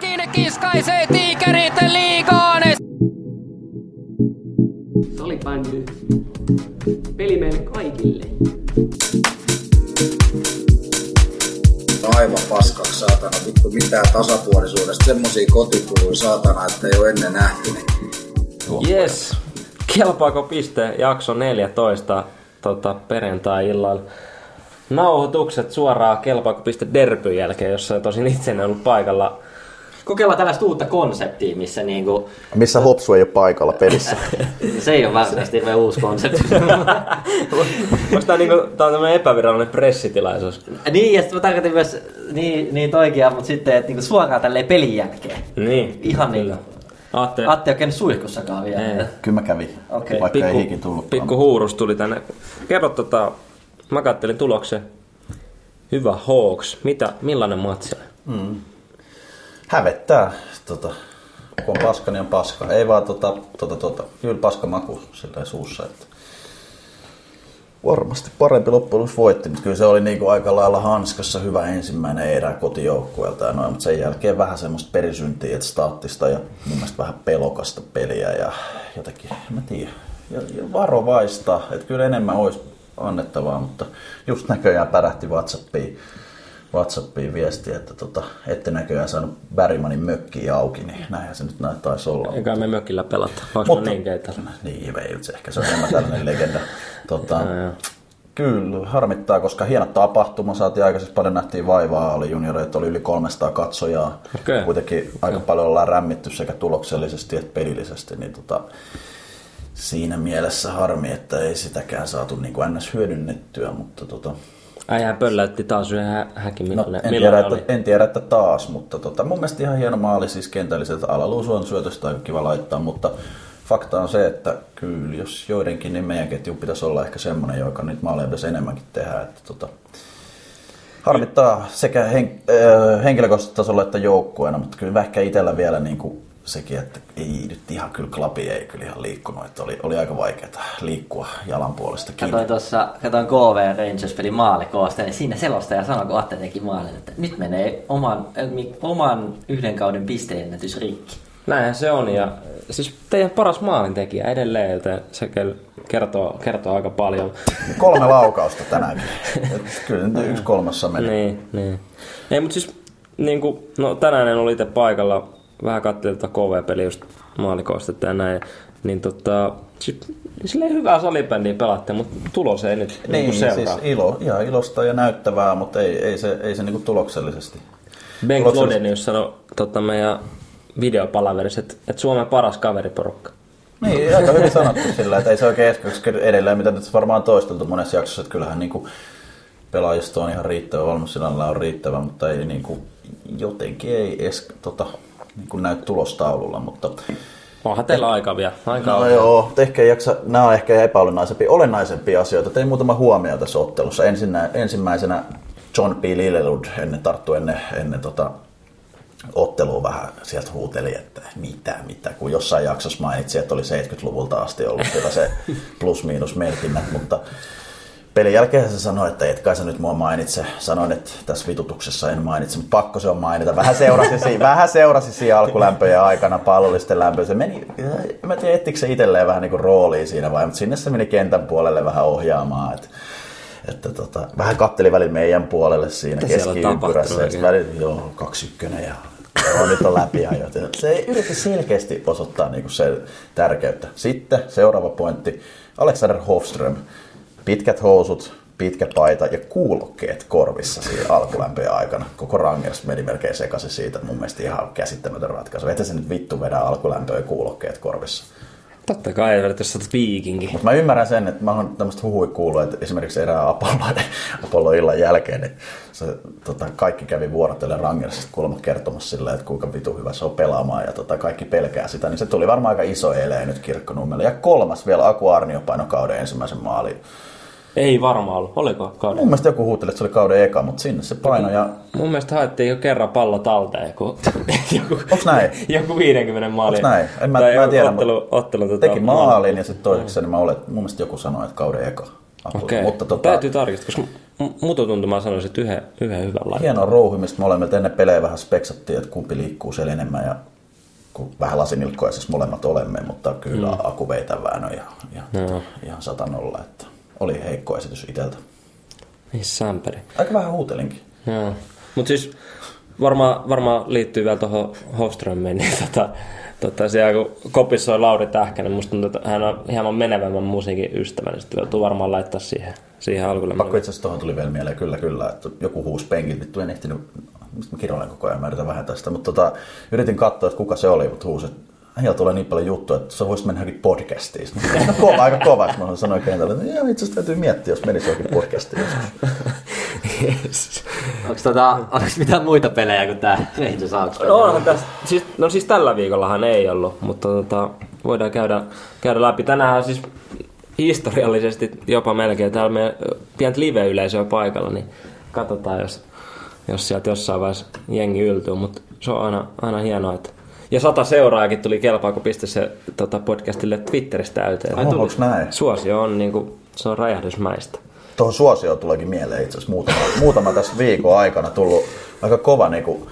Todellakin kiskaisee tiikerit liigaan. Salibändy. Peli meille kaikille. aivan paskaksi saatana. Vittu mitään tasapuolisuudesta. Semmosia kotipuluja saatana, että ei ole ennen nähty. Yes. Kelpaako piste jakso 14 tota, perjantai-illalla? Nauhoitukset suoraan kelpaako piste derbyn jälkeen, jossa tosin itse en ollut paikalla. Kokeillaan tällaista uutta konseptia, missä niinku, Missä Hopsu ei ole paikalla pelissä. se ei ole välttämättä hirveän uusi konsepti. Onko tää, niinku, tää on tämmönen epävirallinen pressitilaisuus? niin, ja sitten mä tarkoitin myös, niin, niin toikia, mutta sitten että niinku suoraan tälleen pelin jälkeen. Niin. Ihan niin. Kyllä. Atte, Atte ei ole käynyt suihkussakaan vielä. Ei. Kyllä mä kävin, Okei. vaikka pikku, ei ikin tullut. pikku huurus tuli tänne. Kerro tota, mä kattelin tuloksen. Hyvä Hawks. Mitä, millainen matsi oli? Hävettää. Tota, kun on paska, niin on paska. Ei vaan tota, tota, tota, kyllä paska maku sillä suussa. Että varmasti parempi loppujen voitti, mutta kyllä se oli niinku aika lailla hanskassa hyvä ensimmäinen erä kotijoukkueelta ja noin, mutta sen jälkeen vähän semmoista perisyntiä, että staattista ja mun mielestä vähän pelokasta peliä ja jotenkin, en mä tiedä, ja, ja varovaista, että kyllä enemmän olisi annettavaa, mutta just näköjään pärähti Whatsappiin, Whatsappiin viesti, että tota, ette näköjään saanut Bergmanin mökkiä auki, niin näinhän se nyt näin taisi olla. Eikä me mökillä pelata. Onko Mutta- niin keitellä? Niin, ei se ehkä se on enemmän tällainen legenda. Tota, kyllä, harmittaa, koska hieno tapahtuma. Saatiin aikaisesti paljon nähtiin vaivaa, oli junioreita, oli yli 300 katsojaa. Okei. Kuitenkin aika paljon ollaan rämmitty sekä tuloksellisesti että pelillisesti, niin tota, siinä mielessä harmi, että ei sitäkään saatu niin kuin ns. hyödynnettyä, mutta tota, Äijä pölläytti taas yhden hä- häkin. No, Millainen, en, tiedä, että, en tiedä, että taas, mutta tota, mun mielestä ihan hieno maali siis kentälliset alaluusu on syötöstä aika kiva laittaa, mutta fakta on se, että kyllä jos joidenkin, niin meidän ketju pitäisi olla ehkä semmoinen, joka niitä maaleja pitäisi enemmänkin tehdä. Että tota, harmittaa sekä hen, äh, henkilökohtaisella tasolla että joukkueena, mutta kyllä ehkä itsellä vielä niin kuin sekin, että ei nyt ihan kyllä klapi ei kyllä ihan liikkunut, että oli, oli aika vaikeaa liikkua jalan puolesta kiinni. Katoin tuossa, katoin KV Rangers pelin maalikoosta, niin siinä selostaja sanoi, kun Atte teki maalin, että nyt menee oman, äh, oman yhden kauden pisteennätys rikki. Näinhän se on. Ja, siis teidän paras maalintekijä edelleen, joten se kertoo, kertoo aika paljon. Kolme laukausta tänäänkin. Et kyllä nyt yksi kolmassa meni. Niin, niin. Ei, mutta siis niin kuin, no tänään en ollut itse paikalla. Vähän katselin tuota KV-peliä just maalikoostetta ja näin. Niin tota, siis, silleen hyvää salibändiä pelatte, mutta tulos ei nyt niin, Niin, niin siis seuraa. ilo, ihan ilosta ja näyttävää, mutta ei, ei se, ei se niinku tuloksellisesti. Ben Klodenius sanoi tota, meidän videopalaverissa, että, että Suomen paras kaveriporukka. Niin, aika hyvin sanottu sillä, että ei se oikein edelleen, mitä nyt varmaan toisteltu monessa jaksossa, että kyllähän niinku pelaajisto on ihan riittävä, valmis sinällään on riittävä, mutta ei niinku, jotenkin ei edes tota, niinku näy tulostaululla, mutta Onhan teillä aika vielä. Aika No on. joo, ehkä jaksa, nämä on ehkä olennaisempia, olennaisempia asioita. Tein muutama huomio tässä ottelussa. Ensinnä, ensimmäisenä John P. Lillelud ennen tarttu ennen, ennen tota, ottelua vähän sieltä huuteli, että mitä, mitä, kun jossain jaksossa mainitsi, että oli 70-luvulta asti ollut siellä se plus-miinus merkinnät, mutta pelin jälkeen se sanoi, että et kai sä nyt mua mainitse. Sanoin, että tässä vitutuksessa en mainitse, mutta pakko se on mainita. Vähän seurasi siinä, vähän seurasi siinä alkulämpöjen aikana pallollisten lämpöön. Se meni, en mä tiedä, ettikö se itselleen vähän niin roolia siinä vai, mutta sinne se meni kentän puolelle vähän ohjaamaan. Että, että tota, vähän katteli välillä meidän puolelle siinä on keskiympyrässä. välillä, joo, kaksi ykkönen ja joo, nyt on läpi ajoit. Se yritti selkeästi osoittaa niin se tärkeyttä. Sitten seuraava pointti. Alexander Hofström. Pitkät housut, pitkä paita ja kuulokkeet korvissa siinä alkulämpöjen aikana. Koko Rangers meni melkein sekaisin siitä. Mun mielestä ihan käsittämätön ratkaisu. Että se nyt vittu vedää alkulämpöön ja kuulokkeet korvissa. Totta kai, jos sä oot viikinki. Mutta mä ymmärrän sen, että mä oon tämmöistä huhui kuullut, että esimerkiksi erään Apollo, Apollo illan jälkeen, niin se, tota, kaikki kävi vuorotellen Rangersista kuulemma kertomassa sillä, että kuinka vitu hyvä se on pelaamaan ja tota, kaikki pelkää sitä, niin se tuli varmaan aika iso ele nyt kirkkonummelle. Ja kolmas vielä, Aku Arnio paino kauden ensimmäisen maalin. Ei varmaan ollut. Oliko kauden? Mun mielestä joku huuteli, että se oli kauden eka, mutta sinne se paino ja Mun mielestä haettiin jo kerran pallo talteen, kun joku, Onks näin? joku 50 maali. Onks näin? En mä- tai mä en tiedä, ottelu, mutta ottelu, tota, teki maalin ja sitten toiseksi niin mä olet, mun mielestä joku sanoi, että kauden eka. Okei, Mutta tota, täytyy tarkistaa, koska m- mututuntuma sanoisin, että yhden, yhden hyvän laittaa. hienoa rouhimista. Me olemme ennen pelejä vähän speksattiin, että kumpi liikkuu siellä enemmän ja kun vähän lasinilkkoja siis molemmat olemme, mutta kyllä mm. aku veitä väännö ja, ja Joo. ihan satanolla, että oli heikko esitys iteltä. Niin sämpäri. Aika vähän huutelinkin. Joo. Mutta siis varmaan varmaa liittyy vielä tuohon Hofströmiin, niin tota, tota, siellä kun kopisoi Lauri Tähkänen, musta tuntuu, että hän on hieman menevämmän musiikin ystävä, niin sitten joutuu varmaan laittaa siihen, siihen alkuun. Pakko itse asiassa tuohon tuli vielä mieleen, kyllä kyllä, että joku huusi penkit, vittu en ehtinyt, mistä mä kirjoilen koko ajan, mä yritän vähentää sitä, mutta tota, yritin katsoa, että kuka se oli, mutta huusi, että äijällä tulee niin paljon juttuja, että sä voisit mennä johonkin podcastiin. No, kova, aika kova, että mä sanoin kentälle, että joo, itse asiassa täytyy miettiä, jos menisi johonkin podcastiin yes. Onko tota, onks mitään muita pelejä kuin tää Rangers Augsburg? No, onhan tässä, siis, no siis tällä viikollahan ei ollut, mutta tota, voidaan käydä, käydä läpi. Tänään siis historiallisesti jopa melkein täällä meidän pientä live-yleisöä paikalla, niin katsotaan, jos, jos sieltä jossain vaiheessa jengi yltyy, mutta se on aina, aina hienoa, että ja sata seuraajakin tuli kelpaa, kun pisti se tota, podcastille Twitteristä täyteen. Ai, Onko näin? Suosio on, niin kuin, se on räjähdysmäistä. Tuohon suosioon tuleekin mieleen itse asiassa muutama, muutama tässä viikon aikana tullut aika kova niin kuin,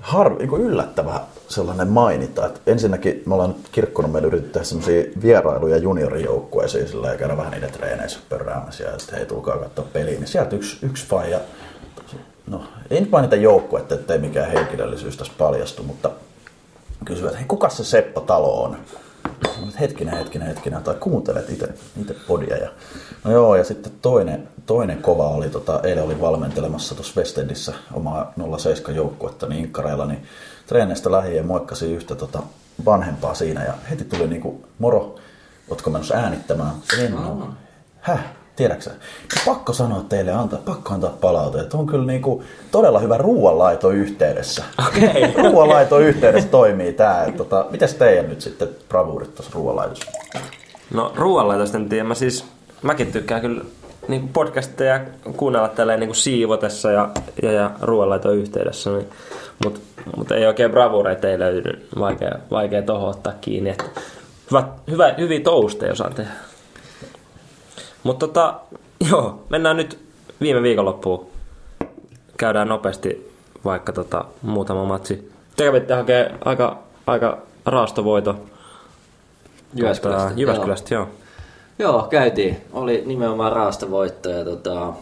har, niin kuin yllättävä sellainen maininta. Että ensinnäkin me ollaan nyt kirkkonummella yritetty tehdä sellaisia vierailuja juniorijoukkueisiin sillä ja käydä vähän niiden treeneissä pörräämässä ja että hei tulkaa katsoa peliä. Niin sieltä yksi, yksi faija, no ei nyt mainita joukkuetta, ettei mikään henkilöllisyys tässä paljastu, mutta kysyä, että hei kuka se Seppo Talo on? Hetkinen, hetkinen, hetkinen, tai kuuntelet itse, podia. Ja, no joo, ja sitten toinen, toinen kova oli, tota, eilen oli valmentelemassa tuossa Westendissä omaa 07 joukkuetta niin Inkkareilla, niin treeneistä lähi ja moikkasi yhtä tota, vanhempaa siinä ja heti tuli niinku, moro, ootko menossa äänittämään? En oo. Häh? Tiedätkö sä? No pakko sanoa teille, antaa, pakko antaa palautetta. että On kyllä niinku todella hyvä ruoanlaito yhteydessä. Okei. ruoanlaito yhteydessä toimii että Tota, mitäs teidän nyt sitten bravuurit tuossa ruoanlaitossa? No ruoanlaitosta en tiedä. Mä siis, mäkin tykkään kyllä niin podcasteja kuunnella tälleen niin siivotessa ja, ja, ja ruoanlaiton yhteydessä. Niin, Mutta mut ei oikein bravureita ei löydy. Vaikea, vaikea tohon ottaa kiinni. Hyvä, hyvä, hyviä tousteja osaan tehdä. Mutta tota, joo, mennään nyt viime viikonloppuun. Käydään nopeasti vaikka tota, muutama matsi. Te kävitte hakee aika, aika raastovoito. Jyväskylästä. Tota, Jyväskylästä, joo. Joo. Joo, käytiin. Oli nimenomaan raastavoitto ja tota,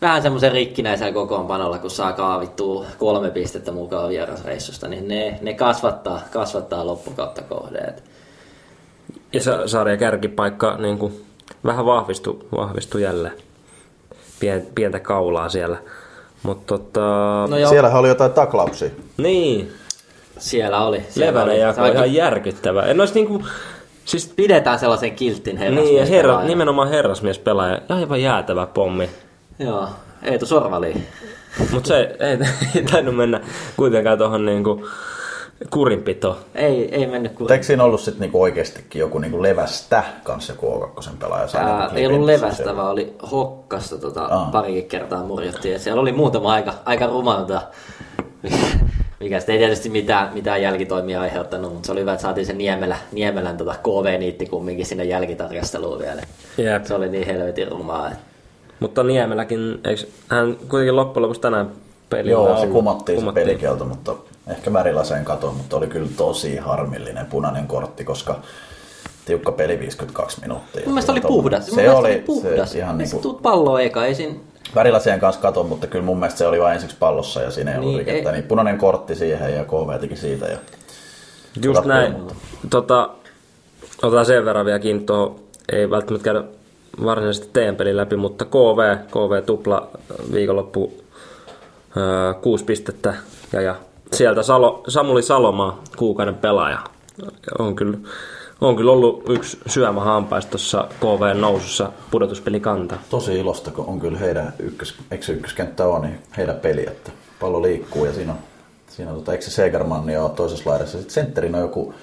vähän semmoisen rikkinäisellä kokoonpanolla, kun saa kaavittua kolme pistettä mukaan vierasreissusta, niin ne, ne kasvattaa, kasvattaa loppukautta kohden. Et Ja sa- sarja kärkipaikka niin kuin, vähän vahvistui, vahvistui jälleen. Pien, pientä kaulaa siellä. Mutta tota... No joo, Siellähän oli jotain taklauksia. Niin, siellä oli. Levänen oli. jako ihan järkyttävä. En olisi niinku... Siis Pidetään sellaisen kilttin herrasmies. niin, ja herra, pelaajan. nimenomaan herrasmies pelaaja. Aivan jäätävä pommi. Joo, Eetu Sorvali. Mutta se ei, ei tainnut mennä kuitenkaan tuohon niinku kurinpitoon. Ei, ei mennyt kuin... Eikö siinä ollut sitten niinku oikeastikin joku niinku levästä kanssa joku O2 pelaaja? Saa Ää, niinku ei ollut levästä, siellä? vaan oli hokkasta tota, Aa. parikin kertaa murjottiin. Ja siellä oli muutama aika, aika rumalta, mikä sitten ei tietysti mitään, mitään jälkitoimia aiheuttanut, mutta se oli hyvä, että saatiin se Niemelä, Niemelän tota KV-niitti kumminkin sinne jälkitarkasteluun vielä. Jep. Se oli niin helvetin rumaa. Että... Mutta Niemelläkin, eikö hän kuitenkin loppujen lopuksi tänään peli Joo, se kumattiin se pelikielto, mutta ehkä värilaseen katon, mutta oli kyllä tosi harmillinen punainen kortti, koska tiukka peli 52 minuuttia. Mun mielestä oli puhdas. Se oli, puhdas. se ihan niin niinku, tuut palloa eka, ei siinä... värilasien kanssa katon, mutta kyllä mun mielestä se oli vain ensiksi pallossa ja siinä ei ollut Niin, rikettä. ei- Niin punainen kortti siihen ja KV teki siitä. Ja... Just Hyvä näin. peli. Tota, otetaan sen verran vielä kiinni tuohon, ei välttämättä käydä varsinaisesti teidän pelin läpi, mutta KV, KV tupla viikonloppu öö, kuusi pistettä ja, ja sieltä Salo, Samuli Salomaa, kuukauden pelaaja. On kyllä, on kyllä ollut yksi syömä hampaista tuossa KV nousussa pudotuspeli kantaa. Tosi ilosta, kun on kyllä heidän ykkös, eikö se ykköskenttä on, niin heidän peli, että pallo liikkuu ja siinä on, siinä on tota, eikö se Segerman jo toisessa laidassa. Sitten sentterinä on joku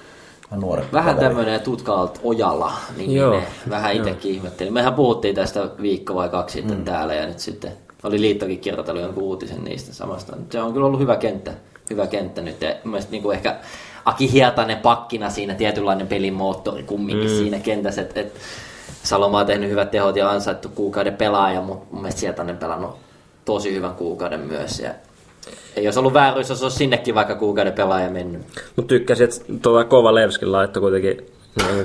nuorempi Vähän kaveri. tämmöinen tutkalt ojalla, niin Joo, Joo, vähän itsekin ihmettelin. Mehän puhuttiin tästä viikko vai kaksi sitten mm. täällä ja nyt sitten oli liittokin kirjoitellut jonkun uutisen niistä samasta. Se on kyllä ollut hyvä kenttä, hyvä kenttä nyt. Ja mielestäni niin kuin ehkä Aki Hietanen pakkina siinä tietynlainen pelin moottori kumminkin mm. siinä kentässä. Et, et Saloma on tehnyt hyvät tehot ja ansaittu kuukauden pelaaja, mutta mun mielestä sieltä on pelannut tosi hyvän kuukauden myös. Ja ei olisi ollut vääryys, jos olisi sinnekin vaikka kuukauden pelaaja mennyt. Mutta tykkäsin, että tuota Kova Levskin laittoi kuitenkin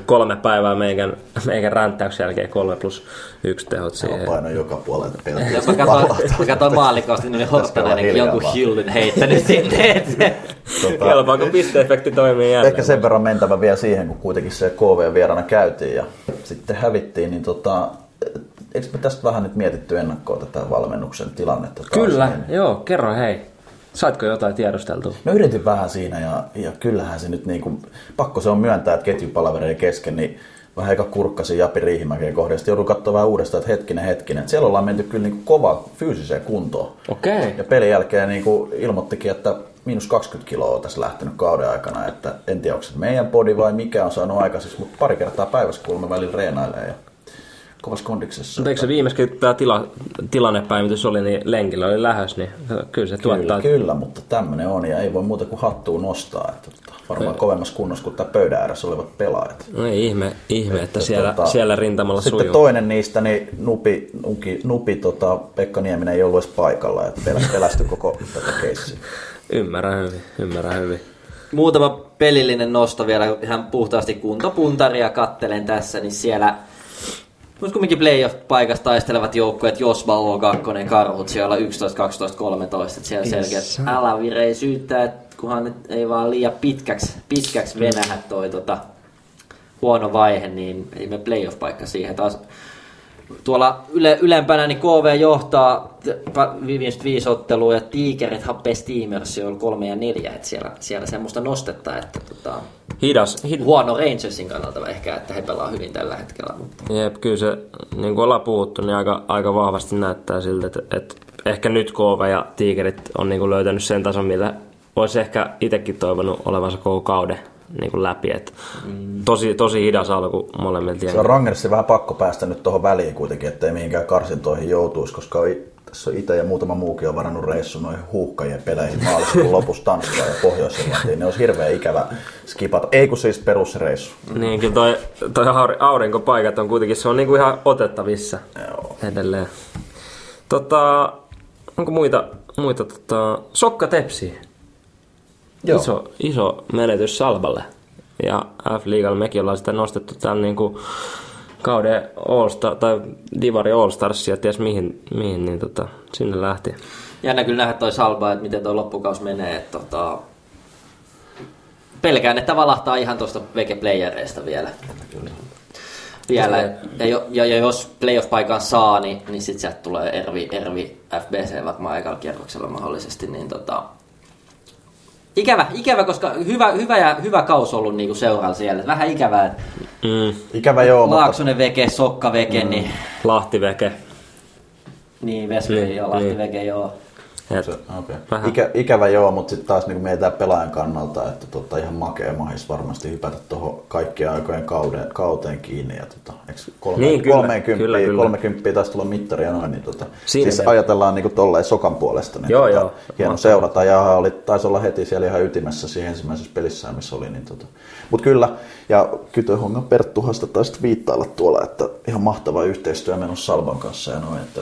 kolme päivää meikän, meikän ränttäyksen jälkeen kolme plus yksi tehot siihen. Paino joka puolelta pelkästään. mä katsoin, mä katsoin maalikosta, niin oli Horttanainenkin hiljaa jonkun vaan. hillin heittänyt sinne. Tota, Kelpaako pisteefekti toimii jälleen? Ehkä sen verran mentävä vielä siihen, kun kuitenkin se KV vierana käytiin ja sitten hävittiin, niin tota, eikö me tästä vähän nyt mietitty ennakkoon tätä valmennuksen tilannetta? taas? Kyllä, Niin- joo, kerro hei. Saitko jotain tiedosteltua? No yritin vähän siinä ja, ja kyllähän se nyt niin kuin, pakko se on myöntää, että ketjupalvereiden kesken, niin vähän eka kurkkasin Japi Riihimäkeen kohden. Sitten joudun katsoa vähän uudestaan, että hetkinen, hetkinen. Että siellä ollaan menty kyllä niin kuin kova fyysiseen kuntoon. Okei. Ja pelin jälkeen niin kuin ilmoittikin, että miinus 20 kiloa on tässä lähtenyt kauden aikana. Että en tiedä, onko se meidän podi vai mikä on saanut aikaiseksi, mutta pari kertaa päivässä kuulemma välillä reenailee. Ja kovassa kondiksessa. Mutta eikö se viimeiskin tämä tila, tilannepäivitys oli, niin lenkillä oli lähös, niin kyllä se tuottaa. Kyllä, kyllä, mutta tämmöinen on ja ei voi muuta kuin hattua nostaa. Että, tota, varmaan kovemmassa kunnossa kuin tämä pöydän ääressä olevat pelaajat. No ei ihme, ihme että Että siellä, tota, siellä rintamalla Sitten sujuu. toinen niistä, niin Nupi, Nuki, Nupi tota, Pekka Nieminen ei ollut edes paikalla, että pelä- pelästyi koko tätä keissiä. Ymmärrän hyvin, ymmärrän hyvin. Muutama pelillinen nosto vielä, ihan puhtaasti kuntopuntaria kattelen tässä, niin siellä Mutta kumminkin playoff-paikasta taistelevat joukkueet, Josva O2, Karhut, siellä 11, 12, 13, että siellä selkeät älävireisyyttä, että kunhan nyt ei vaan liian pitkäksi, pitkäksi venähä toi tota, huono vaihe, niin ei me playoff-paikka siihen taas. Tuolla yle, ylempänä niin KV johtaa t- viimeiset viisi ottelua ja Tigerit happee Steamers on kolme ja neljä, että siellä, siellä semmoista nostetta, että tota, Hidas, hid, huono Rangersin kannalta ehkä, että he pelaa hyvin tällä hetkellä. Mutta Jep, kyllä se, niin kuin ollaan puhuttu, niin aika, aika vahvasti näyttää siltä, että, että ehkä nyt KV ja Tigerit on niin kuin löytänyt sen tason, millä olisi ehkä itsekin toivonut olevansa koko kauden niin kuin läpi. Että tosi, tosi hidas alku molemmilta. Se on. Rangerssin vähän pakko päästä nyt tuohon väliin kuitenkin, ettei mihinkään karsintoihin joutuisi, koska tässä on itse ja muutama muukin on varannut reissu noihin huuhkajien peleihin maaliskuun lopussa Tanskaan ja pohjois Ne olisi hirveän ikävä skipata. Ei kun siis perusreissu. Niin, kyllä toi, toi auri- aurinkopaikat on kuitenkin, se on niinku ihan otettavissa Joo. edelleen. Tota, onko muita, muita tota, Sokka Tepsi. Joo. Iso, iso menetys Salballe. Ja F-liigalla mekin ollaan sitä nostettu täällä niinku kauden All-Star, tai Divari All-Stars ja ties mihin, mihin niin tota, sinne lähti. jännä kyllä nähdä toi Salba, että miten toi loppukaus menee. Että, tota, pelkään, että valahtaa ihan tuosta vekeplayereista vielä. Vielä. Ja, jo, ja, ja jos playoff-paikan saa, niin, niin sitten sieltä tulee Ervi, Ervi FBC varmaan ekalla kierroksella mahdollisesti. Niin tota, ikävä, ikävä, koska hyvä, hyvä, ja, hyvä kaus ollut niinku seuralla siellä. Vähän ikävää, että Mm, Ikävä joo, mutta Laaksonen veke, Sokka veke, mm. niin, Lahtiveke. niin Vesperi Niin, ja Lahti niin. veke, joo. Et, Okay. Vähän. Ikä, ikävä joo, mutta sitten taas niin mietitään pelaajan kannalta, että tota, ihan makea mahis varmasti hypätä tuohon kaikkien aikojen kauden, kauteen kiinni. Ja tota, kolme, Niin, kyllä, 30, kyllä, kyllä. 30 taisi tulla mittari ja noin, niin tota, Siinä siis ajatellaan niin tolleen sokan puolesta. Niin Joo, tota, joo. Hieno Mahtavaa. seurata ja oli, taisi olla heti siellä ihan ytimessä siinä ensimmäisessä pelissä, missä oli. Niin tota. Mutta kyllä, ja Kytöhongan Perttuhan sitä taisi viittailla tuolla, että ihan mahtava yhteistyö menossa Salban kanssa ja noin, että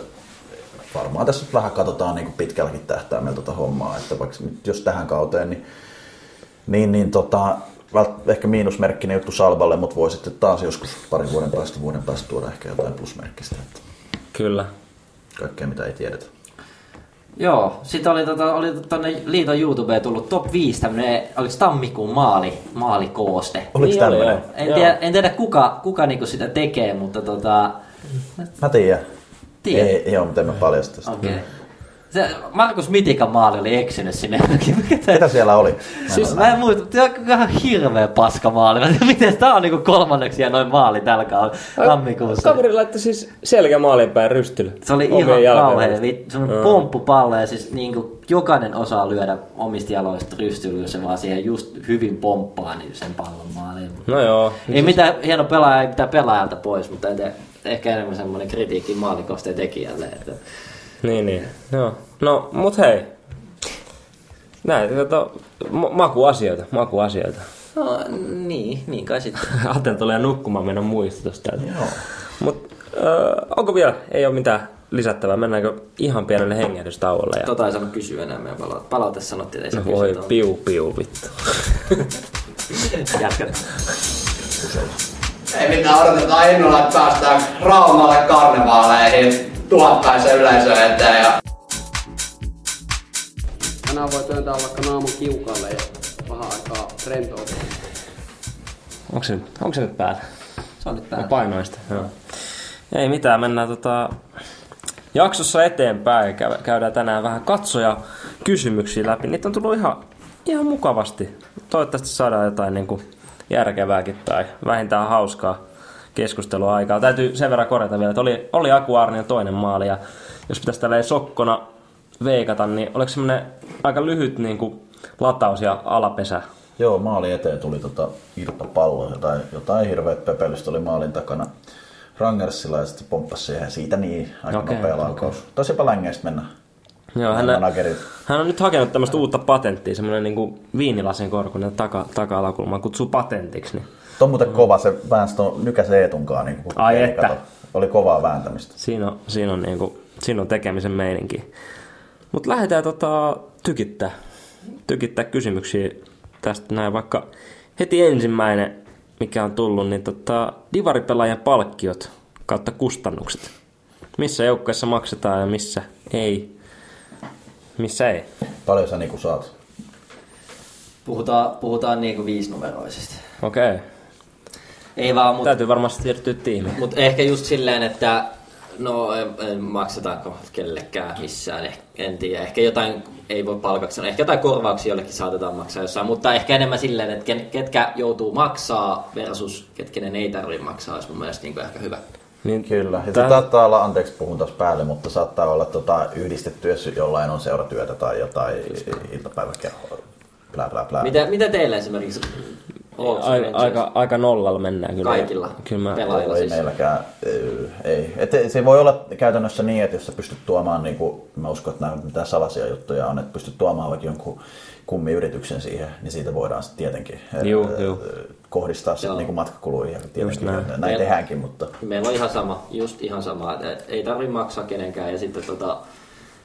varmaan tässä nyt vähän katsotaan niin pitkälläkin tähtäimellä tuota hommaa, että vaikka nyt jos tähän kauteen, niin, niin, niin tota, ehkä miinusmerkkinen juttu Salballe, mutta voi sitten taas joskus parin vuoden päästä, vuoden päästä tuoda ehkä jotain plusmerkkistä, että Kyllä. kaikkea mitä ei tiedetä. Joo, sitten oli, tota, oli tonne liiton YouTubeen tullut top 5 tämmönen, oliko tammikuun maali, maalikooste. Oliko Niin niin oli. En tiedä, en tiedä kuka, kuka niinku sitä tekee, mutta tota, Mä tiedän. Tiedät? Ei, joo, mutta en mä paljasta sitä. okei. Okay. Se Markus Mitikan maali oli eksynyt sinne. Ketä siellä oli? Siis mä en muista, tämä on ihan hirveä paska maali. Tiedä, Miten tää on niinku kolmanneksi ja noin maali tällä kaudella tammikuussa. Kaveri laittoi siis selkä maalin päin rystyllä. Se oli Omien ihan jalkojen kauhea. välissä. vit- Se on pomppupallo ja siis niinku jokainen osaa lyödä omista jaloista rystyllä, jos se vaan siihen just hyvin pomppaa niin sen pallon maaliin. No joo. Ei mitään hieno pelaaja, ei mitään pelaajalta pois, mutta en tiedä, ehkä enemmän semmoinen kritiikki maalikosteen tekijälle. Että Niin, niin. Joo. No, mut hei. Näin, tota, ma- makuasioita, makuasioita. no niin, niin kai sitten. Että tulee nukkumaan mennä muistutus täältä. Joo. Mut Öö, onko vielä? Ei ole mitään lisättävää. Mennäänkö ihan pienelle hengähdystauolle? Ja... Tota ei saanut kysyä enää meidän palaute. Palaute sanottiin, että ei No saa voi piu piu vittu. Jatketaan. Ei mitään, odotetaan innolla, että päästään Raumalle karnevaaleihin tuhatpäisen yleisö eteen. Ja... Tänään voi työntää vaikka naamun kiukalle ja vähän aikaa rentoutua. Onko se, nyt, onko se nyt päällä? Se on nyt Mä päällä. painoin sitä. Joo. Ei mitään, mennään tota, jaksossa eteenpäin. Käy- Käydään tänään vähän katsoja kysymyksiä läpi. Niitä on tullut ihan, ihan mukavasti. Toivottavasti saadaan jotain niin kuin järkevääkin tai vähintään hauskaa keskustelua aikaa. Täytyy sen verran korjata vielä, että oli, oli Aku Arnion toinen maali ja jos pitäisi tälleen sokkona veikata, niin oliko semmoinen aika lyhyt niin kuin lataus ja alapesä? Joo, maali eteen tuli tota irtopallo, jotain, jotain hirveät pepelystä oli maalin takana Rangersilla ja sitten pomppasi siihen siitä niin aika okay, nopea laukaus. Okay. Tosipa längeistä mennä. Joo, hän, hän on nyt hakenut tämmöistä uutta patenttia, semmoinen niin viinilasin korkunen taka, taka-alakulma, kutsuu patentiksi. Niin Tuo on muuten kova, se väänsi tuon nykäsen eetunkaan. Niin kuin, Ai että. kato. Oli kovaa vääntämistä. siinä, on, siinä, on, niin kuin, siinä on tekemisen meininki. Mutta lähdetään tota, tykittää, tykittää kysymyksiä tästä näin, vaikka heti ensimmäinen, mikä on tullut, niin tota, divaripelaajan palkkiot kautta kustannukset. Missä joukkueessa maksetaan ja missä ei. Missä ei. Paljon sä niinku saat. Puhutaan, puhutaan niinku viisinumeroisesti. Okei. Okay. Ei vaan, mutta Täytyy varmasti siirtyä tiimiin. Mutta ehkä just silleen, että no en, en maksetaanko kellekään missään, eh- en tiedä. Ehkä jotain ei voi palkaksi sanoa. Ehkä jotain korvauksia jollekin saatetaan maksaa jossain, mutta ehkä enemmän silleen, että ken- ketkä joutuu maksaa versus ketkenen ei tarvitse maksaa, olisi mun mielestä niin ehkä hyvä. Niin, Kyllä. Ja Tää- se saattaa olla, anteeksi puhun taas päälle, mutta saattaa olla tota, yhdistetty, jos jollain on seuratyötä tai jotain iltapäiväkerhoa. Mitä, mitä teillä esimerkiksi Hawks Ai, Rangers? aika, aika nollalla mennään kyllä. Kaikilla Kyllä mä, pelaajilla. Ei siis. meilläkään, ö, ei. Et se voi olla käytännössä niin, että jos sä pystyt tuomaan, niin kuin, mä uskon, että nämä mitään salaisia juttuja on, että pystyt tuomaan vaikka jonkun kummiyrityksen siihen, niin siitä voidaan sitten tietenkin Juu, ö, juu. kohdistaa sitten Joo. niin matkakuluihin. Ja tietenkin näin. näin, Meillä- tehdäänkin, mutta Meillä on ihan sama, just ihan sama, että ei tarvi maksaa kenenkään ja sitten tota,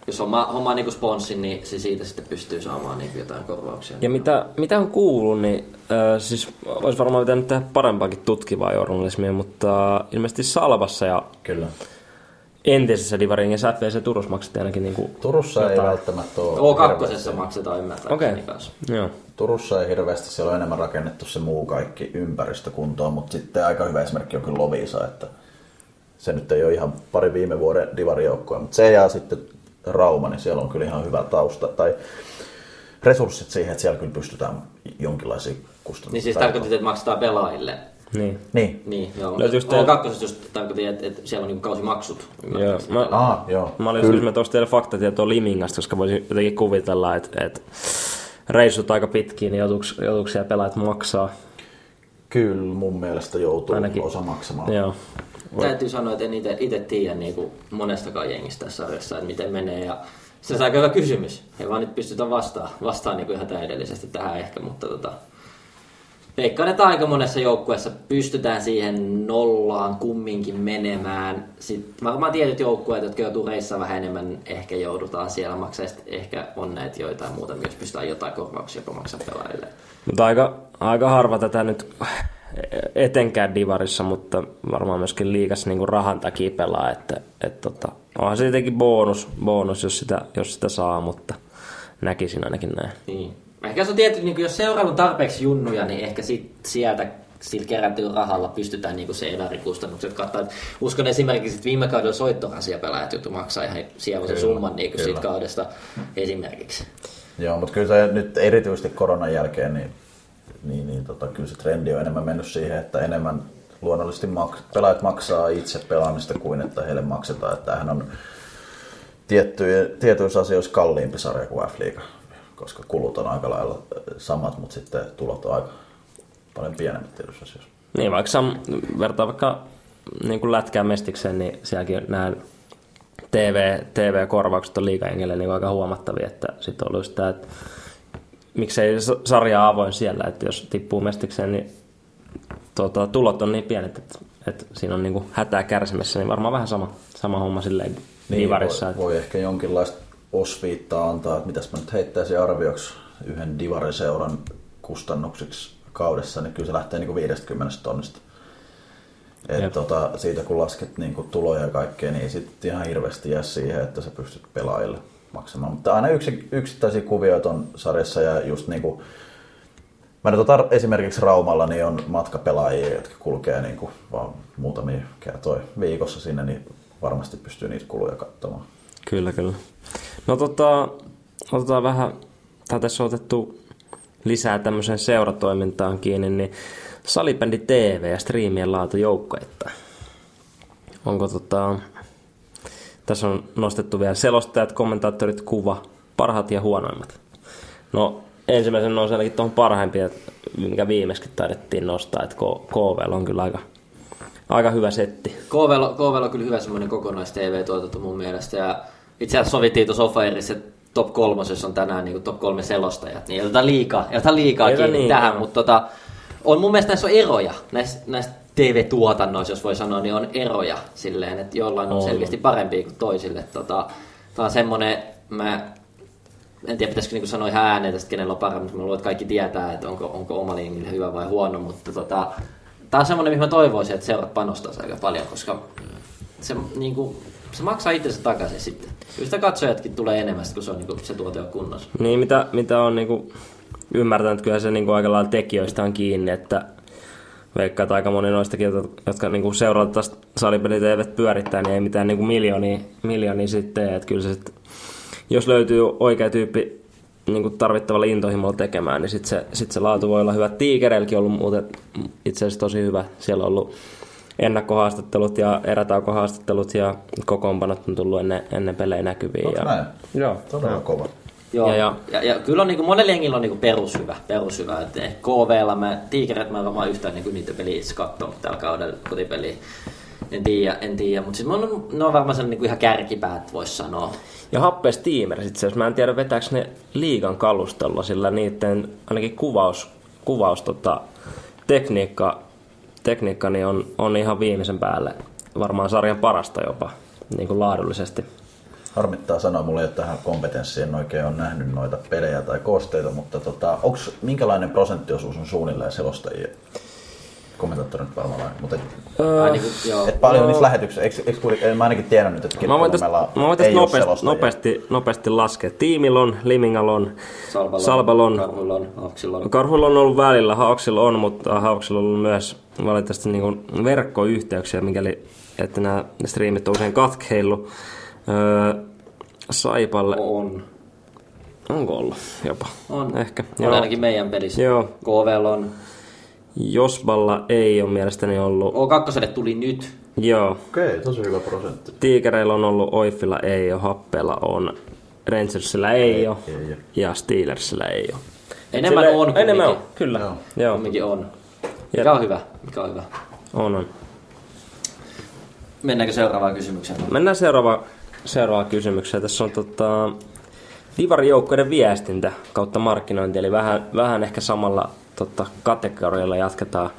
jos homma, homma niin sponssin, niin se siitä sitten pystyy saamaan niin jotain korvauksia. Ja mitä, mitä on kuullut, niin äh, siis olisi varmaan pitänyt tehdä parempaakin tutkivaa journalismia, mutta ilmeisesti Salvassa ja kyllä. entisessä Divaringissa FVC Turussa maksettiin ainakin niinku Turussa ei jotain. välttämättä ole O2 hirveästi- maksetaan ymmärtääkseni Okei, kanssa. joo. Turussa ei hirveästi, siellä on enemmän rakennettu se muu kaikki ympäristö kuntoon, mutta sitten aika hyvä esimerkki on kyllä Lovisa, että se nyt ei ole ihan pari viime vuoden divarijoukkoa, mutta se ja sitten Rauma, niin siellä on kyllä ihan hyvä tausta, tai resurssit siihen, että siellä kyllä pystytään jonkinlaisia kustannuksia. Niin siis tarkoitit, että maksetaan pelaajille. Niin. Niin. Niin, joo. Löytyykö O2 teillä- just tarkoitin, että, että siellä on niin kausimaksut. Joo. Mä, Ah, joo. mä olin Kyllä. just tuosta teille faktatietoa Limingasta, koska voisin jotenkin kuvitella, että, että reissut aika pitkiä, niin joutuuko, joutuuko siellä pelaajat maksaa? Kyllä mun mielestä joutuu Ainakin. osa maksamaan. Joo. Täytyy sanoa, että en itse tiedä niin kuin monestakaan jengistä tässä sarjassa, että miten menee. Ja se on aika hyvä kysymys. Ei vaan nyt pystytä vastaan, vastaan niin kuin ihan täydellisesti tähän ehkä, mutta tota, veikkaan, että aika monessa joukkueessa pystytään siihen nollaan kumminkin menemään. Sitten varmaan tietyt joukkueet, jotka joutuu reissaan vähän enemmän, ehkä joudutaan siellä maksaa. Sitten ehkä on näitä joitain muuta, myös pystytään jotain korvauksia maksaa pelaajille. Mutta aika, aika harva tätä nyt etenkään divarissa, mutta varmaan myöskin liikas niin rahan takia pelaa, että et tota, onhan se tietenkin bonus, bonus jos, sitä, jos sitä saa, mutta näkisin ainakin näin. Niin. Ehkä se on tietty, niin jos seuraava on tarpeeksi junnuja, niin ehkä sit sieltä sillä kerätyllä rahalla pystytään niin se elärinkustannukset kattaa. Uskon esimerkiksi, että viime kaudella soittorasia pelaajat joutu maksaa ihan sievoisen summan niin siitä kaudesta esimerkiksi. Joo, mutta kyllä se nyt erityisesti koronan jälkeen, niin, niin, niin tota, kyllä se trendi on enemmän mennyt siihen, että enemmän luonnollisesti mak- pelaajat maksaa itse pelaamista kuin että heille maksetaan. Että tämähän on tietyissä asioissa kalliimpi sarja kuin F-liiga, koska kulut on aika lailla samat, mutta sitten tulot on aika paljon pienemmät tietyissä asioissa. Niin, vaikka sam, vertaa vaikka niin kuin lätkään mestikseen, niin sielläkin nämä TV, TV-korvaukset on liikajengelle niin aika huomattavia, että sitten on ollut sitä, että miksei sarja avoin siellä, että jos tippuu mestikseen, niin tota, tulot on niin pienet, että, että siinä on niinku hätää kärsimässä, niin varmaan vähän sama, sama homma silleen divarissa. Niin, voi, voi, ehkä jonkinlaista osviittaa antaa, että mitäs mä nyt heittäisin arvioksi yhden divariseuran kustannuksiksi kaudessa, niin kyllä se lähtee niin kuin 50 tonnista. Et tota, siitä kun lasket niin kuin tuloja ja kaikkea, niin sitten ihan hirveästi jää siihen, että sä pystyt pelaajille maksamaan. Mutta aina yksi, yksittäisiä kuvioita on sarjassa ja just niin kuin, Mä nyt otan esimerkiksi Raumalla, niin on matkapelaajia, jotka kulkee niin kuin vaan muutamia kertoja viikossa sinne, niin varmasti pystyy niitä kuluja katsomaan. Kyllä, kyllä. No tota, otetaan vähän, tai tässä on otettu lisää tämmöiseen seuratoimintaan kiinni, niin salibändi TV ja striimien laatu joukkoetta. Onko tota, tässä on nostettu vielä selostajat, kommentaattorit, kuva, parhaat ja huonoimmat. No ensimmäisen nousi ainakin tuohon parhaimpia, mikä viimeiskin taidettiin nostaa, että KV on kyllä aika, aika hyvä setti. KV, on kyllä hyvä semmoinen kokonais-TV-tuotanto mun mielestä ja itse asiassa sovittiin tuossa offerissa, että top kolmosessa on tänään niin top kolme selostajat, niin ei liikaa, ei liikaa kiinni niin, tähän, mutta tota, on mun mielestä näissä on eroja, näissä, näissä TV-tuotannoissa, jos voi sanoa, niin on eroja silleen, että jollain on, on. selkeästi parempia kuin toisille. Tota, tämä on semmoinen, mä en tiedä pitäisikö niinku sanoa ihan ääneen tästä, kenellä on paremmin, mutta mä luulen, että kaikki tietää, että onko, onko oma liingille hyvä vai huono, mutta tota, tämä on semmoinen, mihin mä toivoisin, että seurat panostaisi aika paljon, koska se, niin kuin, se maksaa itsensä takaisin sitten. Kyllä sitä katsojatkin tulee enemmän, kun se, on, niin kuin, se tuote on kunnossa. Niin, mitä, mitä on niin kuin, ymmärtänyt, kyllä se niin kuin, aika lailla tekijöistä on kiinni, että veikkaa, että aika moni noistakin, jotka niin seuraavat tästä salipelit eivät pyörittää, niin ei mitään niin miljoonia, miljoonia sitten. Että kyllä se sit, jos löytyy oikea tyyppi niin kuin tarvittavalla intohimolla tekemään, niin sitten se, sit se laatu voi olla hyvä. Tiikereilläkin on ollut muuten itse asiassa tosi hyvä. Siellä on ollut ennakkohaastattelut ja erätaukohaastattelut ja kokoonpanot on tullut ennen, ennen pelejä näkyviin. ja, näin? Joo. Todella kova. Joo, ja, ja, ja, ja kyllä on niin kuin, monella jengillä on niin kuin perushyvä, perushyvä. Et KVlla mä, Tiikeret mä en varmaan yhtään niin kuin niitä peliä itse katsonut tällä kaudella kotipeliä. En tiedä, en tiedä. mutta siis on, ne on varmaan sen niin kuin ihan kärkipäät, voisi sanoa. Ja Happe Steamer, itse mä en tiedä vetääkö ne liigan kalustelua, sillä niiden ainakin kuvaus, kuvaus tota, tekniikka, tekniikka niin on, on ihan viimeisen päälle. Varmaan sarjan parasta jopa, niin kuin laadullisesti. Harmittaa sanoa, mulle ei ole tähän kompetenssiin oikein on nähnyt noita pelejä tai koosteita, mutta tota, onks, minkälainen prosenttiosuus on suunnilleen selostajia? kommentaattorit varmaan mutta öö, niin kuin, et paljon no, niissä lähetyksissä, eikö, eikö kuitenkin, mä ainakin tiennyt nyt, että mä voin tästä, mä voin tästä nopeasti, nopeasti, nopeasti laskea. Tiimilon, Limingalon, Salbalon, Salbalon Karhulon, Hauksilla Karhulla on ollut välillä, Hauksilla on, mutta Hauksilla on ollut myös valitettavasti niin verkkoyhteyksiä, mikäli että nämä striimit on usein katkeillut. Öö, Saipalle. On. Onko ollut jopa? On. Ehkä. On Joo. ainakin meidän pelissä. Joo. KVL on. Josballa ei ole mielestäni ollut. O2 tuli nyt. Joo. Okei, okay, tosi hyvä prosentti. Tiikereillä on ollut, Oifilla ei ole, Happella on, Rangersillä ei, ei ole ei, ei. ja Steelersillä ei ole. Enemmän Sille, on Enemmän on, kyllä. Joo. Joo. Kumminkin on. Mikä on hyvä? Mikä on hyvä? On, on. Mennäänkö seuraavaan kysymykseen? Mennään seuraavaan seuraavaan kysymykseen. Tässä on tota, Divarijoukkoiden viestintä kautta markkinointi, eli vähän, vähän ehkä samalla tota, kategorialla jatketaan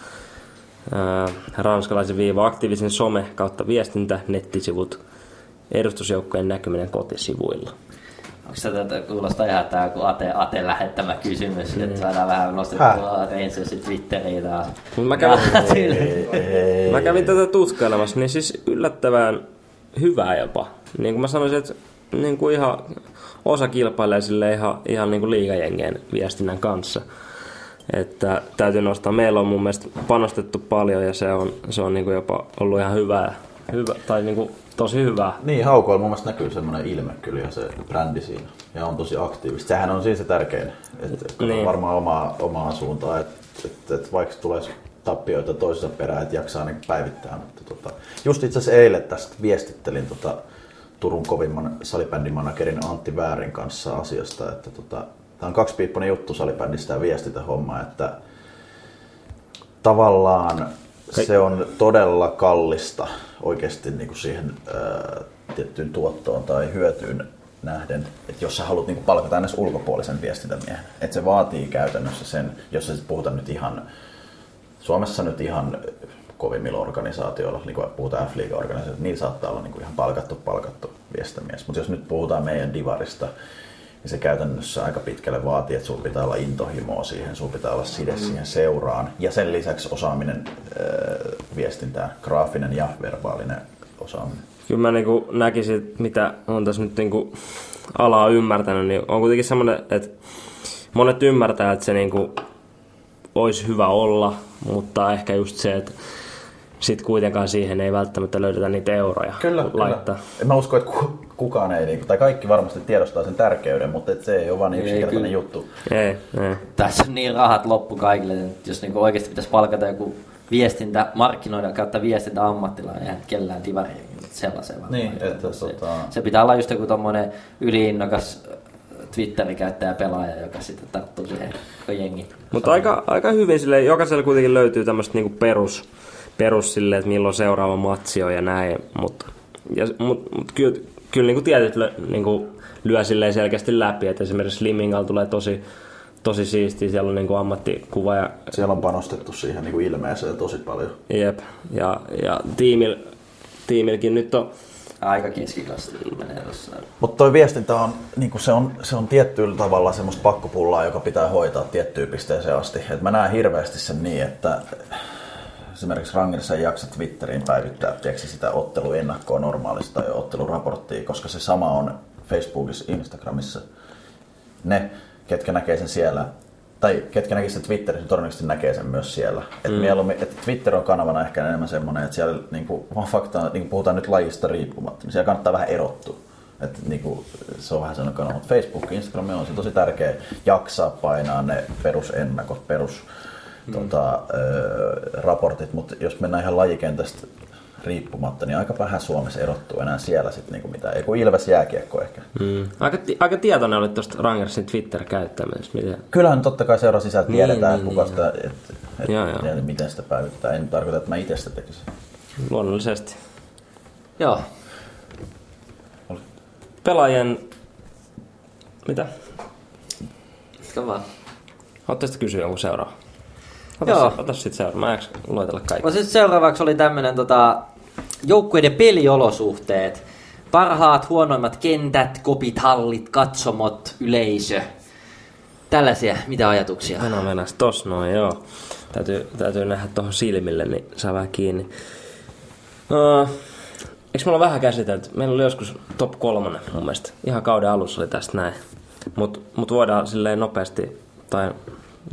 ää, ranskalaisen viiva aktiivisen some kautta viestintä, nettisivut, edustusjoukkojen näkyminen kotisivuilla. Onko se tätä kuulostaa ihan tämä kun Ate, Ate lähettämä kysymys, mm. että saadaan vähän nostettua Rangersin Twitteriin taas. Mä kävin, mä kävin tätä tutkailemassa, niin siis yllättävän hyvää jopa. Niin kuin mä sanoisin, että niin kuin ihan osa kilpailee sille ihan, ihan niin kuin liigajengien viestinnän kanssa. Että täytyy nostaa. Meillä on mun mielestä panostettu paljon ja se on, se on niin kuin jopa ollut ihan hyvää. Hyvä, tai niin kuin tosi hyvää. Niin, haukoilla mun mielestä näkyy semmoinen ilme kyllä ja se brändi siinä. Ja on tosi aktiivista. Sehän on siis se tärkein. Että niin. varmaan omaa, omaa suuntaan. Että et, et vaikka tulee tappioita toisessa perään, että jaksaa niin päivittää. Mutta tota, just itse asiassa eilen tästä viestittelin tota, Turun kovimman salibändimanagerin Antti Väärin kanssa asiasta, että tota, tämä on kaksipiippunen juttu salibändistä ja viestitä homma, että tavallaan se on todella kallista oikeasti niin kuin siihen ää, tiettyyn tuottoon tai hyötyyn nähden, että jos sä haluat niin palkata edes ulkopuolisen viestintämiehen, että se vaatii käytännössä sen, jos sä puhutaan nyt ihan Suomessa nyt ihan kovimmilla organisaatioilla, niin kuin puhutaan f organisaatioilla niillä saattaa olla niin kuin ihan palkattu, palkattu viestintämies. Mutta jos nyt puhutaan meidän divarista, niin se käytännössä aika pitkälle vaatii, että sulla pitää olla intohimoa siihen, sulla pitää olla side mm. siihen seuraan. Ja sen lisäksi osaaminen äh, viestintään, graafinen ja verbaalinen osaaminen. Kyllä mä niin näkisin, mitä on tässä nyt niin alaa ymmärtänyt, niin on kuitenkin semmoinen, että monet ymmärtää, että se niin kuin olisi hyvä olla, mutta ehkä just se, että sitten kuitenkaan siihen ei välttämättä löydetä niitä euroja kyllä, laittaa. Kyllä. En mä usko, että kukaan ei, niinku- tai kaikki varmasti tiedostaa sen tärkeyden, mutta se ei ole vaan niin yksinkertainen juttu. Ei, ei. Tässä on niin rahat loppu kaikille, että jos niinku oikeasti pitäisi palkata joku viestintä, markkinoida kautta viestintä ammattilainen, eihän kellään divari sellaiseen. Niin, että se, tota... se, pitää olla just joku tommonen yliinnokas Twitterin käyttäjä pelaaja, joka sitten tarttuu siihen jengi. Mutta aika, aika hyvin sille, jokaisella kuitenkin löytyy tämmöistä niinku perus, perus sille, että milloin seuraava matsi on ja näin. Mutta mut, mut kyllä, kyllä niinku tietyt niinku lyö silleen selkeästi läpi, että esimerkiksi Slimingal tulee tosi, tosi siisti, siellä on niinku ammattikuva. Ja, siellä on panostettu siihen niinku ilmeeseen tosi paljon. Jep, ja, ja tiimil, tiimilläkin nyt on aika keskikasta menee tuossa. Mutta toi viestintä on, niin se on, se on tiettyllä tavalla semmoista pakkopullaa, joka pitää hoitaa tiettyyn pisteeseen asti. Et mä näen hirveästi sen niin, että esimerkiksi Rangerissa ei jaksa Twitteriin päivittää tiedätkö, sitä otteluennakkoa normaalista ja otteluraporttia, koska se sama on Facebookissa, Instagramissa. Ne, ketkä näkee sen siellä, tai ketkä näkee sen Twitterissä, niin todennäköisesti näkee sen myös siellä. Et mm. mieluummin, että Twitter on kanavana ehkä enemmän semmoinen, että siellä niin kuin, fakta, niin kuin puhutaan nyt lajista riippumatta, niin siellä kannattaa vähän erottua. Että niin kuin, se on vähän sellainen kanava, mutta Facebook, Instagram on se tosi tärkeä jaksaa painaa ne perusennakot, perus mm. tota, ö, raportit, mutta jos mennään ihan lajikentästä riippumatta, niin aika vähän Suomessa erottuu enää siellä sitten niinku mitään. Eiku Ilves jääkiekko ehkä. Mm. Aika, aika tietoinen oli tuosta Rangersin Twitter-käyttämisestä. Miten... Kyllähän totta kai seuraa sisältä niin, tiedetään, niin, kuka niin, sitä, et, et, joo, joo. Tiedä, miten sitä päivitetään. En tarkoita, että mä itse sitä tekisin. Luonnollisesti. Joo. Pelaajien... Mitä? Mikä vaan. Haluatteko kysyä jonkun seuraava? Ota, Joo. ota sitten seuraava. Mä luetella kaikki. No sitten seuraavaksi oli tämmönen tota, joukkueiden peliolosuhteet. Parhaat, huonoimmat kentät, kopit, hallit, katsomot, yleisö. Tällaisia, mitä ajatuksia? Mennään mennään tos noin, joo. Täytyy, täytyy nähdä tuohon silmille, niin saa vähän kiinni. Uh, eikö me olla vähän käsitelty? Meillä oli joskus top kolmonen mun mielestä. Ihan kauden alussa oli tästä näin. Mutta mut voidaan silleen nopeasti, tai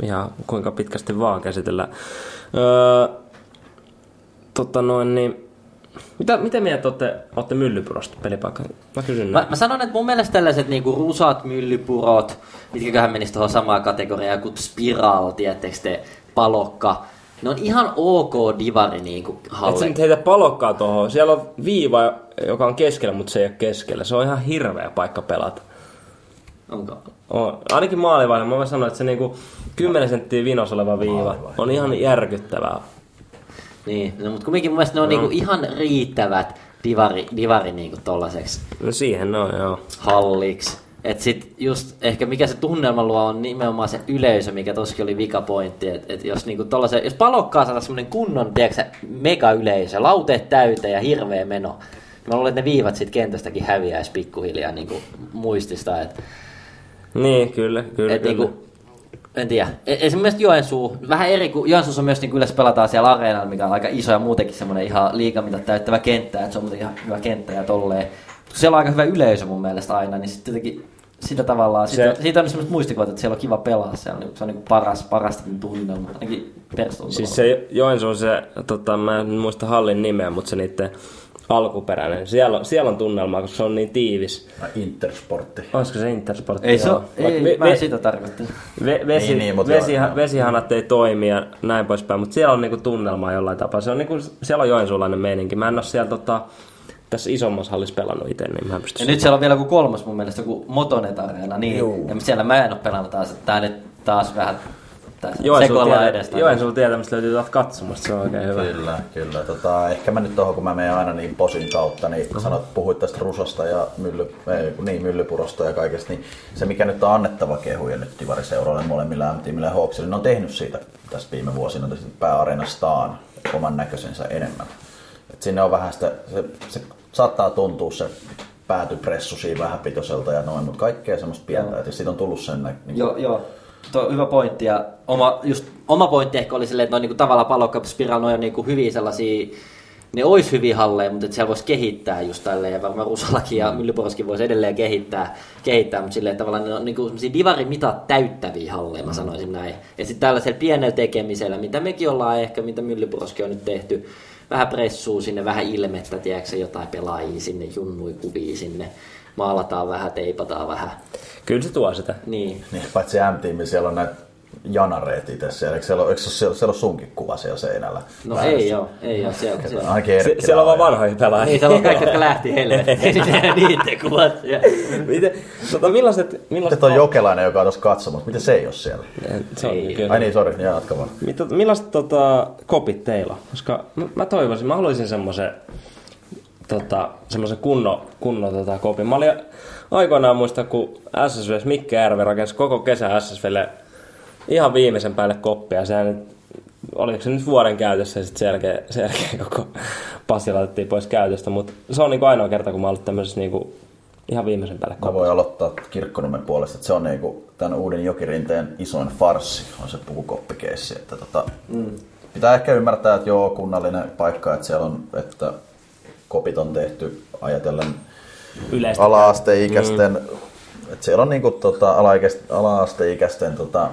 ihan kuinka pitkästi vaan käsitellä. Öö, tota noin, niin mitä, miten mieltä olette, olette myllypurosta pelipaikka? Mä kysyn mä, mä, sanon, että mun mielestä tällaiset niinku rusat myllypurot, mitkäköhän menisi tuohon samaan kategoriaan kuin spiral, tiettekö te, palokka. Ne on ihan ok divari niinku halle. Et sä nyt heitä palokkaa tuohon. Siellä on viiva, joka on keskellä, mutta se ei ole keskellä. Se on ihan hirveä paikka pelata. Onko? On. Ainakin maalivahdella. Mä voin sanoa, että se niinku 10 senttiä vinos oleva viiva on ihan järkyttävää. Niin, no, mutta kumminkin mun mielestä ne on no. niinku ihan riittävät divari, divari niinku tollaseksi. No siihen no joo. Halliksi. Et sit just ehkä mikä se tunnelma luo on nimenomaan se yleisö, mikä toskin oli vikapointti. Et, et jos niinku tollase, jos palokkaa saada semmonen kunnon, tiedätkö, mega yleisö, lauteet täyteen ja hirveä meno. Mä luulen, että ne viivat sit kentästäkin häviäisi pikkuhiljaa niinku muistista. Et, niin, kyllä, kyllä. Et kyllä. niinku, en tiedä. E- Esimerkiksi Joensuu, vähän eri kuin Joensuussa myös niin yleensä pelataan siellä areenalla, mikä on aika iso ja muutenkin semmoinen ihan liikamita täyttävä kenttä, että se on muuten ihan hyvä kenttä ja tolleen. Siellä on aika hyvä yleisö mun mielestä aina, niin sitten jotenkin sitä tavallaan, se... siitä, siitä on semmoiset muistikuvat, että siellä on kiva pelaa, se on, se on niin paras, parastakin tunnelma, ainakin Siis se Joensuu, se, tota, mä en muista hallin nimeä, mutta se niiden alkuperäinen. Siellä on, siellä on tunnelma, koska se on niin tiivis. Intersportti. Olisiko se Intersportti? Ei, se on, ei, ve, mä sitä tarkoittanut. Ve, vesi, niin, niin, vesi, joo, vesihanat ei toimi ja näin poispäin, mutta siellä on niinku tunnelmaa jollain tapaa. Se on niinku, siellä on joensuulainen meininki. Mä en ole siellä tota, tässä isommassa hallissa pelannut itse, niin mä Ja nyt siellä on vielä kuin kolmas mun mielestä, kuin Motonet Arena, niin Juu. ja siellä mä en ole pelannut taas, että tää nyt taas vähän Joensuulla edestä. Joensuulla tietämistä löytyy taas katsomasta, se on oikein hyvä. Kyllä, kyllä. Tota, ehkä mä nyt tuohon, kun mä menen aina niin posin kautta, niin uh-huh. sanot, puhuit tästä Rusasta ja mylly, ei, niin, Myllypurosta ja kaikesta, niin se mikä nyt on annettava kehuja nyt Divariseuroille molemmille tiimille ja Hawksille, ne on tehnyt siitä tässä viime vuosina pääareenastaan oman näköisensä enemmän. Et sinne on vähän sitä, se, se saattaa tuntua se päätypressu siinä vähän pitoiselta ja noin, mutta kaikkea semmoista pientä, että siitä on tullut sen niin Joo, joo. Tuo hyvä pointti. Ja oma, just, oma pointti ehkä oli silleen, että noin niinku tavallaan Pallokka Spiral noin on niinku hyviä sellaisia ne olisi hyviä halleja, mutta että siellä voisi kehittää just tälleen, ja varmaan Rusalakin ja Myllyporoskin voisi edelleen kehittää, kehittää mutta silleen tavallaan ne on niinku semmosia divarimitat täyttäviä halleja, mä sanoisin näin. Ja sitten tällaisella pienellä tekemisellä, mitä mekin ollaan ehkä, mitä Myllyporoskin on nyt tehty, vähän pressuu sinne, vähän ilmettä, tiedätkö, jotain pelaajia sinne, junnui kuvia sinne, maalataan vähän, teipataan vähän. Kyllä se tuo sitä. Niin. Niin, paitsi M-tiimi, siellä on näitä janareet itse siellä. Eikö siellä, ole, eikö se ole- siellä, siellä on sunkin kuva siellä seinällä? No Väärässä? ei joo, ei joo, siellä, siellä. Ainakin Se, siellä on vaan vanhoja pelaajia. Niin, siellä on kaikki, jotka lähti helvettiin. Niiden kuvat. Miten, tota, millaiset, millaiset on Jokelainen, joka on tuossa katsomassa. Miten se ei ole siellä? Se on, Ei. kyllä. Ai niin, sori, jatka vaan. Mitä, millaiset tota, kopit teillä on? Koska mä, mä toivoisin, mä haluaisin semmoisen tota, semmoisen kunnon, kunnon tota, kopin. Mä olin aikoinaan muista, kun SSV Mikke Järvi rakensi koko kesän SSVlle ihan viimeisen päälle koppia. Sehän nyt, oliko se nyt vuoden käytössä ja sitten sen jälkeen koko passi laitettiin pois käytöstä. Mutta se on niinku ainoa kerta, kun mä oon ollut tämmöisessä niinku, ihan viimeisen päälle Mä kopissa. voin aloittaa Kirkkonummen puolesta, että se on niinku tämän uuden Jokirinteen isoin farssi, on se pukukoppikeissi. Että tota, mm. Pitää ehkä ymmärtää, että joo, kunnallinen paikka, että siellä on, että kopit on tehty ajatellen Yleistä. ala-asteikäisten, mm. että siellä on niinku tota, ala-asteikäisten tota,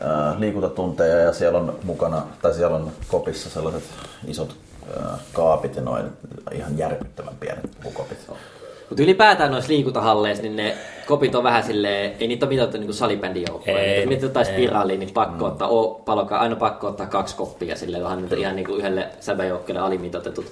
ää, liikuntatunteja ja siellä on mukana, tai siellä on kopissa sellaiset isot ää, kaapit ja noin ihan järkyttävän pienet pukopit. Mutta ylipäätään noissa liikuntahalleissa, niin ne kopit on vähän silleen, ei niitä ole mitattu niin bändinjoukkoja. Ei, mietit jotain spiraaliin, niin pakko mm. ottaa, o, paloka, aina pakko ottaa kaksi koppia silleen, vähän ihan niin kuin yhdelle säbäjoukkeelle alimitotetut.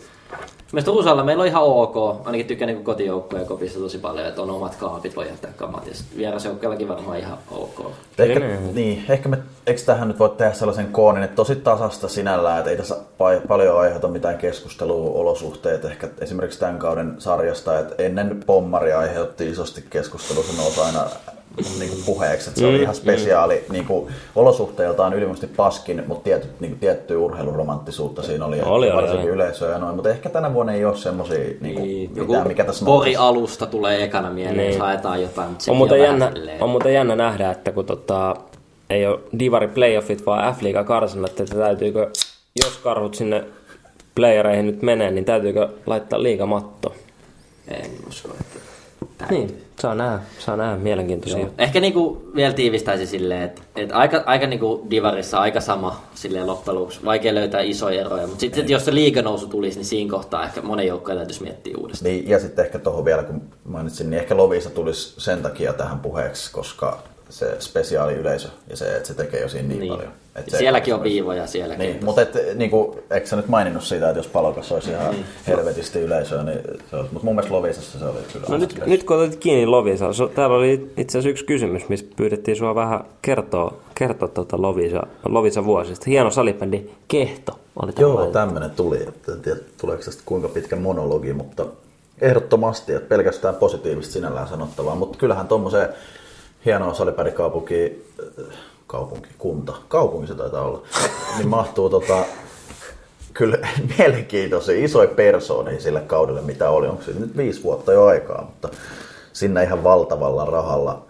Mielestäni Rusalla meillä on ihan ok, ainakin tykkään niin kotijoukkoja kopissa tosi paljon, että on omat kaapit, voi jättää kamat. Ja sitten vierasjoukkeellakin varmaan ihan ok. Ehkä, Kyllä. niin, ehkä me, eikö tähän nyt voi tehdä sellaisen koonin, että tosi tasasta sinällään, että ei tässä pa- paljon aiheuta mitään keskustelua olosuhteet ehkä esimerkiksi tämän kauden sarjasta, että ennen pommari aiheutti isosti keskustelua, se nousi aina niin kuin puheeksi, että se oli ihan spesiaali niin kuin, olosuhteiltaan ylivoimaisesti paskin, mutta tiety, niin kuin, tiettyä urheiluromanttisuutta siinä oli, Oli, oli, varsinkin oli. yleisöä ja noin, mutta ehkä tänä vuonna ei ole semmoisia niin kuin, Niin, mitään, mikä tässä Pori nousisi. alusta tulee ekana mieleen, Niin. niin. haetaan jotain. mutta On muuten, jännä, silleen- on muuten jännä nähdä, että kun tota, ei ole Divari playoffit, vaan F-liiga karsinat, että täytyykö, jos karhut sinne playereihin nyt menee, niin täytyykö laittaa liigamatto? En usko, että... Tää- Niin, saa nähdä, saa nähdä, mielenkiintoisia. Joo. Ehkä niinku vielä tiivistäisi silleen, että et aika, aika niinku divarissa aika sama silleen loppujen lopuksi. Vaikea löytää isoja eroja, mutta sitten jos se liiganousu tulisi, niin siinä kohtaa ehkä monen joukkojen täytyisi miettiä uudestaan. Niin, ja sitten ehkä tuohon vielä, kun mainitsin, niin ehkä Lovisa tulisi sen takia tähän puheeksi, koska se spesiaali yleisö ja se, että se tekee jo siinä niin, Niin. paljon. Et se- Sielläkin on viivoja sielläkin. Niin, mutta et, niin kuin, eikö sä nyt maininnut siitä, että jos palokas olisi ihan Niin. helvetisti yleisöä, niin se olisi, mutta mun mielestä Lovisassa se oli kyllä. No nyt, nyt kun otit kiinni Lovisa, so, täällä oli itse asiassa yksi kysymys, missä pyydettiin sua vähän kertoa, kertoa tuota Lovisa, Lovisa vuosista. Hieno salibändi Kehto oli täällä Joo, tämmöinen tuli. En tiedä, tuleeko tästä kuinka pitkä monologi, mutta ehdottomasti, että pelkästään positiivista sinällään sanottavaa. Mutta kyllähän tuommoiseen hienoa salipärikaupunki, kaupunki, kunta, kaupunki se taitaa olla, niin mahtuu tota, kyllä mielenkiintoisia isoja persoonia sille kaudelle, mitä oli. Onko se nyt viisi vuotta jo aikaa, mutta sinne ihan valtavalla rahalla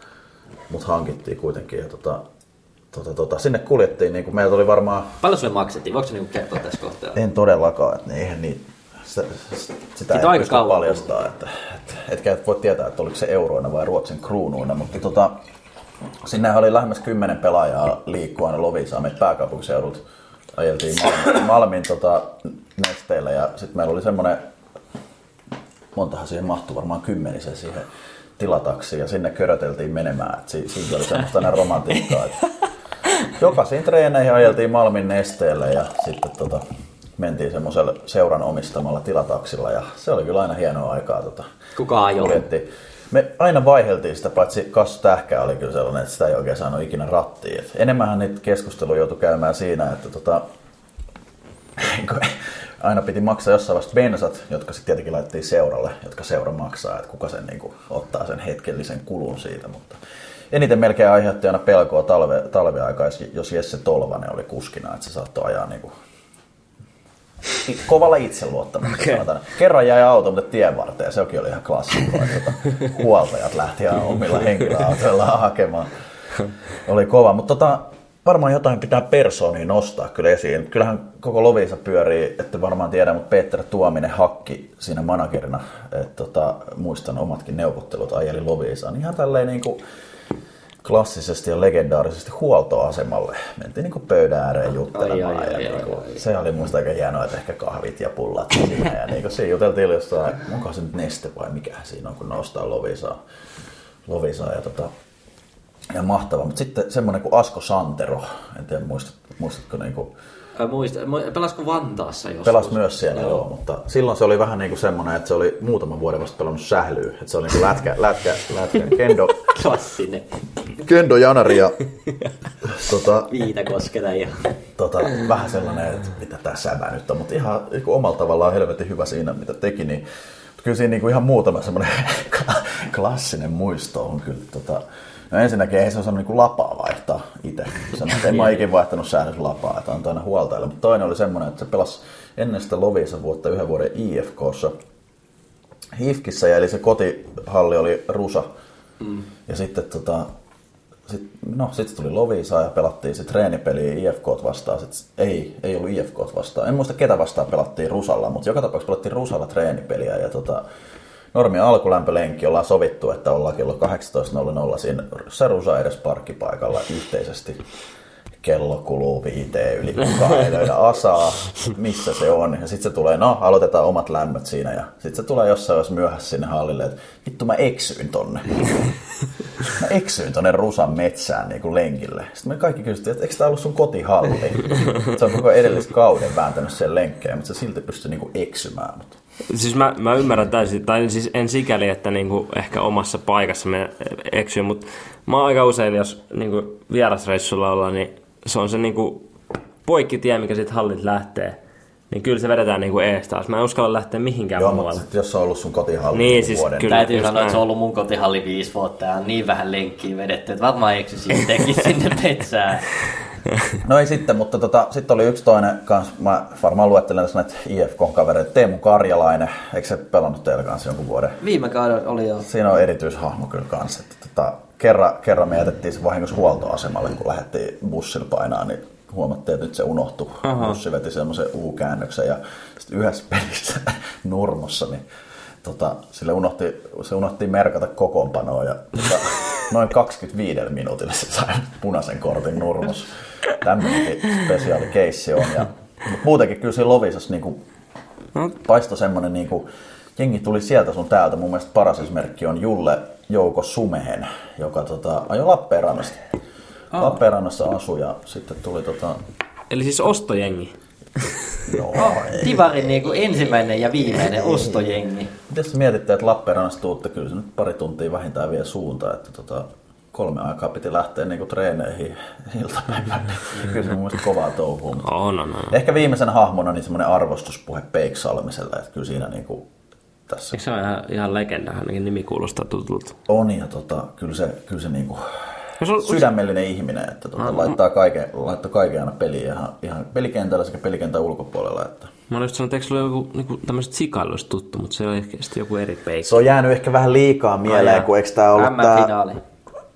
mut hankittiin kuitenkin. Ja tota, tota, tota, sinne kuljettiin, niin kuin meiltä oli varmaan Paljon sulle maksettiin? Voiko se niinku kertoa tässä kohtaa? en todellakaan, että ne eihän niin, sitä, sitä ei pysty kauan. paljastaa, että, että, etkä et voi tietää, että oliko se euroina vai Ruotsin kruunuina, mutta tota, sinne oli lähemmäs kymmenen pelaajaa liikkuu aina Lovisaan, meitä pääkaupunkiseudulta ajeltiin Malmin, Malmin tota, nesteillä ja sitten meillä oli semmoinen, montahan siihen mahtui, varmaan kymmenisen siihen tilataksiin ja sinne köröteltiin menemään, että si- siinä oli semmoista aina romantiikkaa, että jokaisiin treeneihin ajeltiin Malmin nesteelle ja sitten tota, mentiin semmoisella seuran omistamalla tilataksilla ja se oli kyllä aina hienoa aikaa. Tota, Kuka ajoi? kuljettiin. Me aina vaiheltiin sitä, paitsi Kassu Tähkä oli kyllä sellainen, että sitä ei oikein saanut ikinä rattiin. Et enemmänhän niitä keskusteluja joutui käymään siinä, että tota, aina piti maksaa jossain vaiheessa bensat, jotka sitten tietenkin laitettiin seuralle, jotka seura maksaa, että kuka sen niin kuin, ottaa sen hetkellisen kulun siitä. Mutta eniten melkein aiheutti aina pelkoa talve, talveaikaa, jos Jesse Tolvanen oli kuskina, että se saattoi ajaa niin kuin, i- kovalla itseluottamuksella. Okay. Kerran jäi auto mutta tien varteen, sekin oli ihan klassikkoa. Tuota, huoltajat lähti omilla henkilöautoillaan hakemaan. Oli kova, mutta tota, varmaan jotain pitää persoonia nostaa kyllä esiin. Kyllähän koko Lovisa pyörii, että varmaan tiedä, mutta Peter Tuominen hakki siinä managerina. Et tota, muistan omatkin neuvottelut ajeli Lovisaan. Ihan tälleen niin kuin klassisesti ja legendaarisesti huoltoasemalle. Mentiin niin kuin pöydän ääreen juttelemaan. Ai, ai, ja ai, niin ai, kuin, ai. se oli musta aika hienoa, että ehkä kahvit ja pullat siinä. Ja niin kuin siinä juteltiin jostain, onko se nyt neste vai mikä siinä on, kun noustaan Lovisaa. Lovisaa ja tota, ja mahtava. Mutta sitten semmoinen kuin Asko Santero, en tiedä muistat, muistatko niinku, Muista, mu- pelasko Vantaassa joskus? pelas myös siellä joo. joo. mutta silloin se oli vähän niin kuin semmoinen, että se oli muutaman vuoden vasta pelannut sählyä. Että se oli niin kuin lätkä, lätkä, lätkä, kendo, Klassinen. kendo janari ja tota, Viitakosketa ja... tota, vähän sellainen, että mitä tämä sävä nyt on, mutta ihan niin omalla tavallaan helvetin hyvä siinä, mitä teki, niin kyllä siinä niin kuin ihan muutama semmoinen klassinen muisto on kyllä. Tota, no ensinnäkin ei se osannut niin lapaa vaihtaa itse. Sanoin, että en mä ole ikinä vaihtanut säännös lapaa, että on aina huoltajille. Mutta toinen oli semmoinen, että se pelasi ennen sitä Lovisa vuotta yhden vuoden IFKssa. HIFKissä, ja eli se kotihalli oli Rusa. Mm. Ja sitten tota, sit, no, sit tuli Lovisa ja pelattiin sit treenipeliä IFK vastaan. Sit, ei, ei ollut IFK vastaan. En muista ketä vastaan pelattiin Rusalla, mutta joka tapauksessa pelattiin Rusalla treenipeliä. Ja tota, normi alkulämpölenkki ollaan sovittu, että ollaan kello 18.00 siinä se Rusa edes parkkipaikalla yhteisesti. Kello kuluu viiteen yli, kukaan asaa, missä se on. Ja sitten se tulee, no aloitetaan omat lämmöt siinä ja sitten se tulee jossain vaiheessa myöhässä sinne hallille, että vittu mä eksyin tonne. Mä eksyin tonne Rusan metsään niin kuin lenkille. Sitten me kaikki kysyttiin, että eikö tää ollut sun kotihalli? Se on koko edellisen kauden vääntänyt sen lenkkejä, mutta se silti pystyy niin kuin eksymään. Mutta Siis mä, mä ymmärrän täysin, tai siis en sikäli, että niinku ehkä omassa paikassa me eksyy, mutta mä oon aika usein, jos niinku vierasreissulla ollaan, niin se on se niinku poikkitie, mikä siitä hallit lähtee. Niin kyllä se vedetään niinku ees taas. Mä en uskalla lähteä mihinkään Joo, muualle. mutta sit jos se on ollut sun kotihalli Niin, niin, siis vuoden, kyllä. Täytyy sanoa, että se on ollut mun kotihalli viisi vuotta ja on niin vähän lenkkiä vedetty, että varmaan eksy sittenkin sinne metsään. No ei sitten, mutta tota, sitten oli yksi toinen kans, mä varmaan luettelen tässä näitä IFK-kavereita, Teemu Karjalainen, eikö se pelannut teillä kanssa jonkun vuoden? Viime kaudella oli jo. Siinä on erityishahmo kyllä kanssa. Että tota, kerran, kerran me jätettiin se vahingossa huoltoasemalle, kun lähdettiin bussilla painaa, niin huomattiin, että nyt se unohtui. Aha. Bussi veti semmoisen U-käännöksen ja sitten yhdessä pelissä Nurmossa, niin tota, sille unohti, se unohti merkata kokoonpanoa ja tota, noin 25 minuutilla se sai punaisen kortin Nurmos. Tämmöinenkin spesiaali keissi on. Ja, mutta muutenkin kyllä siinä Lovisassa niinku paistoi semmoinen niinku, jengi tuli sieltä sun täältä. Mun mielestä paras esimerkki on Julle Jouko Sumehen, joka tota, ajoi Lappeenrannasta. Oh. Lappeenrannassa asui ja sitten tuli tota, Eli siis ostojengi. no, ei. Divarin niin kuin ensimmäinen ja viimeinen ostojengi. Miten sä mietitte, että Lappeenrannasta tuutte, kyllä se nyt pari tuntia vähintään vie suuntaan, että tota, kolme aikaa piti lähteä niinku treeneihin iltapäivällä. Niin kyllä se mun mielestä kovaa touhua. On, on, on. Ehkä viimeisen hahmona niin semmoinen arvostuspuhe Peik Salmiselle, että kyllä siinä niinku tässä Eikö se ole ihan, ihan legenda? Ainakin nimi kuulostaa tutulta. on ja tota, kyllä se, kyllä se niinku Jos on, sydämellinen ihminen, että tota, laittaa, kaiken, laittaa kaiken aina peliin ihan, ihan pelikentällä sekä pelikentän ulkopuolella. Että. mä olin just sanonut, että eikö joku niinku, tämmöiset sikailuista tuttu, mutta se on ehkä sitten joku eri peikki. Se on jäänyt ehkä vähän liikaa mieleen, Ai kun eikö tämä ollut M-finaali.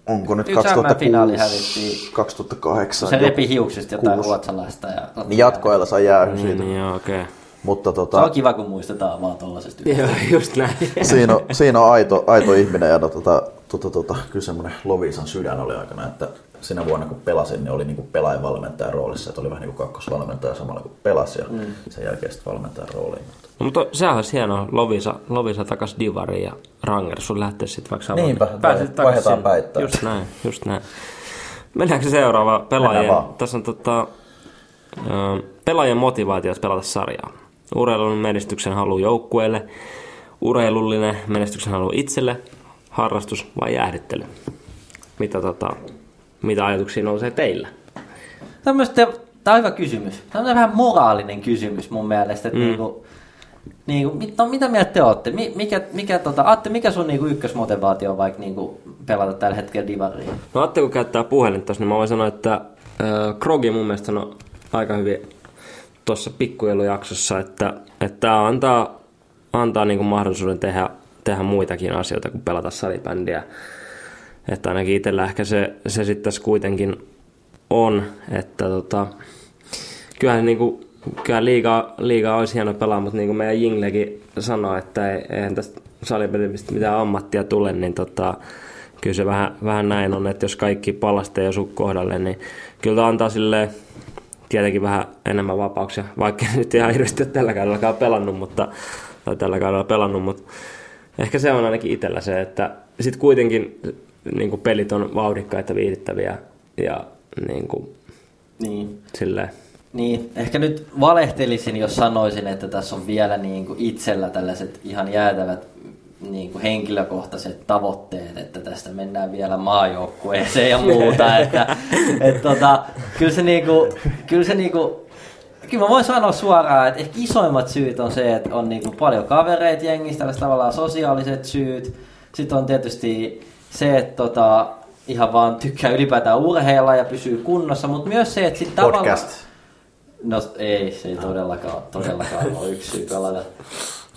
Onko nyt Yksi 2006, M-finaali hävittiin. 2008. Se repi hiuksista jotain kuusi. ruotsalaista. Ja... Niin jatkoajalla saa jäähy siitä. Niin, niin joo, okei. Okay. Mutta Se tota, on kiva, kun muistetaan vaan tollasesta. Joo, just näin. siinä, on, siinä on aito, aito ihminen ja tota, tota, tota, kyllä semmoinen Lovisan sydän oli aikana, että sinä vuonna kun pelasin, niin oli niin pelaajan valmentajan roolissa, että oli vähän niin kuin kakkosvalmentaja samalla kun pelasi ja mm. sen jälkeen sitten valmentajan rooliin. Mutta No, mutta sehän olisi hienoa, Lovisa, Lovisa takas Divariin ja Ranger, sun lähtee sitten vaikka samaan. Niinpä, Pääset takas vaihdetaan päittää. Just näin, just näin. Mennäänkö se seuraava vaan. Tässä on tota, pelaajien motivaatiot pelata sarjaa. Urheilun menestyksen halu joukkueelle, urheilullinen menestyksen halu itselle, harrastus vai jäähdyttely? Mitä, tota, mitä ajatuksia nousee teillä? Tämmöistä, tämä on hyvä kysymys. Tämä on vähän moraalinen kysymys mun mielestä. Että mm. niinku, niinku, mit, no, mitä mieltä te olette? Mi, mikä, mikä, tota, Atte, mikä sun niinku ykkösmotivaatio on vaikka niinku, pelata tällä hetkellä divariin? No Atte kun käyttää puhelinta tuossa, niin mä voin sanoa, että äh, Krogi mun mielestä on aika hyvin tuossa pikkujoulujaksossa, että, että tämä antaa, antaa niin kuin mahdollisuuden tehdä, tehdä muitakin asioita kuin pelata salibändiä. Että ainakin itsellä ehkä se, se sitten tässä kuitenkin on, että tota, kyllähän niin kuin, kyllä liigaa, liigaa olisi hieno pelaa, mutta niin kuin meidän Jinglekin sanoi, että ei, eihän tästä salipelistä mitään ammattia tule, niin tota, kyllä se vähän, vähän näin on, että jos kaikki palaste ei osu kohdalle, niin kyllä tämä antaa sille tietenkin vähän enemmän vapauksia, vaikka nyt ihan hirveästi ole tällä kaudella pelannut, mutta, tai tällä kaudella pelannut, mutta ehkä se on ainakin itsellä se, että sitten kuitenkin niin kuin pelit on vauhdikkaita, viihdyttäviä ja niin kuin, Niin. silleen, Niin, ehkä nyt valehtelisin, jos sanoisin, että tässä on vielä niin kuin itsellä tällaiset ihan jäätävät niin kuin henkilökohtaiset tavoitteet, että tästä mennään vielä maajoukkueeseen ja muuta. että, et tota, kyllä se, niin kuin, kyllä se niin kuin, Kyllä mä voin sanoa suoraan, että ehkä isoimmat syyt on se, että on niin kuin paljon kavereita jengistä, tällaiset tavallaan sosiaaliset syyt. Sitten on tietysti se, että tota, ihan vaan tykkää ylipäätään urheilla ja pysyy kunnossa, mutta myös se, että sitten tavallaan... No ei, se ei todellakaan, todellakaan ole yksi syy pelata.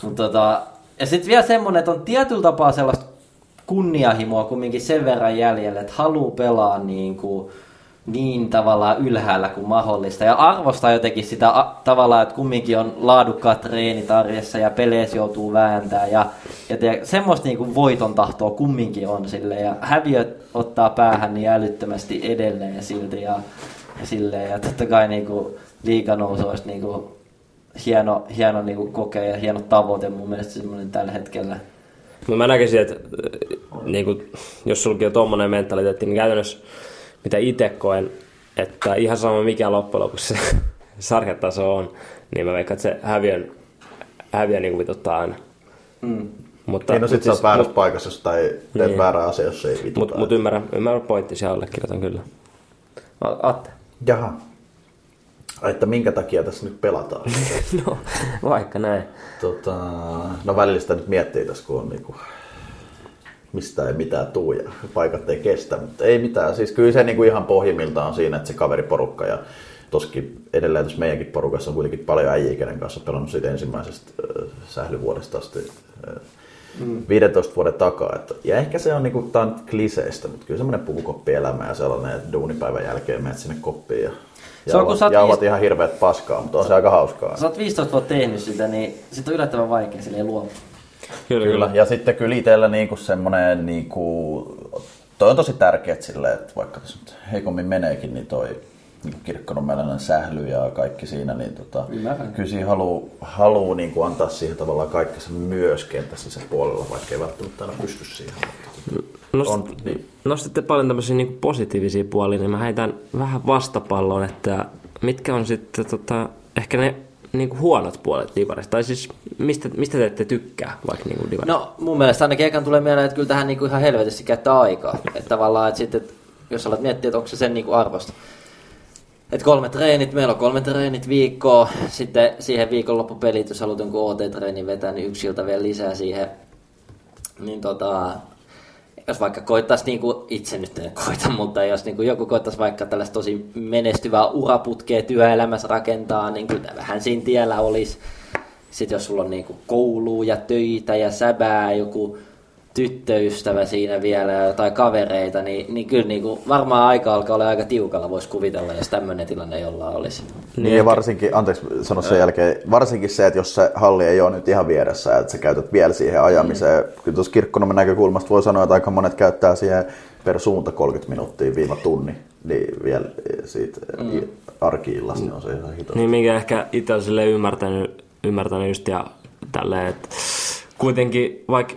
Mut tota, ja sitten vielä semmonen, että on tietyllä tapaa sellaista kunnianhimoa kumminkin sen verran jäljellä, että haluaa pelaa niin, kuin, niin tavallaan ylhäällä kuin mahdollista. Ja arvostaa jotenkin sitä a, tavallaan, että kumminkin on laadukkaat treenit arjessa ja peleissä joutuu vääntää. Ja, ja te, semmoista niin kuin voiton tahtoa kumminkin on sille Ja häviöt ottaa päähän niin älyttömästi edelleen silti. Ja, ja silleen, ja totta kai niinku liiganousu olisi niinku hieno, hieno niinku kokea ja hieno tavoite mun mielestä semmoinen tällä hetkellä. No mä näkisin, että äh, niin kuin, jos sulki on tommonen mentaliteetti, niin käytännössä mitä itse koen, että ihan sama mikä loppujen lopuksi se sarjataso on, niin mä veikkaan, että se häviön, häviö niin kuin vituttaa aina. Mm. Mutta, Niin no sit mut sä oot siis- väärässä mut- paikassa, jos tai teet Niin. väärää asiaa, jos ei vituta. Mutta mut ymmärrän, ymmärrän pointtisia allekirjoitan kyllä. Atte. Jaha. Että minkä takia tässä nyt pelataan? No, vaikka näin. tota, no välillä sitä nyt miettii tässä, kun on niinku, mistä ei mitään tuu ja paikat ei kestä, mutta ei mitään. Siis kyllä se niinku ihan pohjimmiltaan on siinä, että se kaveriporukka ja toskin edelleen tässä meidänkin porukassa on kuitenkin paljon äijä, kenen kanssa pelannut siitä ensimmäisestä äh, sählyvuodesta asti äh, mm. 15 vuoden takaa. Että, ja ehkä se on, niinku, tää on kliseistä, mutta kyllä semmoinen pukukoppielämä ja sellainen, että duunipäivän jälkeen menet sinne koppiin ja Se on, kun sä jauhat, viis- ihan hirveät paskaa, mutta on se aika hauskaa. Sä oot 15 vuotta tehnyt sitä, niin sit on yllättävän vaikea silleen luopua. Kyllä, Kyllä, ja sitten kyllä itsellä niinku semmoinen, niinku, toi on tosi tärkeä silleen, että vaikka tässä nyt heikommin meneekin, niin toi niin kirkkonummelainen sähly ja kaikki siinä, niin tota, Ymmärrän. kyllä siinä haluu, haluu niinku antaa siihen tavallaan kaikkensa myös kentässä se puolella, vaikka ei välttämättä aina pysty siihen. Mutta Nost, on, niin. Nostitte paljon tämmöisiä niin positiivisia puolia, niin mä heitän vähän vastapallon, että mitkä on sitten tota, ehkä ne niin kuin huonot puolet divarista? Tai siis mistä, mistä te ette tykkää vaikka niin kuin divarista? No mun mielestä ainakin ekan tulee mieleen, että kyllä tähän niinku ihan helvetisti käyttää aikaa. Että tavallaan, että sitten, että jos alat miettiä, että onko se sen niinku arvosta. Että kolme treenit, meillä on kolme treenit viikkoa, sitten siihen viikonloppupelit, jos haluat jonkun OT-treenin vetää, niin yksi ilta vielä lisää siihen. Niin tota, jos vaikka koittaisi, niin kuin itse nyt en koita, mutta jos niin kuin joku koittaisi vaikka tällaista tosi menestyvää uraputkea työelämässä rakentaa, niin kyllä vähän siinä tiellä olisi. Sitten jos sulla on niin kuin koulua ja töitä ja säbää, joku tyttöystävä siinä vielä jotain kavereita, niin, niin kyllä niin kuin varmaan aika alkaa olla aika tiukalla, voisi kuvitella, jos tämmöinen tilanne jollain olisi. Niin ja varsinkin, anteeksi sano sen jälkeen, varsinkin se, että jos se halli ei ole nyt ihan vieressä, että sä käytät vielä siihen ajamiseen. Kyllä tuossa kirkkonomen näkökulmasta voi sanoa, että aika monet käyttää siihen per suunta 30 minuuttia viiva tunni, niin vielä siitä mm. arki-illasta niin on se ihan hito. Niin minkä ehkä itse olen ymmärtänyt, ymmärtänyt just ja tälleen, että kuitenkin vaikka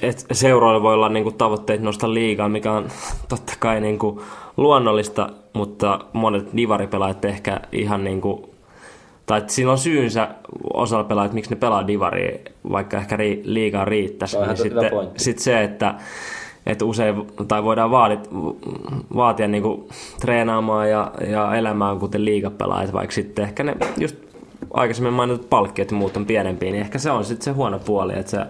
et seuroilla voi olla niinku tavoitteet nostaa liigaa, mikä on totta kai niinku luonnollista, mutta monet divaripelaajat ehkä ihan niinku, tai että siinä on syynsä osalla pelaajat, miksi ne pelaa divaria, vaikka ehkä ri, liigaa riittäisi. Se niin sitten, sitten se, että, että usein, tai voidaan vaadit, vaatia niinku treenaamaan ja, ja elämään kuten liigapelaajat, vaikka sitten ehkä ne just aikaisemmin mainitut palkkiot ja muut on pienempiä, niin ehkä se on sitten se huono puoli, että sä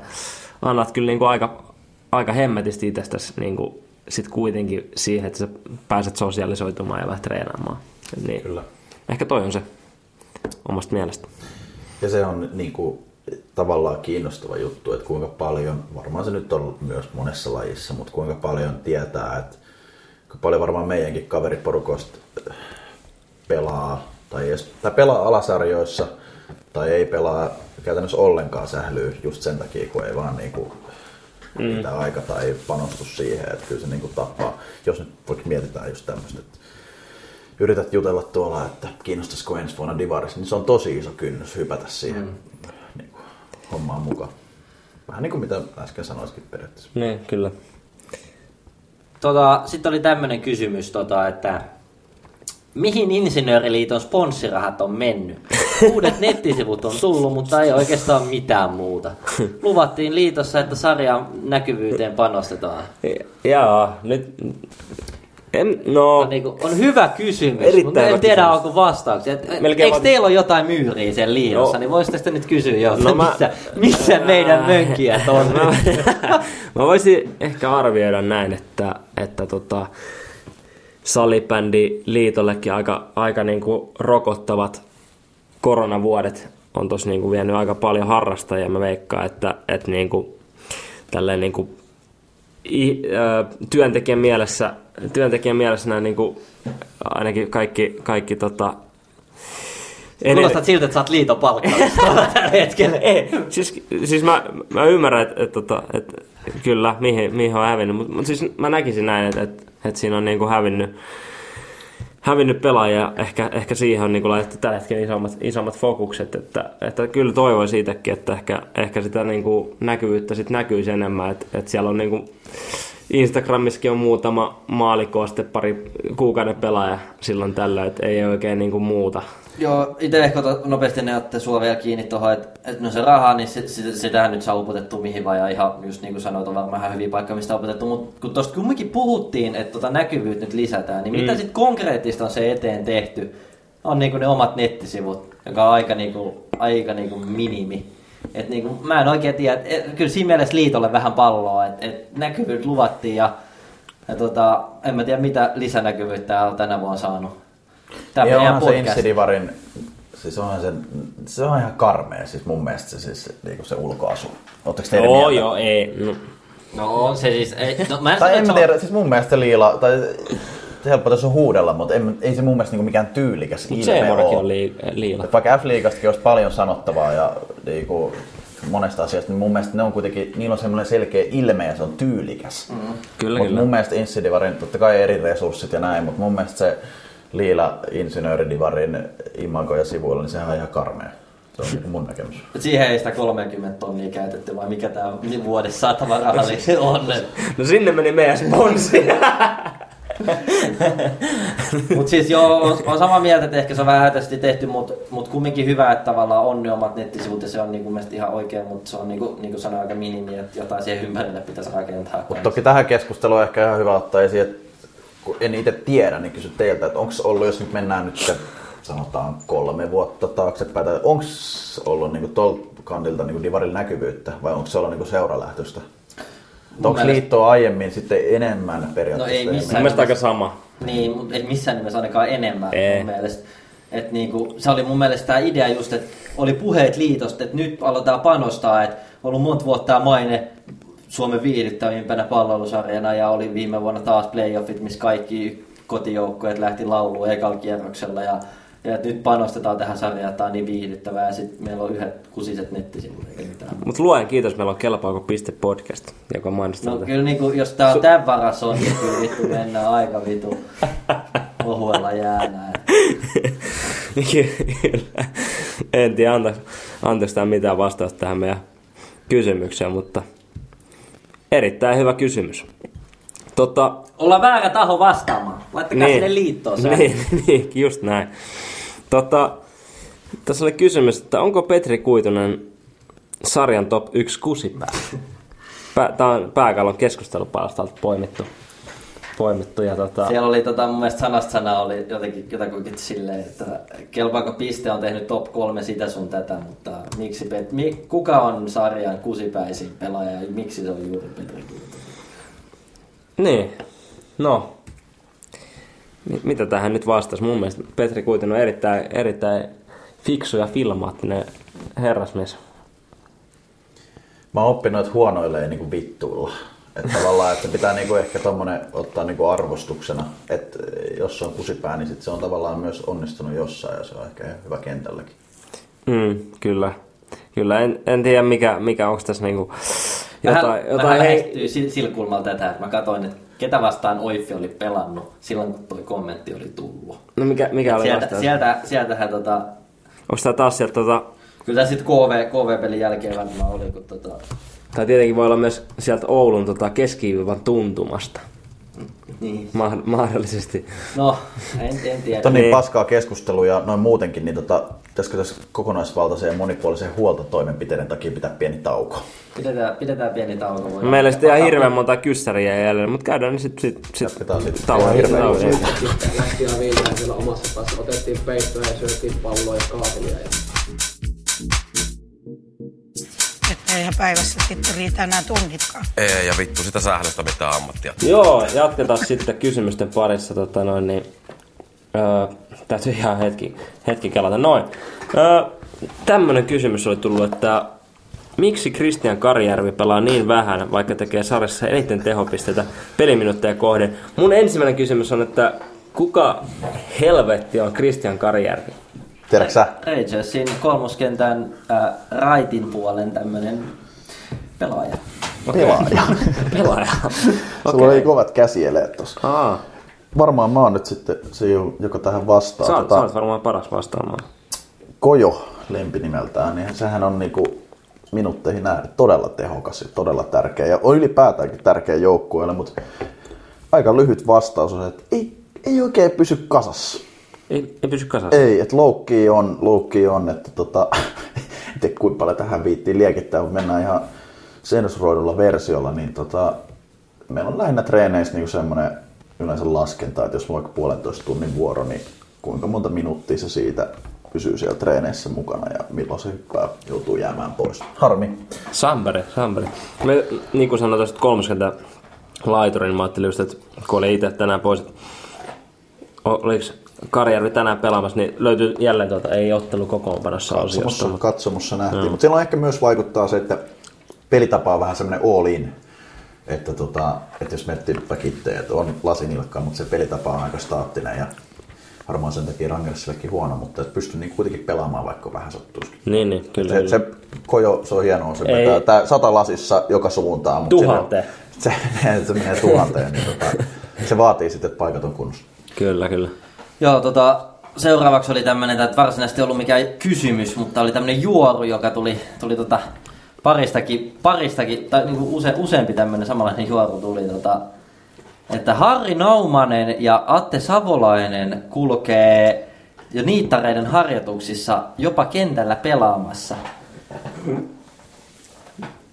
annat kyllä niinku aika, aika hemmetisti itsestäsi niinku sit kuitenkin siihen, että sä pääset sosialisoitumaan ja vähän treenaamaan. Niin. Kyllä. Ehkä toi on se. omasta mielestä. Ja se on niin kuin, tavallaan kiinnostava juttu, että kuinka paljon, varmaan se nyt on myös monessa lajissa, mutta kuinka paljon tietää, että kuinka paljon varmaan meidänkin kaveriporukoista pelaa tai, edes, tai pelaa alasarjoissa tai ei pelaa käytännössä ollenkaan sählyy just sen takia, kun ei vaan niinku mm. aika tai panostus siihen, että kyllä se niinku tappaa. Jos nyt vaikka mietitään just tämmöistä, että yrität jutella tuolla, että kiinnostaisiko ensi vuonna Divaris, niin se on tosi iso kynnys hypätä siihen mm. niinku, hommaan mukaan. Vähän niin kuin mitä äsken sanoisikin periaatteessa. Niin, kyllä. Tota, Sitten oli tämmöinen kysymys, tota, että mihin Insinööriliiton sponssirahat on mennyt? Uudet nettisivut on tullut, mutta ei oikeastaan mitään muuta. Luvattiin liitossa, että sarjan näkyvyyteen panostetaan. Jaa, nyt... En, no, On, niinku, on hyvä kysymys, Erittäin mutta en tiedä kysymys. onko vastauksia. Et, Melkein eikö teillä ole jotain myyriä sen liitossa, No. niin voisitte sitten nyt kysyä jo, No mä- missä, missä meidän mönkijät on mä, mä voisin ehkä arvioida näin, että, että tota, salibändi liitollekin aika, aika niinku rokottavat koronavuodet on tossa niinku vienyt aika paljon harrastajia. Mä veikkaan, että, että niinku, tälleen niinku, i, ö, työntekijän mielessä, työntekijän mielessä nämä niinku, ainakin kaikki, kaikki tota, ener- Kuulostat siltä, että sä oot liiton palkkaamista tällä hetkellä. ei, siis, siis mä, mä ymmärrän, että et, tota, et, kyllä, mihin, mihin on hävinnyt, mutta mut siis mä näkisin näin, että et, et siinä on niinku hävinnyt, hävinnyt pelaajia, ehkä, ehkä siihen on niinku laitettu tällä hetkellä isommat, isommat fokukset, että, että kyllä toivoin siitäkin, että ehkä, ehkä sitä niinku näkyvyyttä sit näkyisi enemmän, että, että siellä on niinku, Instagramissakin on muutama maalikko, sitten pari kuukauden pelaaja silloin tällä, että ei oikein niinku muuta. Joo, itse ehkä nopeasti ne otte sua vielä kiinni tuohon, että et no se raha, niin se, se, sitähän nyt saa upotettu mihin vaan, ja ihan just niin kuin sanoit, on varmaan ihan hyviä paikka, mistä on upotettu, mutta kun tosta kumminkin puhuttiin, että tota näkyvyyttä nyt lisätään, niin mm. mitä sitten konkreettista on se eteen tehty? On niinku ne omat nettisivut, joka on aika, niinku, aika niinku minimi. Et niinku, mä en oikein tiedä, et, et, kyllä siinä mielessä liitolle vähän palloa, että et näkyvyyttä luvattiin ja, ja tota, en mä tiedä mitä lisänäkyvyyttä on tänä vuonna saanut. Ja meidän onhan se. Insidivarin, siis onhan se, se on ihan karmea, siis mun mielestä se, siis, niinku se ulkoasu. Oletteko te eri Joo, mieltä? joo, ei. No, No on se siis, ei, no mä en Tai en mä se on- tiedä, siis mun mielestä se liila, tai se helppo tässä on huudella, mutta en, ei se mun mielestä niinku mikään tyylikäs Mutta ilme oo. on lii, liila. Et vaikka F-liigastakin olisi paljon sanottavaa ja niinku, monesta asiasta, niin mun mielestä ne on kuitenkin, niillä on semmoinen selkeä ilme ja se on tyylikäs. Mm. Kyllä, Mutta kyllä. mun mielestä Insidivarin, totta kai eri resurssit ja näin, mutta mun mielestä se liila insinööridivarin imago ja sivuilla, niin sehän on ihan karmea. Se on mun näkemys. Siihen ei sitä 30 tonnia käytetty, vai mikä tää vuodessa saatava rahalli on. No sinne meni meidän sponssi. Mutta siis joo, on, samaa mieltä, että ehkä se on vähän hätäisesti tehty, mutta mut kumminkin hyvä, että tavallaan on ne omat nettisivut ja se on niinku mielestäni ihan oikein, mutta se on niinku, niinku sanoin aika minimi, että jotain siihen ympärille pitäisi rakentaa. Mutta toki tähän keskusteluun on ehkä ihan hyvä ottaa esiin, että kun en itse tiedä, niin kysy teiltä, että onko ollut, jos nyt mennään nyt se, sanotaan kolme vuotta taaksepäin, tai onko ollut niin tuolta kantilta niin divarilla näkyvyyttä, vai onko se ollut niin seuralähtöistä? Onko mielestä- liittoa aiemmin sitten enemmän periaatteessa? No ei missään. Mielestä aika sama. Niin, mutta ei missään nimessä ainakaan enemmän Ei. mun mielestä. Et niinku, se oli mun mielestä tämä idea just, että oli puheet liitosta, että nyt aletaan panostaa, että on ollut monta vuotta tämä maine Suomen viihdyttävimpänä palvelusarjana ja oli viime vuonna taas playoffit, missä kaikki kotijoukkueet lähti lauluun ekalla kierroksella ja, ja nyt panostetaan tähän sarjaan, että tämä on niin viihdyttävää ja sitten meillä on yhdet kusiset mitään. Mutta luen kiitos, meillä on kelpaako piste podcast, joka mainostaa. No kyllä niinku, jos tää on tämän varassa on, niin kyllä vittu mennään aika vitu ohuella jäänä. en tiedä, antaisi tämä mitään vastausta tähän meidän kysymykseen, mutta erittäin hyvä kysymys. Tota, Ollaan väärä taho vastaamaan. Laittakaa Niin. sinne liittoon se. niin, niin, just näin. Tota, tässä oli kysymys, että onko Petri Kuitunen sarjan top 1 kusipää? Pää, Tämä on pääkallon keskustelupalstalta poimittu. Poimittu ja tota, Siellä oli tota, mun mielestä sanasta sana oli jotenkin jotakuinkin silleen, että kelpaako piste on tehnyt top kolme sitä sun tätä, mutta miksi Pet, mi, kuka on sarjan kusipäisin pelaaja ja miksi se on juuri Petri? Niin, no. Mi- Mitä tähän nyt vastasi? Mun mielestä Petri Kuitunen on erittäin, erittäin fiksu ja filmaattinen herrasmies. Mä oon oppinut, että huonoille ei niinku vittuilla. Että tavallaan, että pitää niinku ehkä tommonen ottaa niinku arvostuksena, että jos se on kusipää, niin sit se on tavallaan myös onnistunut jossain ja se on ehkä hyvä kentälläkin. Mm, kyllä. Kyllä, en, en tiedä mikä, mikä onko tässä niinku Vähän, jotain, vähän jotain hei, lähestyy sil- sillä kulmalla tätä, että mä katsoin, että ketä vastaan Oiffi oli pelannut silloin, kun toi kommentti oli tullut. No mikä, mikä oli Sieltä, vastaus? sieltä, sieltähän tota, Onko tää taas sieltä tota, kyllä tää sitten KV, KV-pelin jälkeen varmaan oli, kun tota, tai tietenkin voi olla myös sieltä Oulun tota keskiviivan tuntumasta. niin. Ma- mahdollisesti. No, en, en tiedä. Tämä on niin Niin. paskaa keskustelua ja noin muutenkin, niin tota, pitäisikö tässä kokonaisvaltaisen ja monipuolisen huoltotoimenpiteiden takia pitää pieni tauko? Pidetään, pidetään pieni tauko. voidaan- Meillä sitten ihan hirveän monta kyssäriä jäljellä, mutta käydään niin sitten sit, sit, Jatketaan sitten. tauon hirveän tauon. Lähti ihan viimein siellä omassa päässä. Otettiin peittoja ja syötiin palloa ja kaapelia. Ja... Eihän päivässä sitten riitä enää tunnitkaan. Ei, ja vittu sitä sählöstä mitään ammattia. Joo, jatketaan sitten kysymysten parissa. Tota noin, niin, öö, täytyy ihan hetki, hetki kelata. Noin. Öö, tämmönen kysymys oli tullut, että miksi Christian Karjärvi pelaa niin vähän, vaikka tekee sarjassa eniten tehopisteitä peliminuutteja kohden? Mun ensimmäinen kysymys on, että kuka helvetti on Christian Karjärvi? Tiedätkö sä? Rangersin kolmoskentän äh, raitin puolen tämmönen pelaaja. Pelaaja. Pelaaja. Sulla oli kovat käsieleet tossa. Aa, Varmaan mä oon nyt sitten se, joka tähän vastaa. sä, Tota, sä oot varmaan paras vastaamaan. Kojo lempinimeltään, niin sehän on niinku minuutteihin nähden todella tehokas ja todella tärkeä. Ja on ylipäätäänkin tärkeä joukkueelle, mutta aika lyhyt vastaus on, että ei, ei oikein pysy kasassa. Ei, ei pysy kasassa. Ei, että loukki on, loukki on, että tota, tiedä kuinka paljon tähän viittiin liekittää, mutta mennään ihan sensuroidulla versiolla, niin tota, meillä on lähinnä treeneissä niin semmoinen yleensä laskenta, että jos on vaikka puolentoista tunnin vuoro, niin kuinka monta minuuttia se siitä pysyy siellä treeneissä mukana ja milloin se hyppää joutuu jäämään pois. Harmi. Sampere, Sampere. Me, niin kuin sanoin tuosta 30 laiturin, niin mä ajattelin just, että kun oli itse tänään pois, oliko Karjärvi tänään pelaamassa, niin löytyy jälleen tuota, ei ottelu kokoonpanossa osiosta. Katsomussa, Mutta... katsomussa nähtiin, mutta silloin ehkä myös vaikuttaa se, että pelitapa on vähän semmoinen all in. Että, tota, että jos miettii väkittejä, että on lasinilkka, mutta se pelitapa on aika staattinen ja varmaan sen takia Rangersillekin huono, mutta et pystyy niin kuitenkin pelaamaan vaikka vähän sattuisikin. Niin, niin, kyllä. Se, kyllä. se kojo, se on hienoa, se vetää tää sata lasissa joka suuntaan. Mutta Tuhanteen. Se, se, se menee tuhanteen, niin tota, se vaatii sitten, että paikat on kunnossa. Kyllä, kyllä. Joo, tota, seuraavaksi oli tämmönen, että varsinaisesti ei ollut mikään kysymys, mutta oli tämmönen juoru, joka tuli, tuli tota paristakin, paristakin tai niinku use, useampi tämmönen samanlainen juoru tuli tota, että Harri Naumanen ja Atte Savolainen kulkee jo niittareiden harjoituksissa jopa kentällä pelaamassa.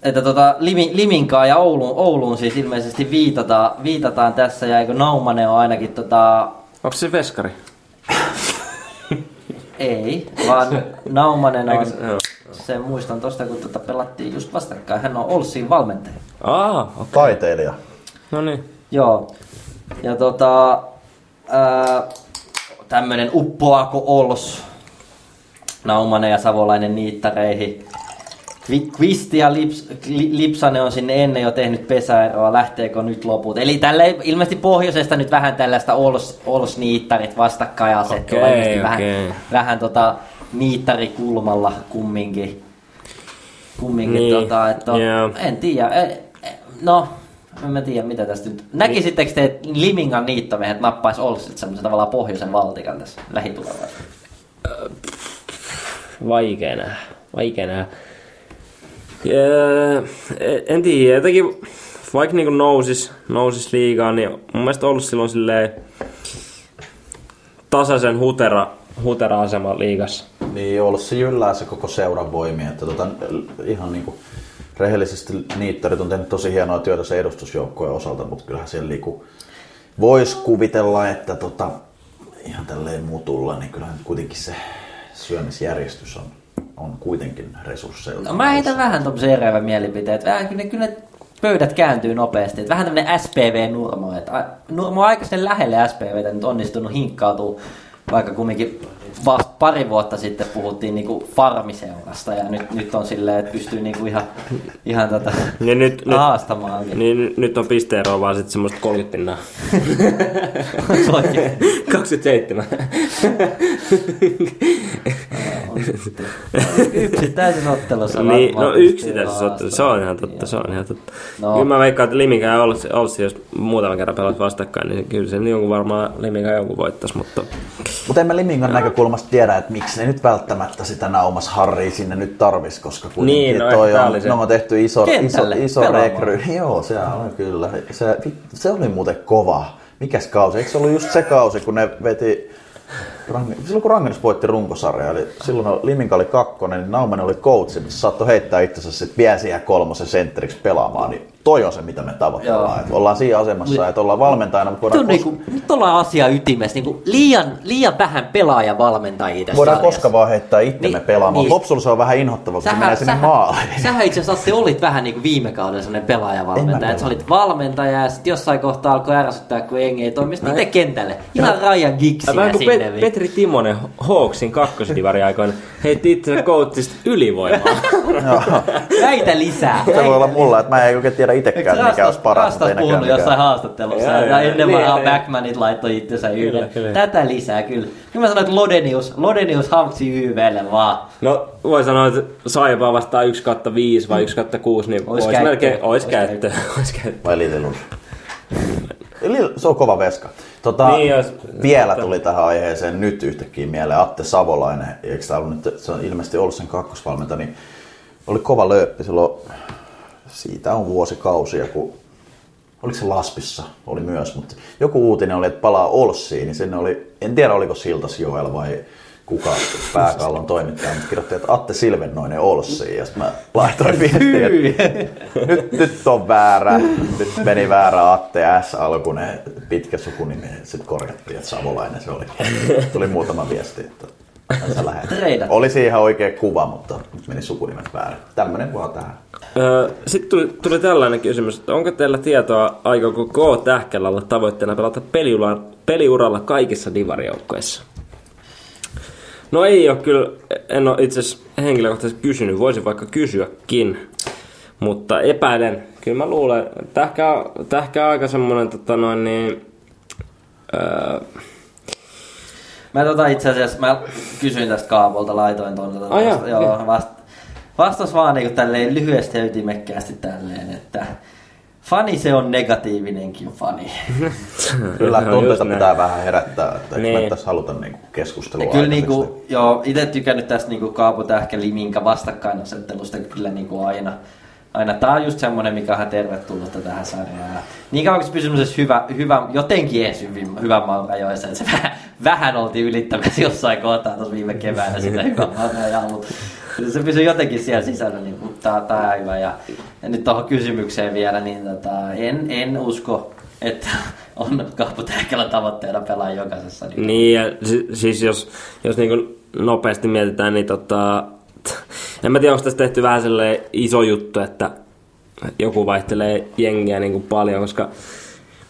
Että tota, Limi, Liminkaan ja Ouluun, Ouluun siis ilmeisesti viitataan, viitataan tässä, ja eikö Naumanen on ainakin tota, Onko se veskari? ei, vaan Naumanen on, se- muistan tosta, kun tota pelattiin just vastakkain. Hän on Olssiin valmentaja. Aa, okay. Taiteilija. no niin. Joo. Ja tota, ää, tämmönen uppoako Ols. Naumanen ja Savolainen niittareihin. Kvi- Kvisti ja Lips, Li- Lipsanen on sinne ennen jo tehnyt pesäeroa, lähteekö nyt loput. Eli tälle ilmeisesti pohjoisesta nyt vähän tällaista Ols, Ols niittarit vastakkainasettelua. Okei, ilmeisesti vähän, vähän tota niittarikulmalla kumminkin. Kumminkin Niin, tota, että on, joo. en tiedä. E- e- No, en mä tiedä mitä tästä nyt. Näkisittekö te, että Limingan niittomiehet nappais Olsit semmoisen tavallaan pohjoisen valtikan tässä lähitulevaisuudessa? Vaikea nähdä. Vaikea nähdä. Öö, en tiedä, jotenkin vaikka niinku nousis, nousis liigaan, niin mun mielestä ollut silloin silleen tasaisen hutera, hutera-asema liigassa. Niin, olla se jyllää se koko seuran voimia. Että tota, ihan niin kuin rehellisesti niittarit on tehnyt tosi hienoa työtä se edustusjoukkojen osalta, mutta kyllähän siellä liiku voisi kuvitella, että tota, ihan tälleen mutulla, niin kyllähän kuitenkin se syömisjärjestys on, on kuitenkin resursseilta. No, mä heitän vähän tommosen eriävän mielipiteen, että vähän kyllä, kyllä pöydät kääntyy nopeasti. Että vähän tämmönen SPV-nurmo. Että Nurmo on aika sen lähelle SPVtä nyt onnistunut hinkkautuu, vaikka kumminkin vasta pari vuotta sitten puhuttiin niinku farmiseurasta ja nyt, nyt on silleen, että pystyy niinku ihan, ihan tota, Ja nyt, nyt, haastamaankin. niin, nyt on pisteeroa vaan sitten semmoista 30 pinnaa. Se oikein. 27. Yksittäisessä ottelussa niin, no yksittäisessä ottelussa, se on ihan totta, se on ihan totta. No. Kyllä mä veikkaan, että Liminka ja Olssi, Olssi, jos muutaman kerran pelat vastakkain, niin kyllä se jonkun varmaan Liminka jonkun voittaisi, mutta Mutta en mä Limingan näkökulmasta tiedä, että miksi ne nyt välttämättä sitä Naumas Harria sinne nyt tarvis, koska kuitenkin Niin, no toi on, ne on tehty iso, iso, Kentälle iso pelaamaan. rekry. Joo, se on kyllä. Se, se oli muuten kova. Mikäs kausi? Eikö se ollut just se kausi, kun ne veti Silloin kun Rangers voitti runkosarja, eli silloin Liminka oli kakkonen, niin Naumanen oli coachi, missä saattoi heittää itsensä sitten vielä siihen kolmosen sentteriksi pelaamaan, niin toi on se, mitä me tavoitellaan. Että ollaan siinä asemassa, että ollaan valmentajana, mutta Nyt, voidaan, kos- niinku, nyt ollaan asia ytimessä. Niinku liian, liian vähän pelaajavalmentajia tässä voidaan sarjassa. koska vaan heittää itsemme Niin, pelaamaan. niin. Niin. Lopsulla se on vähän inhottavaa, kun se menee sinne maaliin. sähän itse asiassa Atte, olit vähän niin kuin viime kaudella sellainen En pelaajavalmentaja. sä olit valmentaja ja sitten jossain kohtaa alkoi ärsyttää, kun jengi ei toimi. Sitten itse kentälle. Ihan Vähän kuin sinne. Pet- Petri Timonen Hawksin kakkosdivari aikoina heitti itsensä coachista ylivoimaa. Väitä lisää. Se voi olla mulla, että mä en oikein tiedä itsekään, mikä olisi paras. Rastas ei puhunut jossain haastattelussa. Joo, Ja, joo. ennen Niin, vanhaa niin. Backmanit laittoi itsensä kyllä. Tätä lisää kyllä. Kyllä mä sanoin, että Lodenius, Lodenius hamsi YVlle vaan. No voi sanoa, että Saipaa vastaan 1 kautta 5 vai 1 kautta 6, niin Ois olisi käyttöä. melkein, ois Ois käyttöä. Ois käyttöä. Vai? Lil- Se on kova veska. Tota, Niin, jos- vielä tuli tähän aiheeseen nyt yhtäkkiä mieleen Atte Savolainen, eikö tämä ollut nyt, se on ilmeisesti ollut sen kakkosvalmentaja, niin oli kova lööppi silloin, siitä on vuosikausia, kun oliko se Laspissa, oli myös, mutta joku uutinen oli, että palaa Olssiin, niin sinne oli, en tiedä oliko Siltas Joel vai kuka pääkallon toimittaja, mutta kirjoitti, että Atte Silvennoinen Olssiin, ja sitten mä laitoin viestiä, että nyt, nyt on väärä, nyt meni väärä Atte S. alkunen pitkä sukunimi, sitten korjattiin, että Savolainen se oli. Tuli muutama viesti, että sä lähet. Treidat. Oli siihen oikea kuva, mutta nyt meni sukunimet väärin. Tämmönen vaan tähän. Sitten tuli, tuli tällainen kysymys, että onko teillä tietoa, aikooko K. Tähkellä olla tavoitteena pelata peliuralla, peliuralla kaikissa divarijoukkoissa? No ei ole kyllä, en ole itse asiassa henkilökohtaisesti kysynyt, voisin vaikka kysyäkin, mutta epäilen, kyllä mä luulen, tähkä, tähkä aika semmonen tota noin niin, öö, Mä tota itse asiassa, mä kysyin tästä Kaapolta, laitoin tuon tota, Ai vasta, joo, joo, okei. vast, vastas vaan niinku tälleen lyhyesti ja ytimekkäästi tälleen, että fani se on negatiivinenkin fani. Kyllä tunteita just näin. pitää vähän herättää, että niin. Niin. me tässä haluta niinku keskustelua. Ja kyllä niinku, joo, itse tykännyt tästä niinku Kaapo Tähkä Liminka vastakkainasettelusta kyllä niinku aina. Aina tää on just semmonen, mikä on tervetullutta tähän sarjaan. Ja niin kauan kun se semmoisessa hyvä, hyvä, jotenkin edes hyvin, hyvän maan rajoissa, että se vähän, vähän oltiin ylittämässä jossain kohtaa tuossa viime keväänä sitä hyvän maan mutta se pysyi jotenkin siellä sisällä, niin tää, tää on hyvä. Ja, ja nyt tuohon kysymykseen vielä, niin tota, en, en usko, että on Kaapo Tähkälä tavoitteena pelaa jokaisessa. Niin. Niin, ja si- siis jos, jos niin nopeasti mietitään, niin tota, en mä tiedä, onko tässä tehty vähän sellainen iso juttu, että joku vaihtelee jengiä niin kuin paljon, koska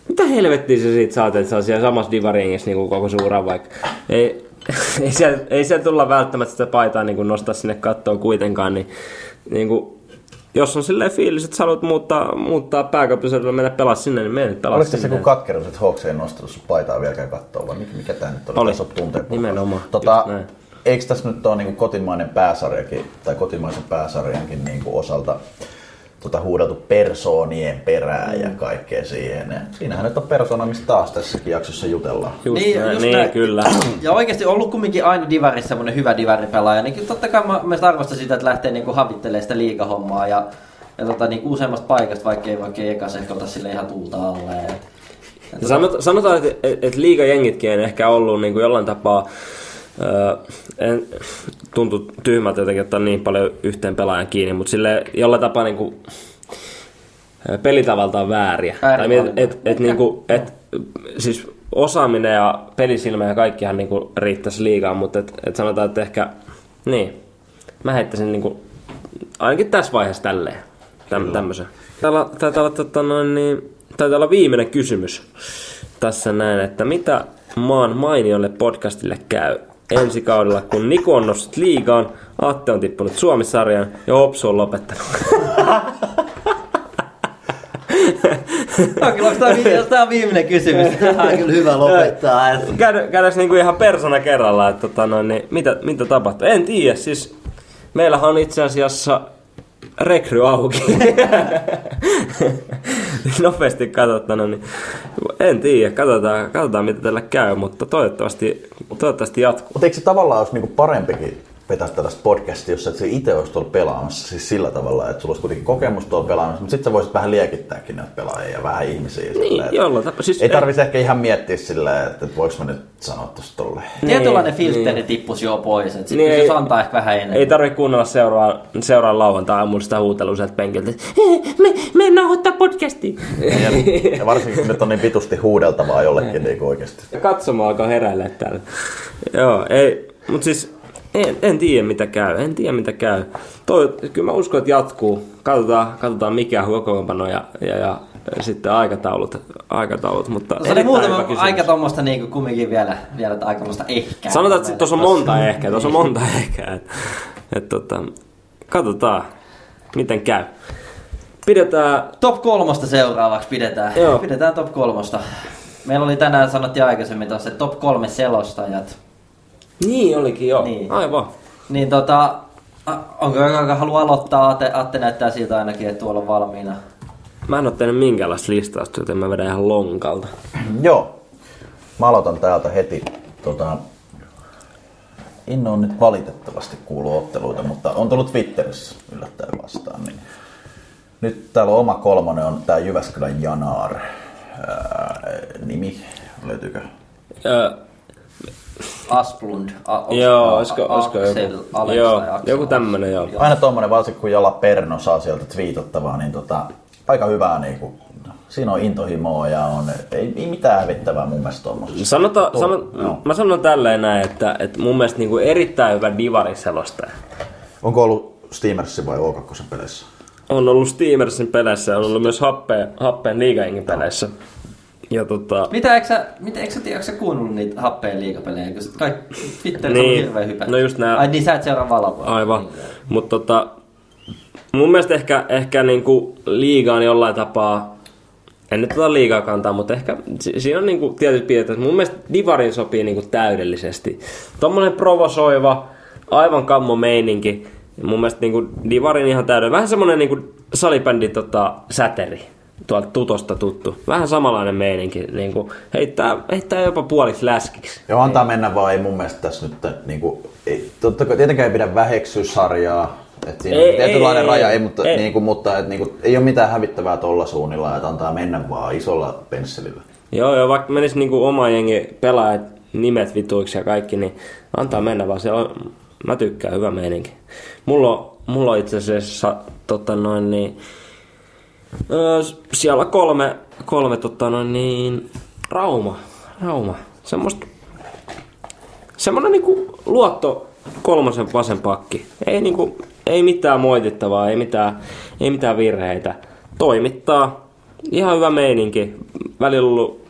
mitä helvettiä se siitä saat, että se on siellä samassa divariengissä niin kuin koko suuran vaikka. Ei, ei, siellä, ei siellä tulla välttämättä sitä paitaa niin kuin nostaa sinne kattoon kuitenkaan, niin, niin kuin, jos on silleen fiilis, että sä haluat muuttaa, muuttaa pääkaupunkiseudulla mennä pelaa sinne, niin mene nyt pelaa Oliko sinne. joku katkeruus, että Hawks ei nostanut sun paitaa vieläkään kattoon, vai mikä, mikä tämä nyt oli? Oli. Tässä on tunteen. Nimenomaan, Tota. Eikö tässä nyt ole niinku kotimainen pääsarjakin, tai kotimaisen pääsarjankin niinku osalta tota, huudeltu persoonien perään Mm. ja kaikkea siihen. Ja siinähän nyt on persoona, mistä taas tässäkin jaksossa jutellaan. Just Niin, näin, just niin näin. kyllä. Ja oikeasti ollut kumminkin aina divarissa semmoinen hyvä divaripelaaja, niin totta kai mä, mä arvostan sitä, että lähtee niinku havittelemaan sitä liikahommaa ja, ja tota, niinku useammasta paikasta, vaikka ei vaikka ekas ehkä ota sille ihan tulta alle. Ja, ja tota, Sanot, sanotaan, että et, et liigajengitkin on ehkä ollut niin kuin jollain tapaa, en, tuntuu tyhmältä jotenkin ottaa niin paljon yhteen pelaajan kiinni, mutta sille jollain tapaa niin kuin, ö, pelitavaltaan vääriä. Tai et, et, et, niin kuin, et, siis osaaminen ja pelisilmä ja kaikkihan niin kuin riittäisi liigaan, mutta et, et sanotaan, että ehkä, niin, mä heittäisin niin kuin, ainakin tässä vaiheessa tälleen, täm, tämmöisen. Täällä, taitaa olla, tota, noin, niin, taitaa olla viimeinen kysymys tässä näin, että mitä maan mainiolle podcastille käy? Ensi kaudella, kun Niku on noussut liigaan, Atte on tippunut Suomi-sarjaan ja Opsu on lopettanut. Onko tämä, vi- jos tämä on viimeinen kysymys, tämä on kyllä hyvä lopettaa. Käydä, käydäs niinku ihan persona kerrallaan, että tota, noin, niin, mitä, mitä tapahtuu. En tiedä, siis meillähän on itse asiassa rekry auki. Nopeasti katsottuna, niin en tiedä, katsotaan, katsotaan mitä tällä käy, mutta toivottavasti, toivottavasti jatkuu. Mutta eikö se tavallaan olisi niinku parempikin vetää tällaista podcastia, jos et sä itse olisi tuolla pelaamassa, siis sillä tavalla, että sulla olisi kuitenkin kokemus tuolla pelaamassa, mutta sitten sä voisit vähän liekittääkin näitä pelaajia ja vähän ihmisiä. Niin, silleen, että jollain tapaa. Siis ei tarvitsisi ehkä ihan miettiä silleen, että, että voiko mä nyt sanoa tuosta. Tietynlainen Niin, filtteri niin. tippuisi jo pois, että Niin, niin, ei- se antaa ehkä vähän enemmän. Ei tarvitse kuunnella seuraa, seuraa lauantai aamulla sitä huutelua sieltä penkiltä. että, "Eh, Me, me nauhoittaa podcastia. Ja, ja varsinkin kun nyt on niin vitusti huudeltavaa jollekin niin oikeasti. Katsomaan alkaa heräillä täällä. Joo, ei, mutta siis en, en tiedä mitä käy, en tiedä mitä käy. Toi, kyllä mä uskon, että jatkuu. Katsotaan, katsotaan mikä on kokoonpano ja, ja, ja sitten aikataulut, aikataulut mutta Tuossa oli erittäin hyvä muutama aika tuommoista niinku kumminkin vielä, vielä aikamoista ehkä. Sanotaan, että tuossa on monta ehkä, tuossa on monta ehkä. Et, et, tota, katsotaan, miten käy. Pidetään Top kolmosta seuraavaksi pidetään. Joo. Pidetään top kolmosta. Meillä oli tänään, sanottiin aikaisemmin tuossa, top kolme selostajat. Niin olikin joo. Niin. Aivan. Niin tota, onko joka, joka haluaa aloittaa? Atte, Atte näyttää siltä ainakin, että tuolla on valmiina. Mä en oo tehnyt minkäänlaista listausta, joten mä vedän ihan lonkalta. Joo. Mä aloitan täältä heti. Tota, en ole nyt valitettavasti kuullut otteluita, mutta on tullut Twitterissä yllättäen vastaan. Niin nyt täällä on oma kolmonen on tää Jyväskylän Janaar. Ää, nimi, löytyykö? Öö, Asplund. A, joo, a- olisiko, olisiko Axel, joku, Alex joo, joku tämmönen joo. Aina tommonen, varsinkin kun Jala Perno saa sieltä twiitattavaa, niin tota, aika hyvää niinku, siinä on intohimoa ja on, ei, ei mitään hävittävää mun mielestä tommosessa. Sanota, Tuo- sano, joo. mä sanon tälleen näin, että, että mun mielestä niinku erittäin hyvä divariselostaja. Onko ollut Steamersin vai O2 peleissä? On ollut Steamersin peleissä ja on ollut myös Happeen, Happeen liigajengin peleissä. Ja tota, Mitä, eikö sä, mitä, eikö sä, tiedä, sä kuunnellut niitä happeen liigapelejä? Kun kaikki Twitterissä Niin. on hirveä hypä. No just nää- Ai niin sä et seuraa valoa. Aivan. Mutta tota, mun mielestä ehkä, ehkä niinku liigaan jollain tapaa, en nyt tota liigaa kantaa, mutta ehkä si- siinä on niinku tietyt piirteet. Mun mielestä Divarin sopii niinku täydellisesti. Tommonen provosoiva, aivan kammo meininki. Mun mielestä niinku Divarin ihan täydellinen. Vähän semmonen niinku salibändi tota, säteri. Tuolta tutosta tuttu. Vähän samanlainen meininki. Niinku, heittää, heittää jopa puoliksi läskiksi. Joo, antaa mennä vaan, ei mun mielestä tässä nyt niinku, ei, totta kai tietenkään ei pidä väheksyä sarjaa, että siinä Ei, on tietynlainen ei, raja, ei, ei, mutta, ei. Niinku, mutta et, niinku, ei ole mitään hävittävää tuolla suunnilla, että antaa mennä vaan isolla pensselillä. Joo, joo, vaikka menis niinku oma jengi pelaajat nimet vituiksi ja kaikki, niin antaa mennä vaan. Se on, mä tykkään, hyvä meininki. Mulla on, mulla on itse asiassa tota noin niin, siellä kolme, kolme tota noin niin, Rauma, Rauma. Semmoista, semmonen niinku luotto kolmosen vasen pakki. Ei niinku, ei mitään moitittavaa, ei mitään, ei mitään virheitä. Toimittaa. Ihan hyvä meininki. Välillä ollut,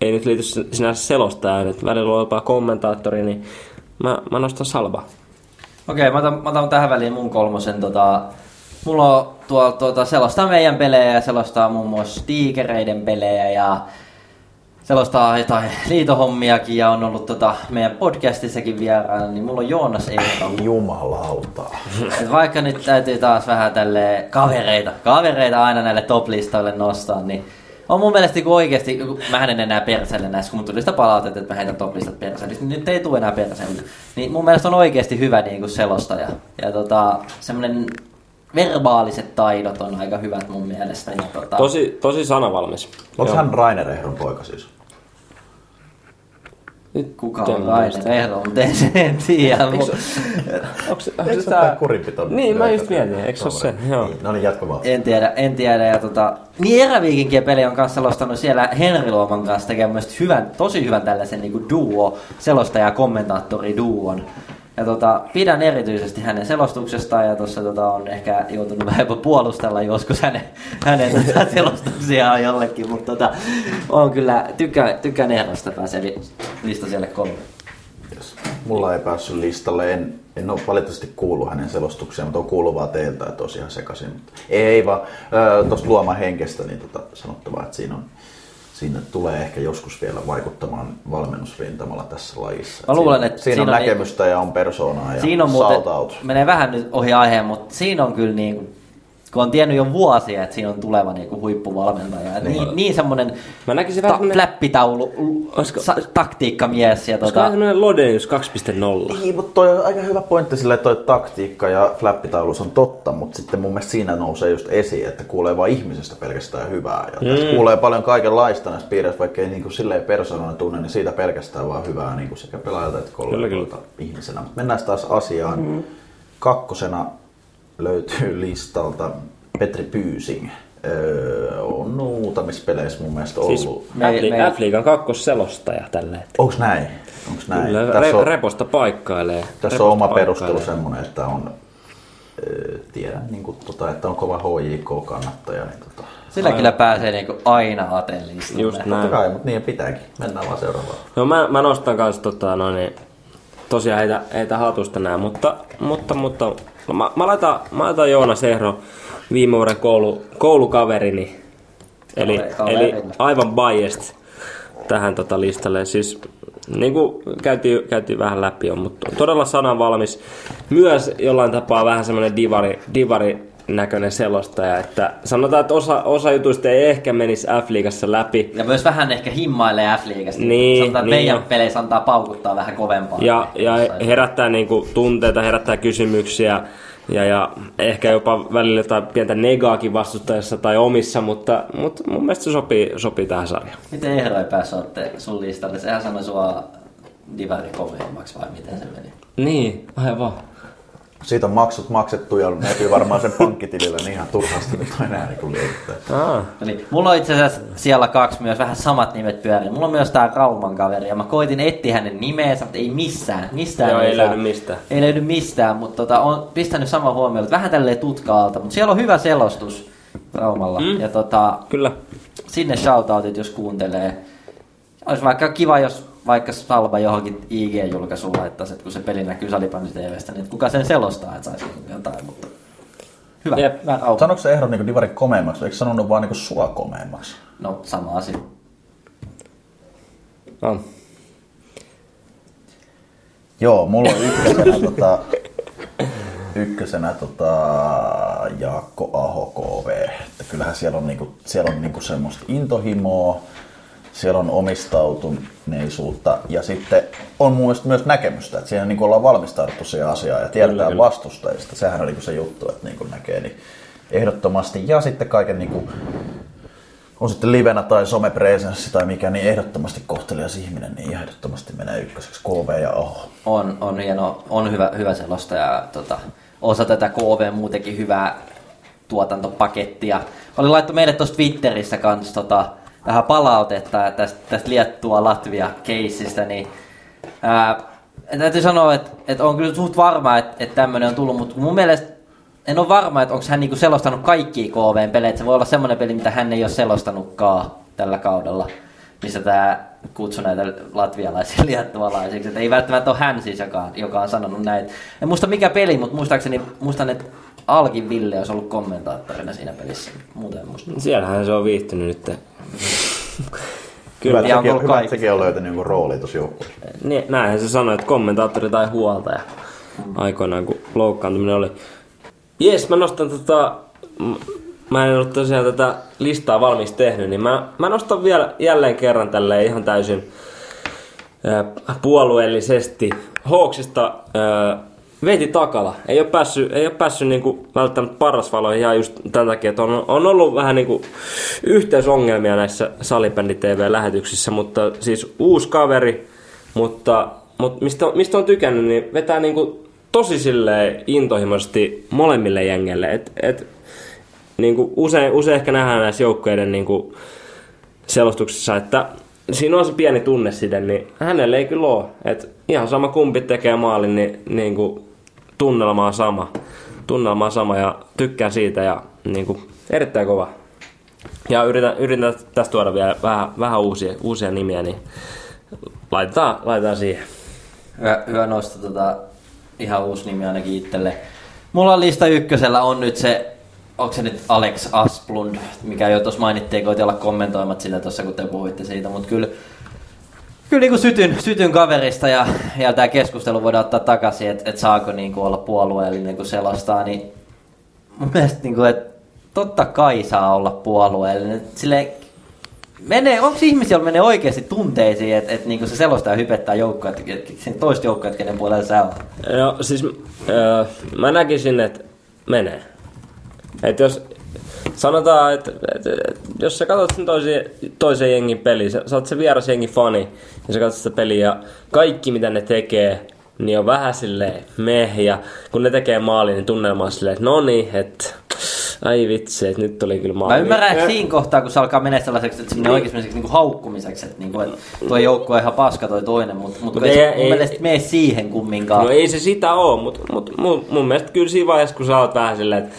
ei nyt liity sinänsä selostajaan, että välillä ollut jopa kommentaattori, niin mä, mä nostan salba. Okei, mä, otan, mä otan tähän väliin mun kolmosen. Tota, mulla on tuolla tuota, selostaa meidän pelejä ja selostaa muun muassa tiikereiden pelejä ja selostaa jotain liitohommiakin ja on ollut tota, meidän podcastissakin vieraana, niin mulla on Joonas Eero. Jumalauta. Et vaikka nyt täytyy taas vähän tälle kavereita, kavereita aina näille top-listoille nostaa, niin on mun mielestä niin oikeasti, kun mä en enää perseelle näissä, kun mun tuli sitä palautetta, että mä heitän top-listat perseelle, niin nyt ei tule enää perseelle. Niin mun mielestä on oikeasti hyvä niin kuin selostaja. Ja tota, semmonen verbaaliset taidot on aika hyvät mun mielestä. Ja tota, Tosi, tosi sanavalmis. Onko Joo. hän Rainer Ehron poika siis? Nyt kuka on. Rainer Ehro, mutta en, en tiedä. Onks se ole tää... tää kurinpito? Niin, mä just mietin, eikö se ole se? Joo. No niin, jatka vaan. En tiedä, en tiedä. Ja tota, niin eräviikinkien peli on kanssa selostanut siellä Henri Luoman kanssa tekemään hyvän, tosi hyvän tällaisen niin kuin duo, selostaja ja kommentaattori duon. Ja tota, pidän erityisesti hänen selostuksestaan ja tuossa tota, on ehkä joutunut vähän jopa puolustella joskus hänen, hänen tota, selostuksiaan jollekin, mutta tota, on kyllä, tykkään, tykkään ehdosta pääsee li- lista siellä kolme. Yes. mulla ei päässyt listalle. En, en ole valitettavasti kuullut hänen selostuksiaan, mutta on kuullut vaan teiltä, että olisi ihan sekaisin. Mutta ei vaan, tuosta luoman henkestä niin tota, sanottavaa, että siinä on Siinä tulee ehkä joskus vielä vaikuttamaan valmennusrintamalla tässä lajissa. Mä luulen, että siinä, siinä on on näkemystä ja on persoonaa ja Siinä on muuten, out. menee vähän nyt ohi aiheen, mutta siinä on kyllä niin kun on tiennyt jo vuosia, että siinä on tuleva niin kuin huippuvalmentaja. Niin, niin, niin semmoinen Mä näkisin vähän ta- fläppitaulu, Olisiko- sa- taktiikkamies. Ja tota, vähän semmoinen Lodenius 2.0? Niin, mutta toi on aika hyvä pointti sille, että toi taktiikka ja flappitaulus on totta, mutta sitten mun mielestä siinä nousee just esiin, että kuulee vain ihmisestä pelkästään hyvää. Ja Mm. kuulee paljon kaikenlaista näistä piireissä, vaikka ei niin kuin silleen persoonana tunne, niin siitä pelkästään vaan hyvää niin kuin sekä pelaajalta että kollegoilta ihmisenä. Mutta mennään taas asiaan. Mm. Kakkosena löytyy listalta Petri Pyysing. Öö, on muutamissa peleissä mun mielestä ollut. Siis Me- me- F-liigan kakkosselostaja tällä hetkellä. Onks näin? Onks näin? Kyllä, Tässä re- on- reposta paikkailee. Tässä Reposta on oma perustelu semmoinen, että on, ö, tiedän, niin kuin, tota, että on kova HJK-kannattaja. Niin, tota, sillä kyllä pääsee niin kuin aina atelistalle. Just totta näin. kai, mutta niin pitääkin. Mennään vaan seuraavaan. No mä, mä nostan kans tota noin, niin, tosiaan heitä, heitä hatusta nää, mutta, mutta, mutta no mä, mä, laitan, mä laitan Joonas Ehro viime vuoden koulu, koulukaverini, eli, Kaveri- eli aivan biased tähän tota listalle. Siis niin kuin käytiin, käytiin vähän läpi jo, mutta todella sananvalmis. Myös jollain tapaa vähän semmoinen divari, divari näköinen selostaja, että sanotaan, että osa, osa jutuista ei ehkä menisi F-liigassa läpi, Ja myös vähän ehkä himmailee F-liigasta. Niin, Sanotaan, että niin meidän peleissä antaa paukuttaa vähän kovempaa. Ja, ja Jossain. herättää niinku tunteita, herättää kysymyksiä ja, ja ehkä jopa välillä jotain pientä negaakin vastustajassa tai omissa, mutta, mutta mun mielestä se sopii, sopii tähän sarjaan. Miten Eero ei päässyt sun listalle? Sehän sanoi sua divari komeimmaksi vai miten se meni? Niin, aivan. Siitä on maksut maksettu ja näkyy varmaan sen pankkitilillä, niin ihan turhasti nyt on enää niin lievittää. Aa, Eli mulla on itse asiassa siellä kaksi myös vähän samat nimet pyörii. Mulla on myös tää Rauman kaveri ja mä koitin etsiä hänen nimeensä, mutta ei missään. Mistään Joo, ei löydy mistään. Ei löydy mistään, mutta tota, on pistänyt sama huomioon, että vähän tälleen tutkaalta, mutta siellä on hyvä selostus Raumalla. Mm. Ja tota, kyllä. sinne shoutoutit, jos kuuntelee. Olisi vaikka kiva, jos vaikka Salva johonkin IG-julkaisuun laittaisi, että kun se peli näkyy Salipani TVstä, niin että kuka sen selostaa, että saisi jotain, mutta hyvä. Jep. hyvä Rauma. Sanoiko se ehdot niin divari komeimmaksi, eikö sanonut vaan niin sua komeimmaksi? No, sama asia. On. Joo, mulla on ykkösenä, tota, ykkösenä tota, Jaakko Aho KV. Että kyllähän siellä on, niinku, siellä on niinku semmoista intohimoa, siellä on omistautuneisuutta ja sitten on mun mielestä myös näkemystä, että siinä niinku ollaan valmistauduttu siihen asiaan ja tiedetään Kyllä, vastustajista. Sehän on niinku se juttu, että niinku näkee niin ehdottomasti. Ja sitten kaiken niinku, on sitten livenä tai somepresenssi tai mikä, niin ehdottomasti kohtelias ihminen, niin ehdottomasti menee ykköseksi KV ja Aho. On, on hieno, on hyvä, hyvä selosta ja tota, osa tätä KV muutenkin hyvää tuotantopakettia. Oli laittu meille tuossa Twitterissä kanssa tota, vähän palautetta tästä, tästä Liettua-Latvia-keissistä, niin ää, täytyy sanoa, että, että on kyllä suht varma, että, että tämmöinen on tullut, mutta mun mielestä en ole varma, että onko hän niinku selostanut kaikkia KVn pelejä. Se voi olla semmoinen peli, mitä hän ei ole selostanutkaan tällä kaudella, missä tämä kutsui näitä latvialaisia liettualaisiksi. Että ei välttämättä ole hän siis, joka, joka on sanonut näin. En muista mikä peli, mutta muistaakseni muistan, että Alkin Ville olisi ollut kommentaattorina siinä pelissä. Muuten en muista. Siellähän se on viihtynyt nyt. Hyvä, Kyllä. Ja sekin, hyvä, että sekin on löytänyt jonkun rooli tuossa joukkueessa. Niin, näinhän se sanoi, että kommentaattori tai huoltaja aikoinaan, kun loukkaantuminen oli. Jes, mä nostan tota... Mä en ole tosiaan tätä listaa valmis tehnyt, niin mä, mä nostan vielä jälleen kerran tälle ihan täysin ää, puolueellisesti. Hawksista ää, Veiti Takala ei ole päässyt, ei ole päässyt niinku välttämättä parasvaloihin ihan just tämän takia, että on, on ollut vähän niinku yhteysongelmia näissä salibändi TV-lähetyksissä, mutta siis uusi kaveri, mutta, mutta mistä, mistä on tykännyt, niin vetää niinku tosi silleen intohimoisesti molemmille jengeille. Et, et, niinku usein, usein ehkä nähdään näissä joukkueiden niinku selostuksissa, että siinä on se pieni tunneside, niin hänelle ei kyllä ole. Et ihan sama kumpi tekee maalin, niin, niin kuin tunnelma on sama. Tunnelma on sama ja tykkään siitä ja niin kuin, erittäin kova. Ja yritän, yritän tästä tuoda vielä vähän, vähän uusia, uusia nimiä, niin laitetaan, laitetaan siihen. Hyvä, hyvä nosto, tota, ihan uusi nimi ainakin itselle. Mulla on lista ykkösellä on nyt se, onko se nyt Alex Asplund, mikä jo tuossa mainittiin, koitin olla kommentoimat sitä tuossa, kun te puhuitte siitä, mutta kyllä, kyllä niin kuin sytyn, sytyn kaverista ja, ja tämä keskustelu voidaan ottaa takaisin, että et saako niin kuin olla puolueellinen, kun selostaa, niin mun mielestä niin kuin, että totta kai saa olla puolueellinen. Silleen, menee, onko ihmisiä, joilla menee oikeasti tunteisiin, että et, niinku se selostaa ja hypettää joukkoa, että sen toista joukkoa, että kenen puolella sä oot? No siis äh, mä näkisin, että menee. Et jos sanotaan, että, että, että jos sä katsot sen toisen, toisen jengin peli, sä, sä oot se vieras jengin fani, ja sä katsot sitä peliä, ja kaikki mitä ne tekee, niin on vähän silleen meh, ja kun ne tekee maali, niin tunnelma on silleen, että no niin, että ai vitsi, että nyt tuli kyllä maali. Mä ymmärrän, että siinä kohtaa, kun se alkaa mennä sellaiseksi, että se menee oikeasti niin kuin haukkumiseksi, että, niin kuin, että tuo joukko on ihan paska toi toinen, mutta, mutta Mut ei, ei- se mun ei- mielestä mene siihen kumminkaan. No ei se sitä oo, mutta mut, mun, mun mielestä kyllä siinä vaiheessa, kun sä oot vähän silleen, että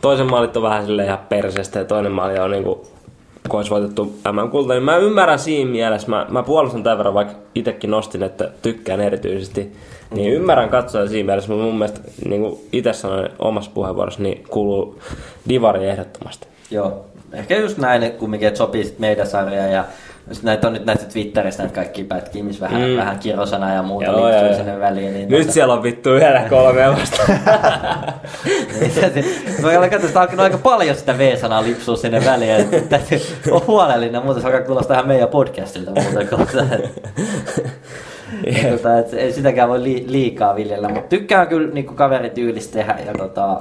toisen maalit on vähän silleen ihan perseestä ja toinen maali on niinku, kun olisi voitettu MM-kulta, niin mä ymmärrän siinä mielessä, mä, mä puolustan tämän verran, vaikka itsekin nostin, että tykkään erityisesti, niin ymmärrän katsoa siinä mielessä, mutta mun mielestä niin kuin itse sanoin omassa puheenvuorossa, niin kuuluu divari ehdottomasti. Joo, ehkä just näin kumminkin, että sopii meidän sarjaan ja sit näitä on nyt näitä Twitterissä näitä kaikki pätkiä, missä vähän, Mm. vähän kirosana ja muuta Joo, liittyy joo, joo. sinne väliin. Niin Nyt siellä on vittu yhdellä kolme vasta. Voi olla, että sitä on alkanut aika paljon sitä V-sanaa lipsua sinne väliin. että Täytyy olla huolellinen, muuten se alkaa kuulostaa ihan meidän podcastilta muuten kohta. Ja tota, et ei sitäkään voi li- liikaa viljellä, mutta tykkään kyllä niinku kaverityylistä tehdä ja tota,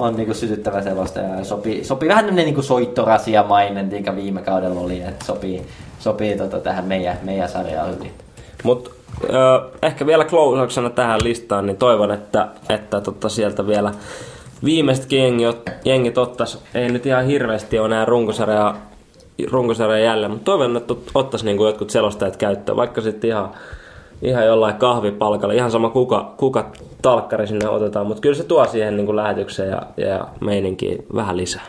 on niinku sytyttävä selostaja ja sopii, sopii vähän tämmönen niinku soittorasiamainen, mikä viime kaudella oli, että sopii, sopii tota tähän meidän, meidän sarjaan hyvin. Mutta ö, ehkä vielä klousauksena tähän listaan, niin toivon, että, että totta sieltä vielä viimeisetkin jengi, jengit ottais, ei nyt ihan hirveästi ole enää runkosarja, runkosarja jäljellä, mutta toivon, että ot- ottais niinku jotkut selostajat käyttöön, vaikka sitten ihan, ihan jollain kahvipalkalla, ihan sama kuka, kuka talkkari sinne otetaan, mutta kyllä se tuo siihen niinku lähetykseen ja, ja meininkiin vähän lisää.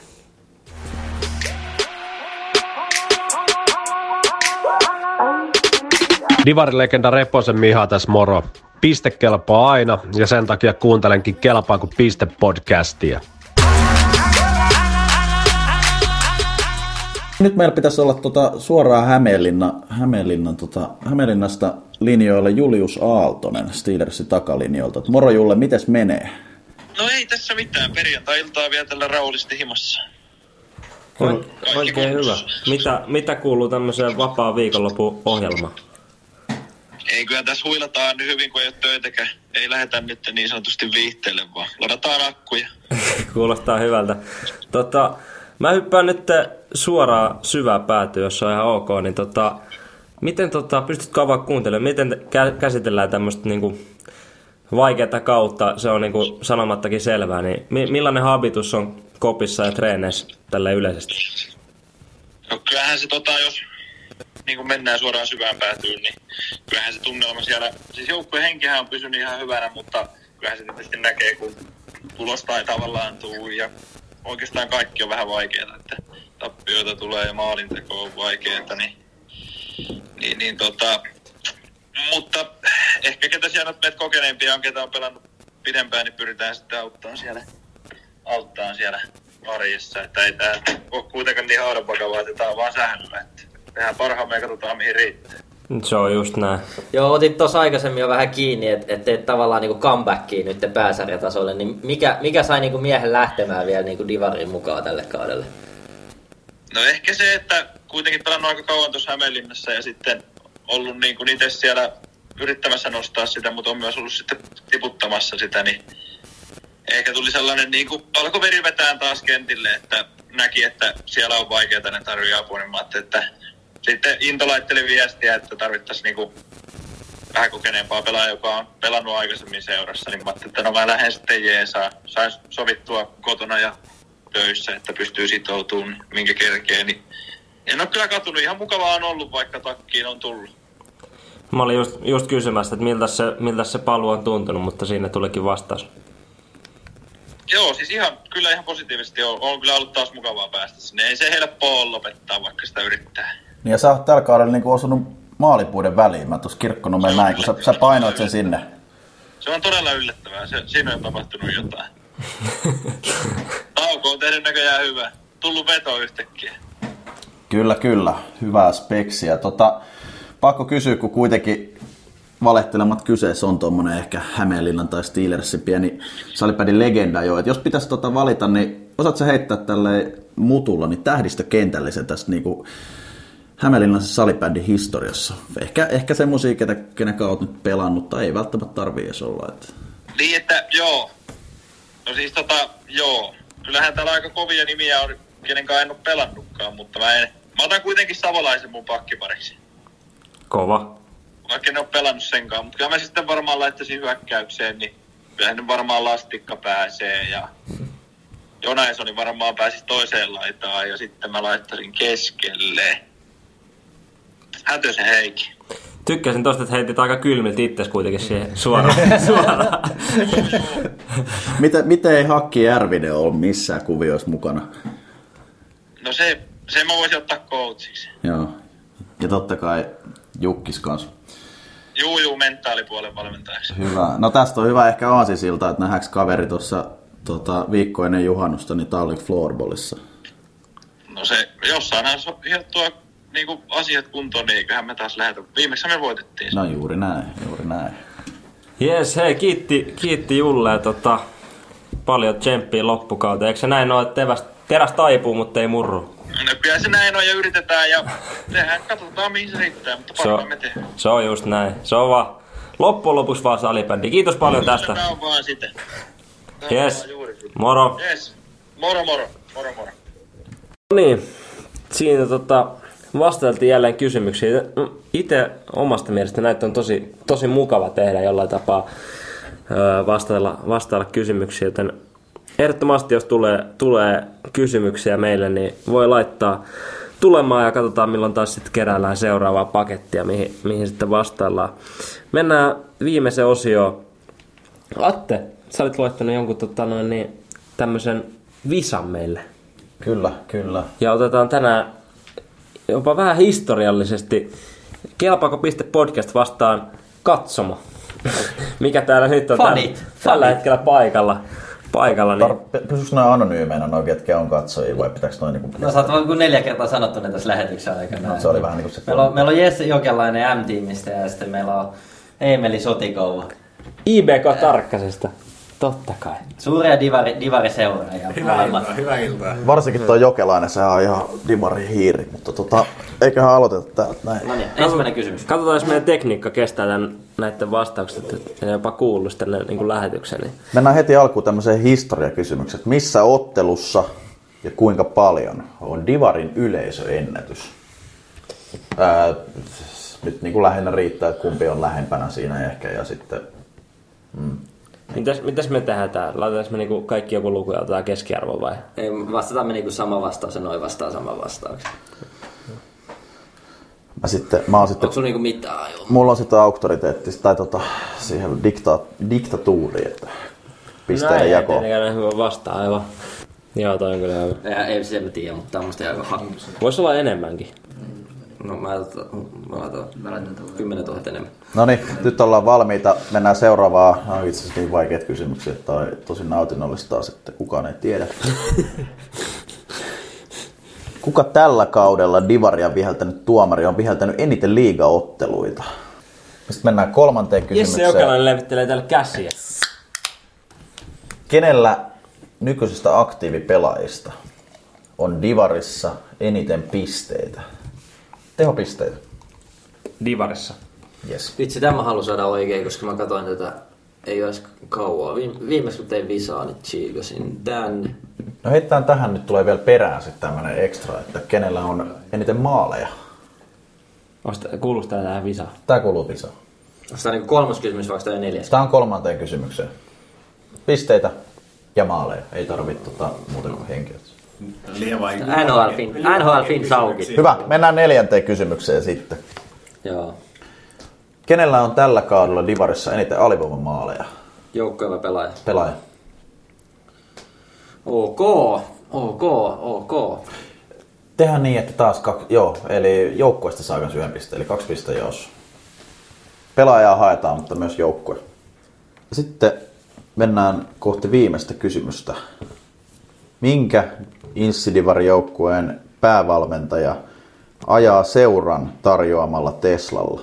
Divarilegenda Reposen Miha tässä moro. Piste kelpaa aina ja sen takia kuuntelenkin Kelpaa kuin piste podcastia. Nyt meillä pitäisi olla tota suoraan Hämeenlinna, Hämeenlinnan, tota, Hämeenlinnasta linjoille Julius Aaltonen Steelersin takalinjoilta. Moro Julle, mites menee? No ei tässä mitään. Perjantai-iltaa vietellä rauhallisesti himassa. Oikein hyvä. Mitä, mitä kuuluu tämmöiseen vapaa viikonlopun ohjelmaan? Ei kyllä tässä huilataan nyt hyvin, kun ei ole töitäkään. Ei lähetä nyt niin sanotusti viihteelle, vaan ladataan akkuja. Kuulostaa hyvältä. Tota, mä hyppään nyt suoraan syvää päätyä, jos on ihan ok, niin tota, miten tota, pystytkö avaa kuuntelemaan, miten te- kä- käsitellään tämmöistä niinku vaikeata kautta, se on niinku sanomattakin selvää, niin mi- millainen habitus on kopissa ja treeneissä tällä yleisesti? No kyllähän se tota, jos niin kuin mennään suoraan syvään päätyyn, niin kyllähän se tunnelma siellä, siis joukkueen henkihän on pysynyt ihan hyvänä, mutta kyllähän se tietysti näkee, kun tulosta ei tavallaan tuu ja oikeastaan kaikki on vähän vaikeaa, että tappioita tulee ja maalinteko on vaikeaa, niin, niin, niin tota, mutta ehkä ketä siellä nyt meitä kokeneempia on, ketä on pelannut pidempään, niin pyritään sitten auttamaan siellä, auttaa siellä arjessa, että ei tämä ole kuitenkaan niin haudan vakavaa, että tämä on vaan että tehdään parhaamme ja katsotaan mihin riittää. Se on just näin. Joo, otit tuossa aikaisemmin jo vähän kiinni, että et teet tavallaan niinku comebackiin nyt pääsarjatasolle, niin mikä, mikä sai niinku miehen lähtemään vielä niinku Divarin mukaan tälle kaudelle? No ehkä se, että kuitenkin pelannut aika kauan tuossa Hämeenlinnassa ja sitten ollut niin kuin itse siellä yrittämässä nostaa sitä, mutta on myös ollut sitten tiputtamassa sitä, niin ehkä tuli sellainen niin kuin, alkoi veri vetään taas kentille, että näki, että siellä on vaikeaa, ne tarvii apua, niin mä että sitten Into laitteli viestiä, että tarvittaisiin niin kuin vähän kokeneempaa pelaajaa, joka on pelannut aikaisemmin seurassa, niin mä ajattelin, että no mä lähden sitten jeesaa, sais sovittua kotona ja töissä, että pystyy sitoutumaan, minkä kerkee, niin en ole kyllä katunut. Ihan mukavaa on ollut, vaikka takkiin on tullut. Mä olin just, just kysymässä, että miltä se, miltä se paluu on tuntunut, mutta siinä tulikin vastaus. Joo, siis ihan, kyllä ihan positiivisesti on, on kyllä ollut taas mukavaa päästä sinne. Ei se helppoa ole lopettaa, vaikka sitä yrittää. Niin ja sä oot tällä kaudella niin osunut maalipuiden väliin. Mä tuossa kirkkonumeen näin, kun sä, sä painoit sen sinne. Se on todella yllättävää. Se, siinä on tapahtunut jotain. Tauko on tehnyt näköjään hyvä. Tullut veto yhtäkkiä. Kyllä, kyllä. Hyvää speksiä. Tota, pakko kysyä, kun kuitenkin valehtelemat kyseessä on tuommoinen ehkä Hämeenlinnan tai Steelersin pieni salipädin legenda jo. Et jos pitäisi tota valita, niin osaat sä heittää tälle mutulla niin tähdistö kentällisen tästä niinku Hämeenlinnan salibändin historiassa? Ehkä, ehkä semmosia, ketä, kenen kanssa oot nyt pelannut, tai ei välttämättä tarvii edes olla. Että... Niin, että joo. No siis tota, joo. Kyllähän täällä aika kovia nimiä on, kenen kanssa en ole pelannutkaan, mutta mä, en, mä otan kuitenkin Savolaisen mun pakkipariksi. Kova. Vaikka en ole pelannut senkaan, mutta kyllä mä sitten varmaan laittaisin hyökkäykseen, niin kyllähän nyt varmaan Lastikka pääsee ja Jonaisoni varmaan pääsisi toiseen laitaan ja sitten mä laittaisin keskelle. Hätösen Heikki. Tykkäsin tosta, että heitit aika kylmiltä itses kuitenkin siihen suoraan. suoraan. miten, miten ei Hakki Järvinen ole missään kuvioissa mukana? No se, se mä voisin ottaa coachiksi. Joo. Ja totta kai Jukkis kanssa. Juu, juu, mentaalipuolen valmentajaksi. Hyvä. No tästä on hyvä ehkä aasisilta, että nähdäänkö kaveri tuossa tota, viikko ennen juhannusta niin Tallik Floorballissa. No se, jossain on hiottua niin asiat kuntoon, niin eiköhän me taas lähetä. Viimeksi me voitettiin. No juuri näin, juuri näin. Jes, hei, kiitti, kiitti Julle tota, paljon tsemppiä loppukauteen. Eikö se näin ole, että teräs, teräs taipuu, mutta ei murru? No kyllä se näin on ja yritetään ja tehdään, katsotaan mihin se riittää, mutta parhaan me tehdään. Se on just näin. Se on vaan loppujen lopuksi vaan salibändi. Kiitos paljon tästä. Se on vaan sitten. Jes, moro. Jes, moro moro, moro moro. No niin, siinä tota, vastailtiin jälleen kysymyksiin. Itse omasta mielestä näitä on tosi, tosi mukava tehdä jollain tapaa vastailla, vastailla kysymyksiin, joten ehdottomasti jos tulee, tulee kysymyksiä meille, niin voi laittaa tulemaan ja katsotaan milloin taas sitten keräillään seuraavaa pakettia, mihin, mihin sitten vastaillaan. Mennään viimeiseen osioon. Atte, sä olit laittanut jonkun tota noin, niin, tämmöisen visan meille. Kyllä, kyllä. Ja otetaan tänään jopa vähän historiallisesti Kelpaako piste podcast vastaan katsomo. Mikä täällä nyt on Fanit. Tällä, tällä hetkellä paikalla. paikalla niin... Tar- Pysyykö nämä anonyymeinä noin, ketkä on katsojia vai pitääkö noin niin kuin... No sä oot vaan neljä kertaa sanottu ne tässä lähetyksen aikana. No, se oli vähän niin kuin se... Meillä on, meillä on Jesse Jokelainen M-tiimistä ja sitten meillä on Eemeli Sotikouva. IBK Tarkkasesta. Totta kai. Suuria divari, divariseuraajia. Hyvää iltaa, hyvää iltaa. Varsinkin tuo Jokelainen, se on ihan dimari hiiri, mutta tota, eiköhän aloiteta täältä näin. No niin, ensimmäinen kysymys. Katsotaan, jos meidän tekniikka kestää tämän, näiden vastaukset, että jopa kuullut tänne niin lähetyksen. Niin. Mennään heti alkuun tämmöiseen historiakysymykseen. Missä ottelussa ja kuinka paljon on Divarin yleisöennätys? Ää, nyt niin kuin lähinnä riittää, että kumpi on lähempänä siinä ehkä ja sitten... Mm. Mitäs, mitäs me tehdään täällä? Laitetaanko me niinku kaikki joku luku ja otetaan keskiarvo vai? Ei, vastataan me niinku sama vastaus ja noin vastaa sama vastauksen. Mä sitten, mä oon sitten, Onko sulla niinku mitään? Joo. mulla on sitten auktoriteetti tai tota, siihen dikta, diktatuuri, että pisteiden Näin, jako. ei tietenkään hyvä vastaa aivan. Joo, toi on kyllä hyvä. Ei, ei se mä tiedä, mutta tämmöistä aika hankala. Voisi olla enemmänkin. No mä laitan, mä laitan, mä laitan 10 000 enemmän. No niin, nyt ollaan valmiita. Mennään seuraavaan. Nämä on itse asiassa niin vaikeat kysymyksiä, että on tosi nautinnollista taas, että kukaan ei tiedä. Kuka tällä kaudella Divaria viheltänyt tuomari on viheltänyt eniten liigaotteluita? Sitten mennään kolmanteen Jesse kysymykseen. Jokelainen levittelee täällä käsiä. Kenellä nykyisistä aktiivipelaajista on Divarissa eniten pisteitä? Tehopisteitä. Divarissa. Yes. Vitsi, tämä mä haluan saada oikein, koska mä katsoin tätä ei olisi kauaa. Viime, viimeksi kun tein visaa, niin chiikasin tän. No heitetään tähän nyt tulee vielä perään sitten tämmönen ekstra, että kenellä on eniten maaleja. Kuuluuko tää tähän visaan? Tää kuuluu visaan. Onko tämä niin kolmas kysymys vai tämä neljäs? Tää on kolmanteen kysymykseen. Pisteitä ja maaleja. Ei tarvitse tota, muuta kuin henkilöt. NHL Fin, NHL. Hyvä, mennään neljänteen kysymykseen sitten. Joo. Kenellä on tällä kaudella Divarissa eniten alivoimamaaleja? Joukkoja vai pelaaja? Pelaaja. Ok, ok, ok. Tehdään niin, että taas kaksi, joo, eli joukkueesta saa myös yhden pisteen, eli kaksi pisteen jos. Pelaajaa haetaan, mutta myös joukkue. Sitten mennään kohti viimeistä kysymystä. Minkä Insidivar-joukkueen päävalmentaja ajaa seuran tarjoamalla Teslalla?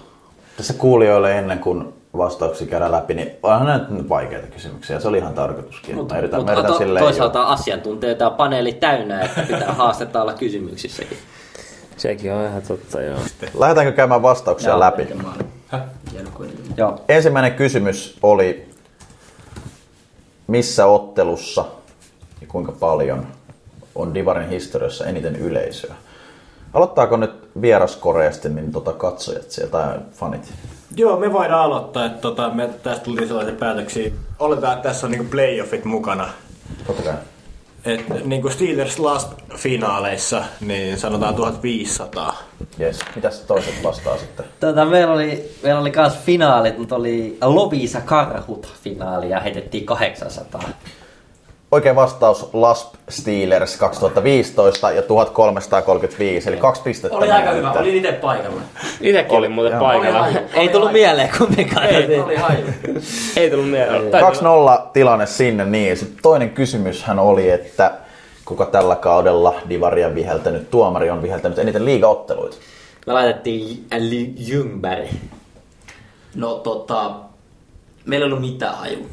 Tässä kuulijoille ennen kuin vastauksia käydään läpi, niin onhan näitä nyt vaikeita kysymyksiä. Se oli ihan tarkoituskin. Mutta Mä yritän, mut mä yritän to, toisaalta asiantuntijoita ja paneeli täynnä, että pitää haastetta olla kysymyksissäkin. Sekin on ihan totta, joo. Lähdetäänkö käymään vastauksia Joo, läpi? Joo. Ensimmäinen kysymys oli, missä ottelussa ja kuinka paljon on Divarin historiassa eniten yleisöä? Aloittaako nyt vieraskoreasti niin tota katsojat sieltä tai fanit? Joo, me voidaan aloittaa. Että tota, me tästä tuli sellaisia päätöksiä. Oletetaan, että tässä on niinku playoffit mukana. Totta kai. Et niinku Steelers Last-finaaleissa, niin sanotaan 1500. Yes. Mitäs toiset vastaa sitten? Tota, meillä oli, meillä oli kans finaalit, mutta oli Lovisa Karhut finaali ja heitettiin 800. Oikea vastaus Lasp Steelers 2015 ja 1335, eli kaksi pistettä. Oli aika hyvä, olin itse paikalla. Itekin oli muuten Joo. paikalla. Oli haju. Ei tullut mieleen kumminkaan. Ei, oli. Ei tullut mieleen. 2-0 tilanne sinne, niin. Sitten toinen kysymyshän oli, että kuka tällä kaudella Divaria viheltänyt tuomari on viheltänyt eniten liigaotteluita? Me laitettiin Ljungberg. No tota, meillä ei ollut mitään haju.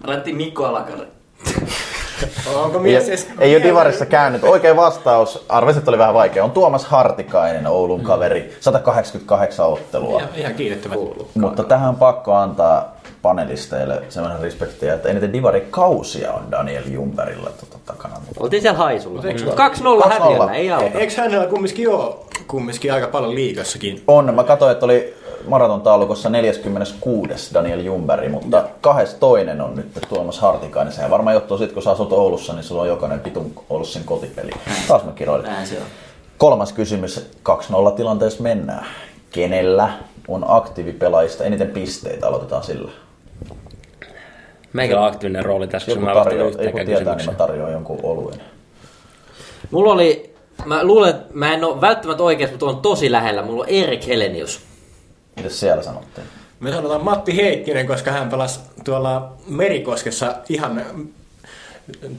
Me laitettiin Mikko Alakari. Onko Ei, mies edes... ei ole Divarissa käynyt. Oikea vastaus, arvasin, että oli vähän vaikea, on Tuomas Hartikainen, Oulun kaveri, 188 ottelua. Ihan, ihan. Mutta tähän on pakko antaa panelisteille sellainen respektiä, että eniten Divari-kausia on Daniel Jumperilla tota, takana. Oltiin siellä haisulla. Eikö- 2-0 häviöllä, ei auta. Eikö hänellä kumminkin ole kumminkin aika paljon liigassakin? On, mä katsoin, että oli maratontaulukossa 46. Daniel Jumberi, mutta kahdes toinen on nyt Tuomas Hartikainen. Sehän varmaan johtuu siitä, kun sä asut Oulussa, niin sulla on jokainen pitun Oulussa kotipeli. Taas mä kiroilin. Näin se on. Kolmas kysymys. 2-0 tilanteessa mennään. Kenellä on aktiivipelaajista eniten pisteitä? Aloitetaan sillä. Meikä on aktiivinen rooli tässä, Joku mä kun yhteenkään tietää, niin mä tarjoan jonkun oluen. Mulla oli, mä luulen, että mä en ole välttämättä oikeassa, mutta on tosi lähellä. Mulla on Erik Helenius. Mitäs siellä sanottiin? Me sanotaan Matti Heikkinen, koska hän pelasi tuolla Merikoskessa ihan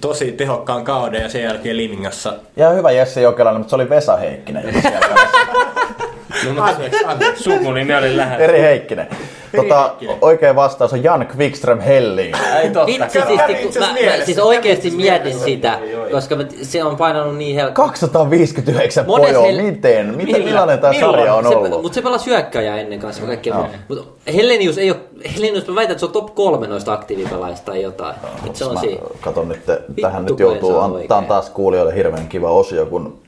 tosi tehokkaan kauden ja sen jälkeen Limingassa. Ja hyvä Jesse Jokelainen, mutta se oli Vesa Heikkinen. joka siellä Anteeksi, anteeksi. Sukunimi oli lähellä. Eri Heikkinen. Tota, oikea vastaus on Jan Quickström Helling. Ei totta. Vitsi, siis, kun itse mä, mä, siis oikeesti Kävi mietin sitä, koska mä, se on painanut niin helppo. 259 Monet pojoa, hel- miten? miten millainen tämä sarja on se, ollut? Mutta se pelasi hyökkäjää ennen kanssa kaikkea. Joo. Mutta Helenius ei ole, Helenius mä väitän, että se on top kolme noista aktiivipelaajista tai jotain. Et se on Mä siinä. katon nyt, tähän nyt joutuu antaa taas kuulijoille hirveän kiva osio, kun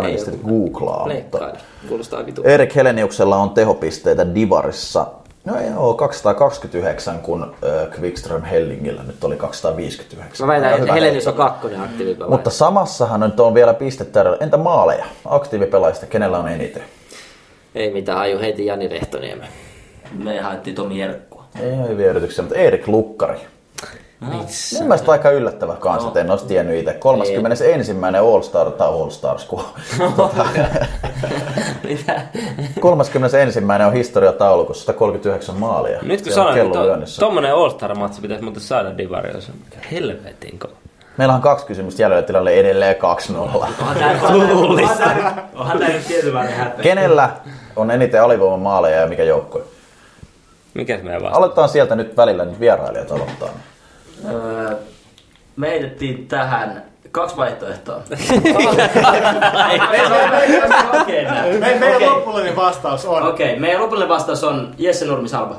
panelistit Ei googlaa. Mutta. Kuulostaa vitu. Erik Heleniuksella on tehopisteitä Divarissa. No joo, 229, kun äh, Quickström Hellingillä nyt oli 259. Mä väitän, että Helenius on kakkonen aktiivipelaaja. Mutta samassahan nyt on vielä pistettä. Entä maaleja? Aktiivipelaajista, kenellä on eniten? Ei mitään, aju heti Jani Lehtoniemen. Me haettiin Tomi Jerkkua. Ei hyviä yrityksiä, mutta Erik Lukkari. Mun mielestä aika yllättävä kanssa, että en olisi tiennyt itse. 31. All Star tai All Stars, kun tota, 31. on historiataulukossa 139 maalia. Nyt kun sanoin, että to, tommonen All-Star-matsi pitäisi muuten saada Divaria. Se on mikä helvetin kova. Meillä on kaksi kysymystä jäljellä tilalle edelleen 2-0. Onhan tää, nyt- tietynlainen häpeä. Kenellä on eniten alivoiman maaleja ja mikä joukkue? Mikäs meidän vasta? Aloitetaan sieltä nyt välillä, nyt vierailijat aloittaa. Öö, me heitettiin tähän kaksi vaihtoehtoa. Meidän lopullinen vastaus on... Okei, meidän lopullinen vastaus on Jesse Nurmi-Salba.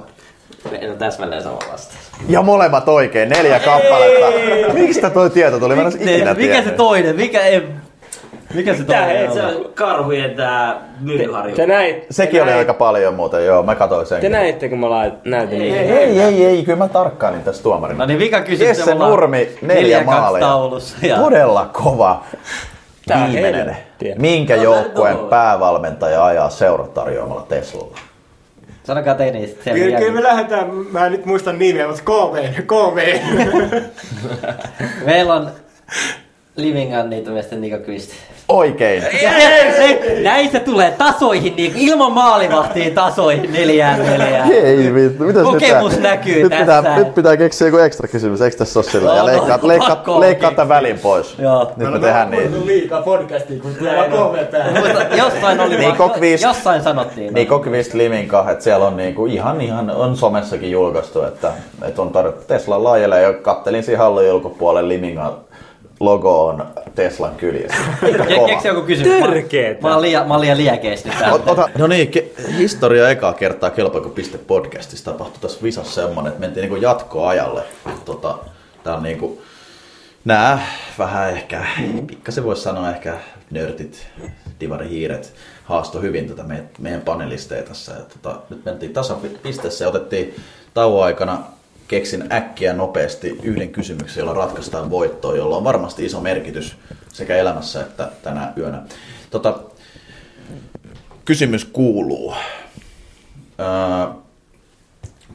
Meillä on täsmälleen sama vastaus. Ja molemmat oikein, neljä kappaletta. Miksi toi tieto tuli? Mä en ikinä Mikä se toinen? Mikä ei... Mikä se Tää hei, on? se on karhujen tää myllyharju. Te näit, Sekin te oli näit- aika paljon muuten, joo. Mä katsoin sen. Te näitte, kun mä lait, näytin. Ei, niitä. Ei, ei, ei, kyllä mä tarkkailin tässä tuomarina. No niin, vika kysymys. Jesse Nurmi, neljä maalia. taulussa. Ja... Todella kova. Tää Viimeinen. Minkä No, joukkueen päävalmentaja ajaa seurat tarjoamalla Teslalla? Sanokaa te niistä. sen Kyllä, kyllä me lähdetään, mä en nyt muista nimiä, mutta KV, KV. Meillä on Living on niitä miestä Niko Kvist. Oikein. Näistä tulee tasoihin, niin ilman maalivahtiin tasoihin neljään neljään. Ei vittu, mitäs Kokemus nyt näkyy nyt tässä. Pitää, nyt pitää keksiä joku ekstra kysymys, eikö tässä ole sillä? Ja No, no, leikkaa, pakko leikkaa, on leikkaa tämän välin pois. Joo. Nyt me tehdään niin. liikaa podcastia, kun tulee kolme päähän. Mutta jossain oli Niin, vaan- Cockvist- jossain sanottiin. Niin Kokivist Liminka, että siellä on niinku ihan, ihan on somessakin julkaistu, että, että on tarjottu Tesla laajalle ja kattelin siinä hallon ulkopuolelle Limingan logo on Teslan kyljessä. Keksi joku kysymys. Törkeetä. Mä, mä, oon liian, mä oon liian nyt Ota, no niin, ke- historia ekaa kertaa Kelpaako piste podcastissa tapahtui tässä visassa semmonen, että mentiin niinku jatkoajalle. Tota, tää on niinku, nää vähän ehkä, pikkasen voisi sanoa ehkä nörtit, divarihiiret haasto hyvin tätä meidän, meidän panelisteja tässä. Ja tota, nyt mentiin tasapisteessä ja otettiin tauon aikana keksin äkkiä nopeasti yhden kysymyksen, jolla ratkaistaan voittoa, jolla on varmasti iso merkitys sekä elämässä että tänä yönä. Tota, kysymys kuuluu, ää,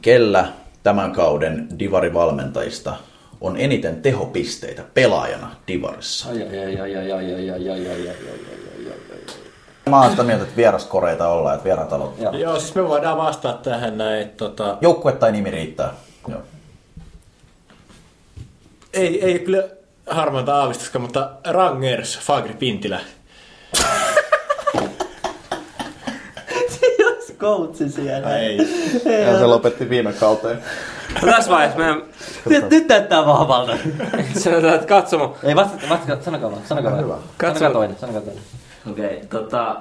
kellä tämän kauden divarivalmentajista on eniten tehopisteitä pelaajana divarissa? Mä oon sitä mieltä, että vieraskoreita ollaan, että vierataloudet. Joo. Joo, siis me voidaan vastata tähän näin. Tota... Joukkue tai nimi riittää. Joo. ei, ei kyllä harmainta aavistuska, mutta Rangers, Fagri Pintilä. Jos coachi siellä. Ei. Ja se lopetti viime kauteen. No tässä vaiheessa meidän Nyt, nyt näyttää vahvalta. sanotaan, että katsomo. Ei vasta, vasta sanokaa vaan, sanokaa vaan. Hyvä. Sanokaa toinen, sanokaa toinen. Okei, tota,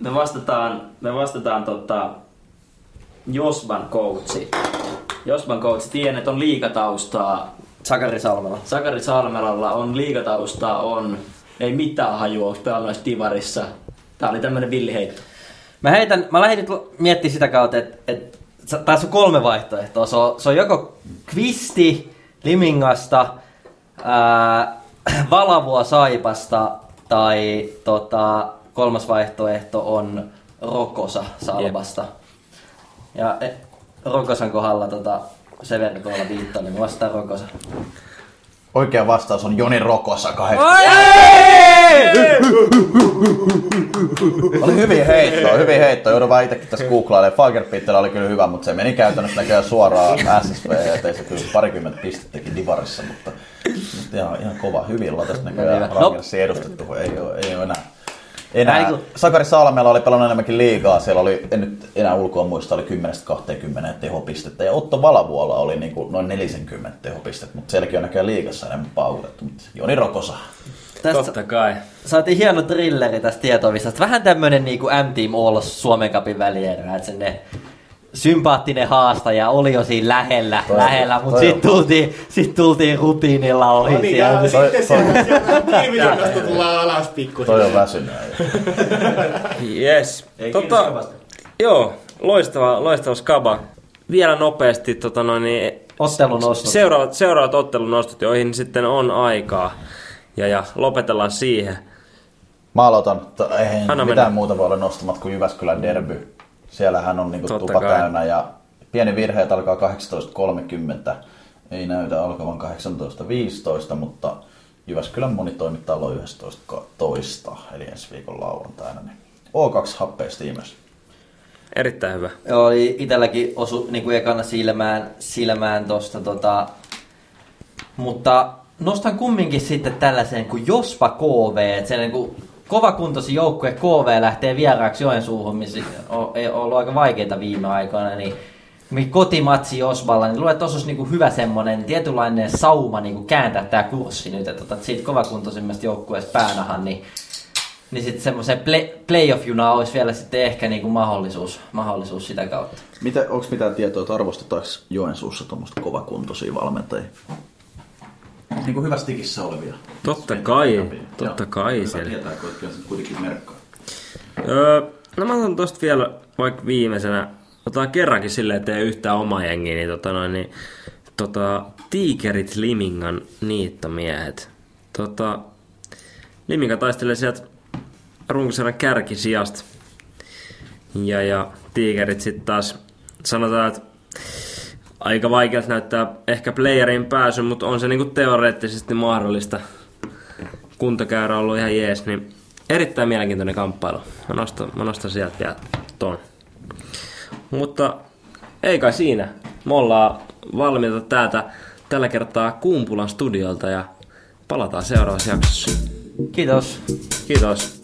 me vastataan, me vastataan tota, Josban coachi. Josban coachi, tiedän, että on liikataustaa. Sakari Salmela. Sakari Salmelalla on liikataustaa, on ei mitään hajua, onko pelannut edes Divarissa. Tää oli tämmönen villiheitto. Mä heitän, mä lähdin nyt miettimään sitä kautta, että et, tässä on kolme vaihtoehtoa. Se on, se on joko Kvisti Limingasta, ää, Valavua Saipasta tai tota, kolmas vaihtoehto on Rokosa Salvasta. Ja e, Rokosan kohdalla tota, Severi tuolla viittaa, niin vastaan Rokosa. Oikea vastaus on Joni Rokosa 8. Oli hyvin heittoa, hyvin heittoa. Joudun vaan itsekin tässä googlailemaan. Fagerpittellä oli kyllä hyvä, mutta se meni käytännössä näköjään suoraan SSV ja tei se kyllä parikymmentä pistettäkin Divarissa, mutta, mutta ihan, ihan kova. Hyvin ollaan tässä näköjään No. Edustettu. Ei ole, ei ole enää. Enää. Ai kun- Sakari Salmela oli pelannut enemmänkin liigaa. Siellä oli, en nyt enää ulkoa muista, oli 10-20 tehopistettä. Ja Otto Valavuola oli niin kuin noin 40 tehopistettä, mutta sielläkin on näköjään liigassa enemmän paukutettu. Mutta Joni Rokosa. Tästä Totta kai. saatiin hieno trilleri tästä tietovisasta. Vähän tämmönen niinku M-Team All Suomen Cupin välierä, että sinne sympaattinen haastaja oli jo siinä lähellä, Toi- lähellä mutta toi on- sitten tultiin, sit tultiin rutiinilla ohi No niin, siellä. ja Toi- sitten sieltä, sieltä tiimitynnästä tullaan alas pikkusen. Toi on väsynyt. Yes. Tota, joo, loistava, loistava skaba. Vielä nopeasti tota noin, niin Ottelunostot. seuraavat, seuraavat ottelunostot, joihin sitten on aikaa. Ja, ja lopetellaan siihen. Mä aloitan. Eihän Anna mitään mennä. muuta voi olla nostamat kuin Jyväskylän derby. Siellähän on niinku tupa kai. täynnä ja pieni virhe, että alkaa 18.30. Ei näytä alkavan 18.15, mutta Jyväskylän monitoimittajalla on 11.12, eli ensi viikon lauantaina. Niin O2 happeestiimessä. Erittäin hyvä. Joo, oli itelläkin osu niin kuin ekana silmään, silmään tosta tota, mutta nostan kumminkin sitten tällaisen kuin Jospa KV, että se niin kuin kovakuntoisin joukkue KV lähtee vieraaksi Joensuuhun, missä on, ollut aika vaikeita viime aikoina, niin kotimatsi Josballa, niin luulen, että olisi niinku hyvä semmoinen tietynlainen sauma niinku kääntää tämä kurssi nyt, että otat siitä kovakuntoisimmasta joukkueesta päänahan, niin niin sitten semmoisen play, playoff-junaa olisi vielä sitten ehkä niinku mahdollisuus, mahdollisuus sitä kautta. Mitä, onko mitään tietoa, että arvostetaanko Joensuussa tuommoista kovakuntoisia valmentajia? Niin kuin hyvässä tikissä olevia. Totta kai, totta kai Hyvä siellä. tietää, kun kyllä se kuitenkin merkkaa. Öö, no mä otan tosta vielä vaikka viimeisenä, otetaan kerrankin silleen, ettei yhtään oma jengi, niin tota noin, niin tota, Tiikerit Limingan niittomiehet. Tota, Liminga taistelee sieltä runkosarjan kärkisijasta. Ja, ja Tiikerit sitten taas sanotaan, että aika vaikealta näyttää ehkä playerin pääsy, mutta on se niinku teoreettisesti mahdollista kuntokäyrä on ollut ihan jees, niin erittäin mielenkiintoinen kamppailu. Mä nostan, mä nostan sieltä vielä ton. Mutta ei kai siinä. Me ollaan valmiita täältä tällä kertaa Kumpulan studiolta ja palataan seuraavassa jaksossa. Kiitos. Kiitos.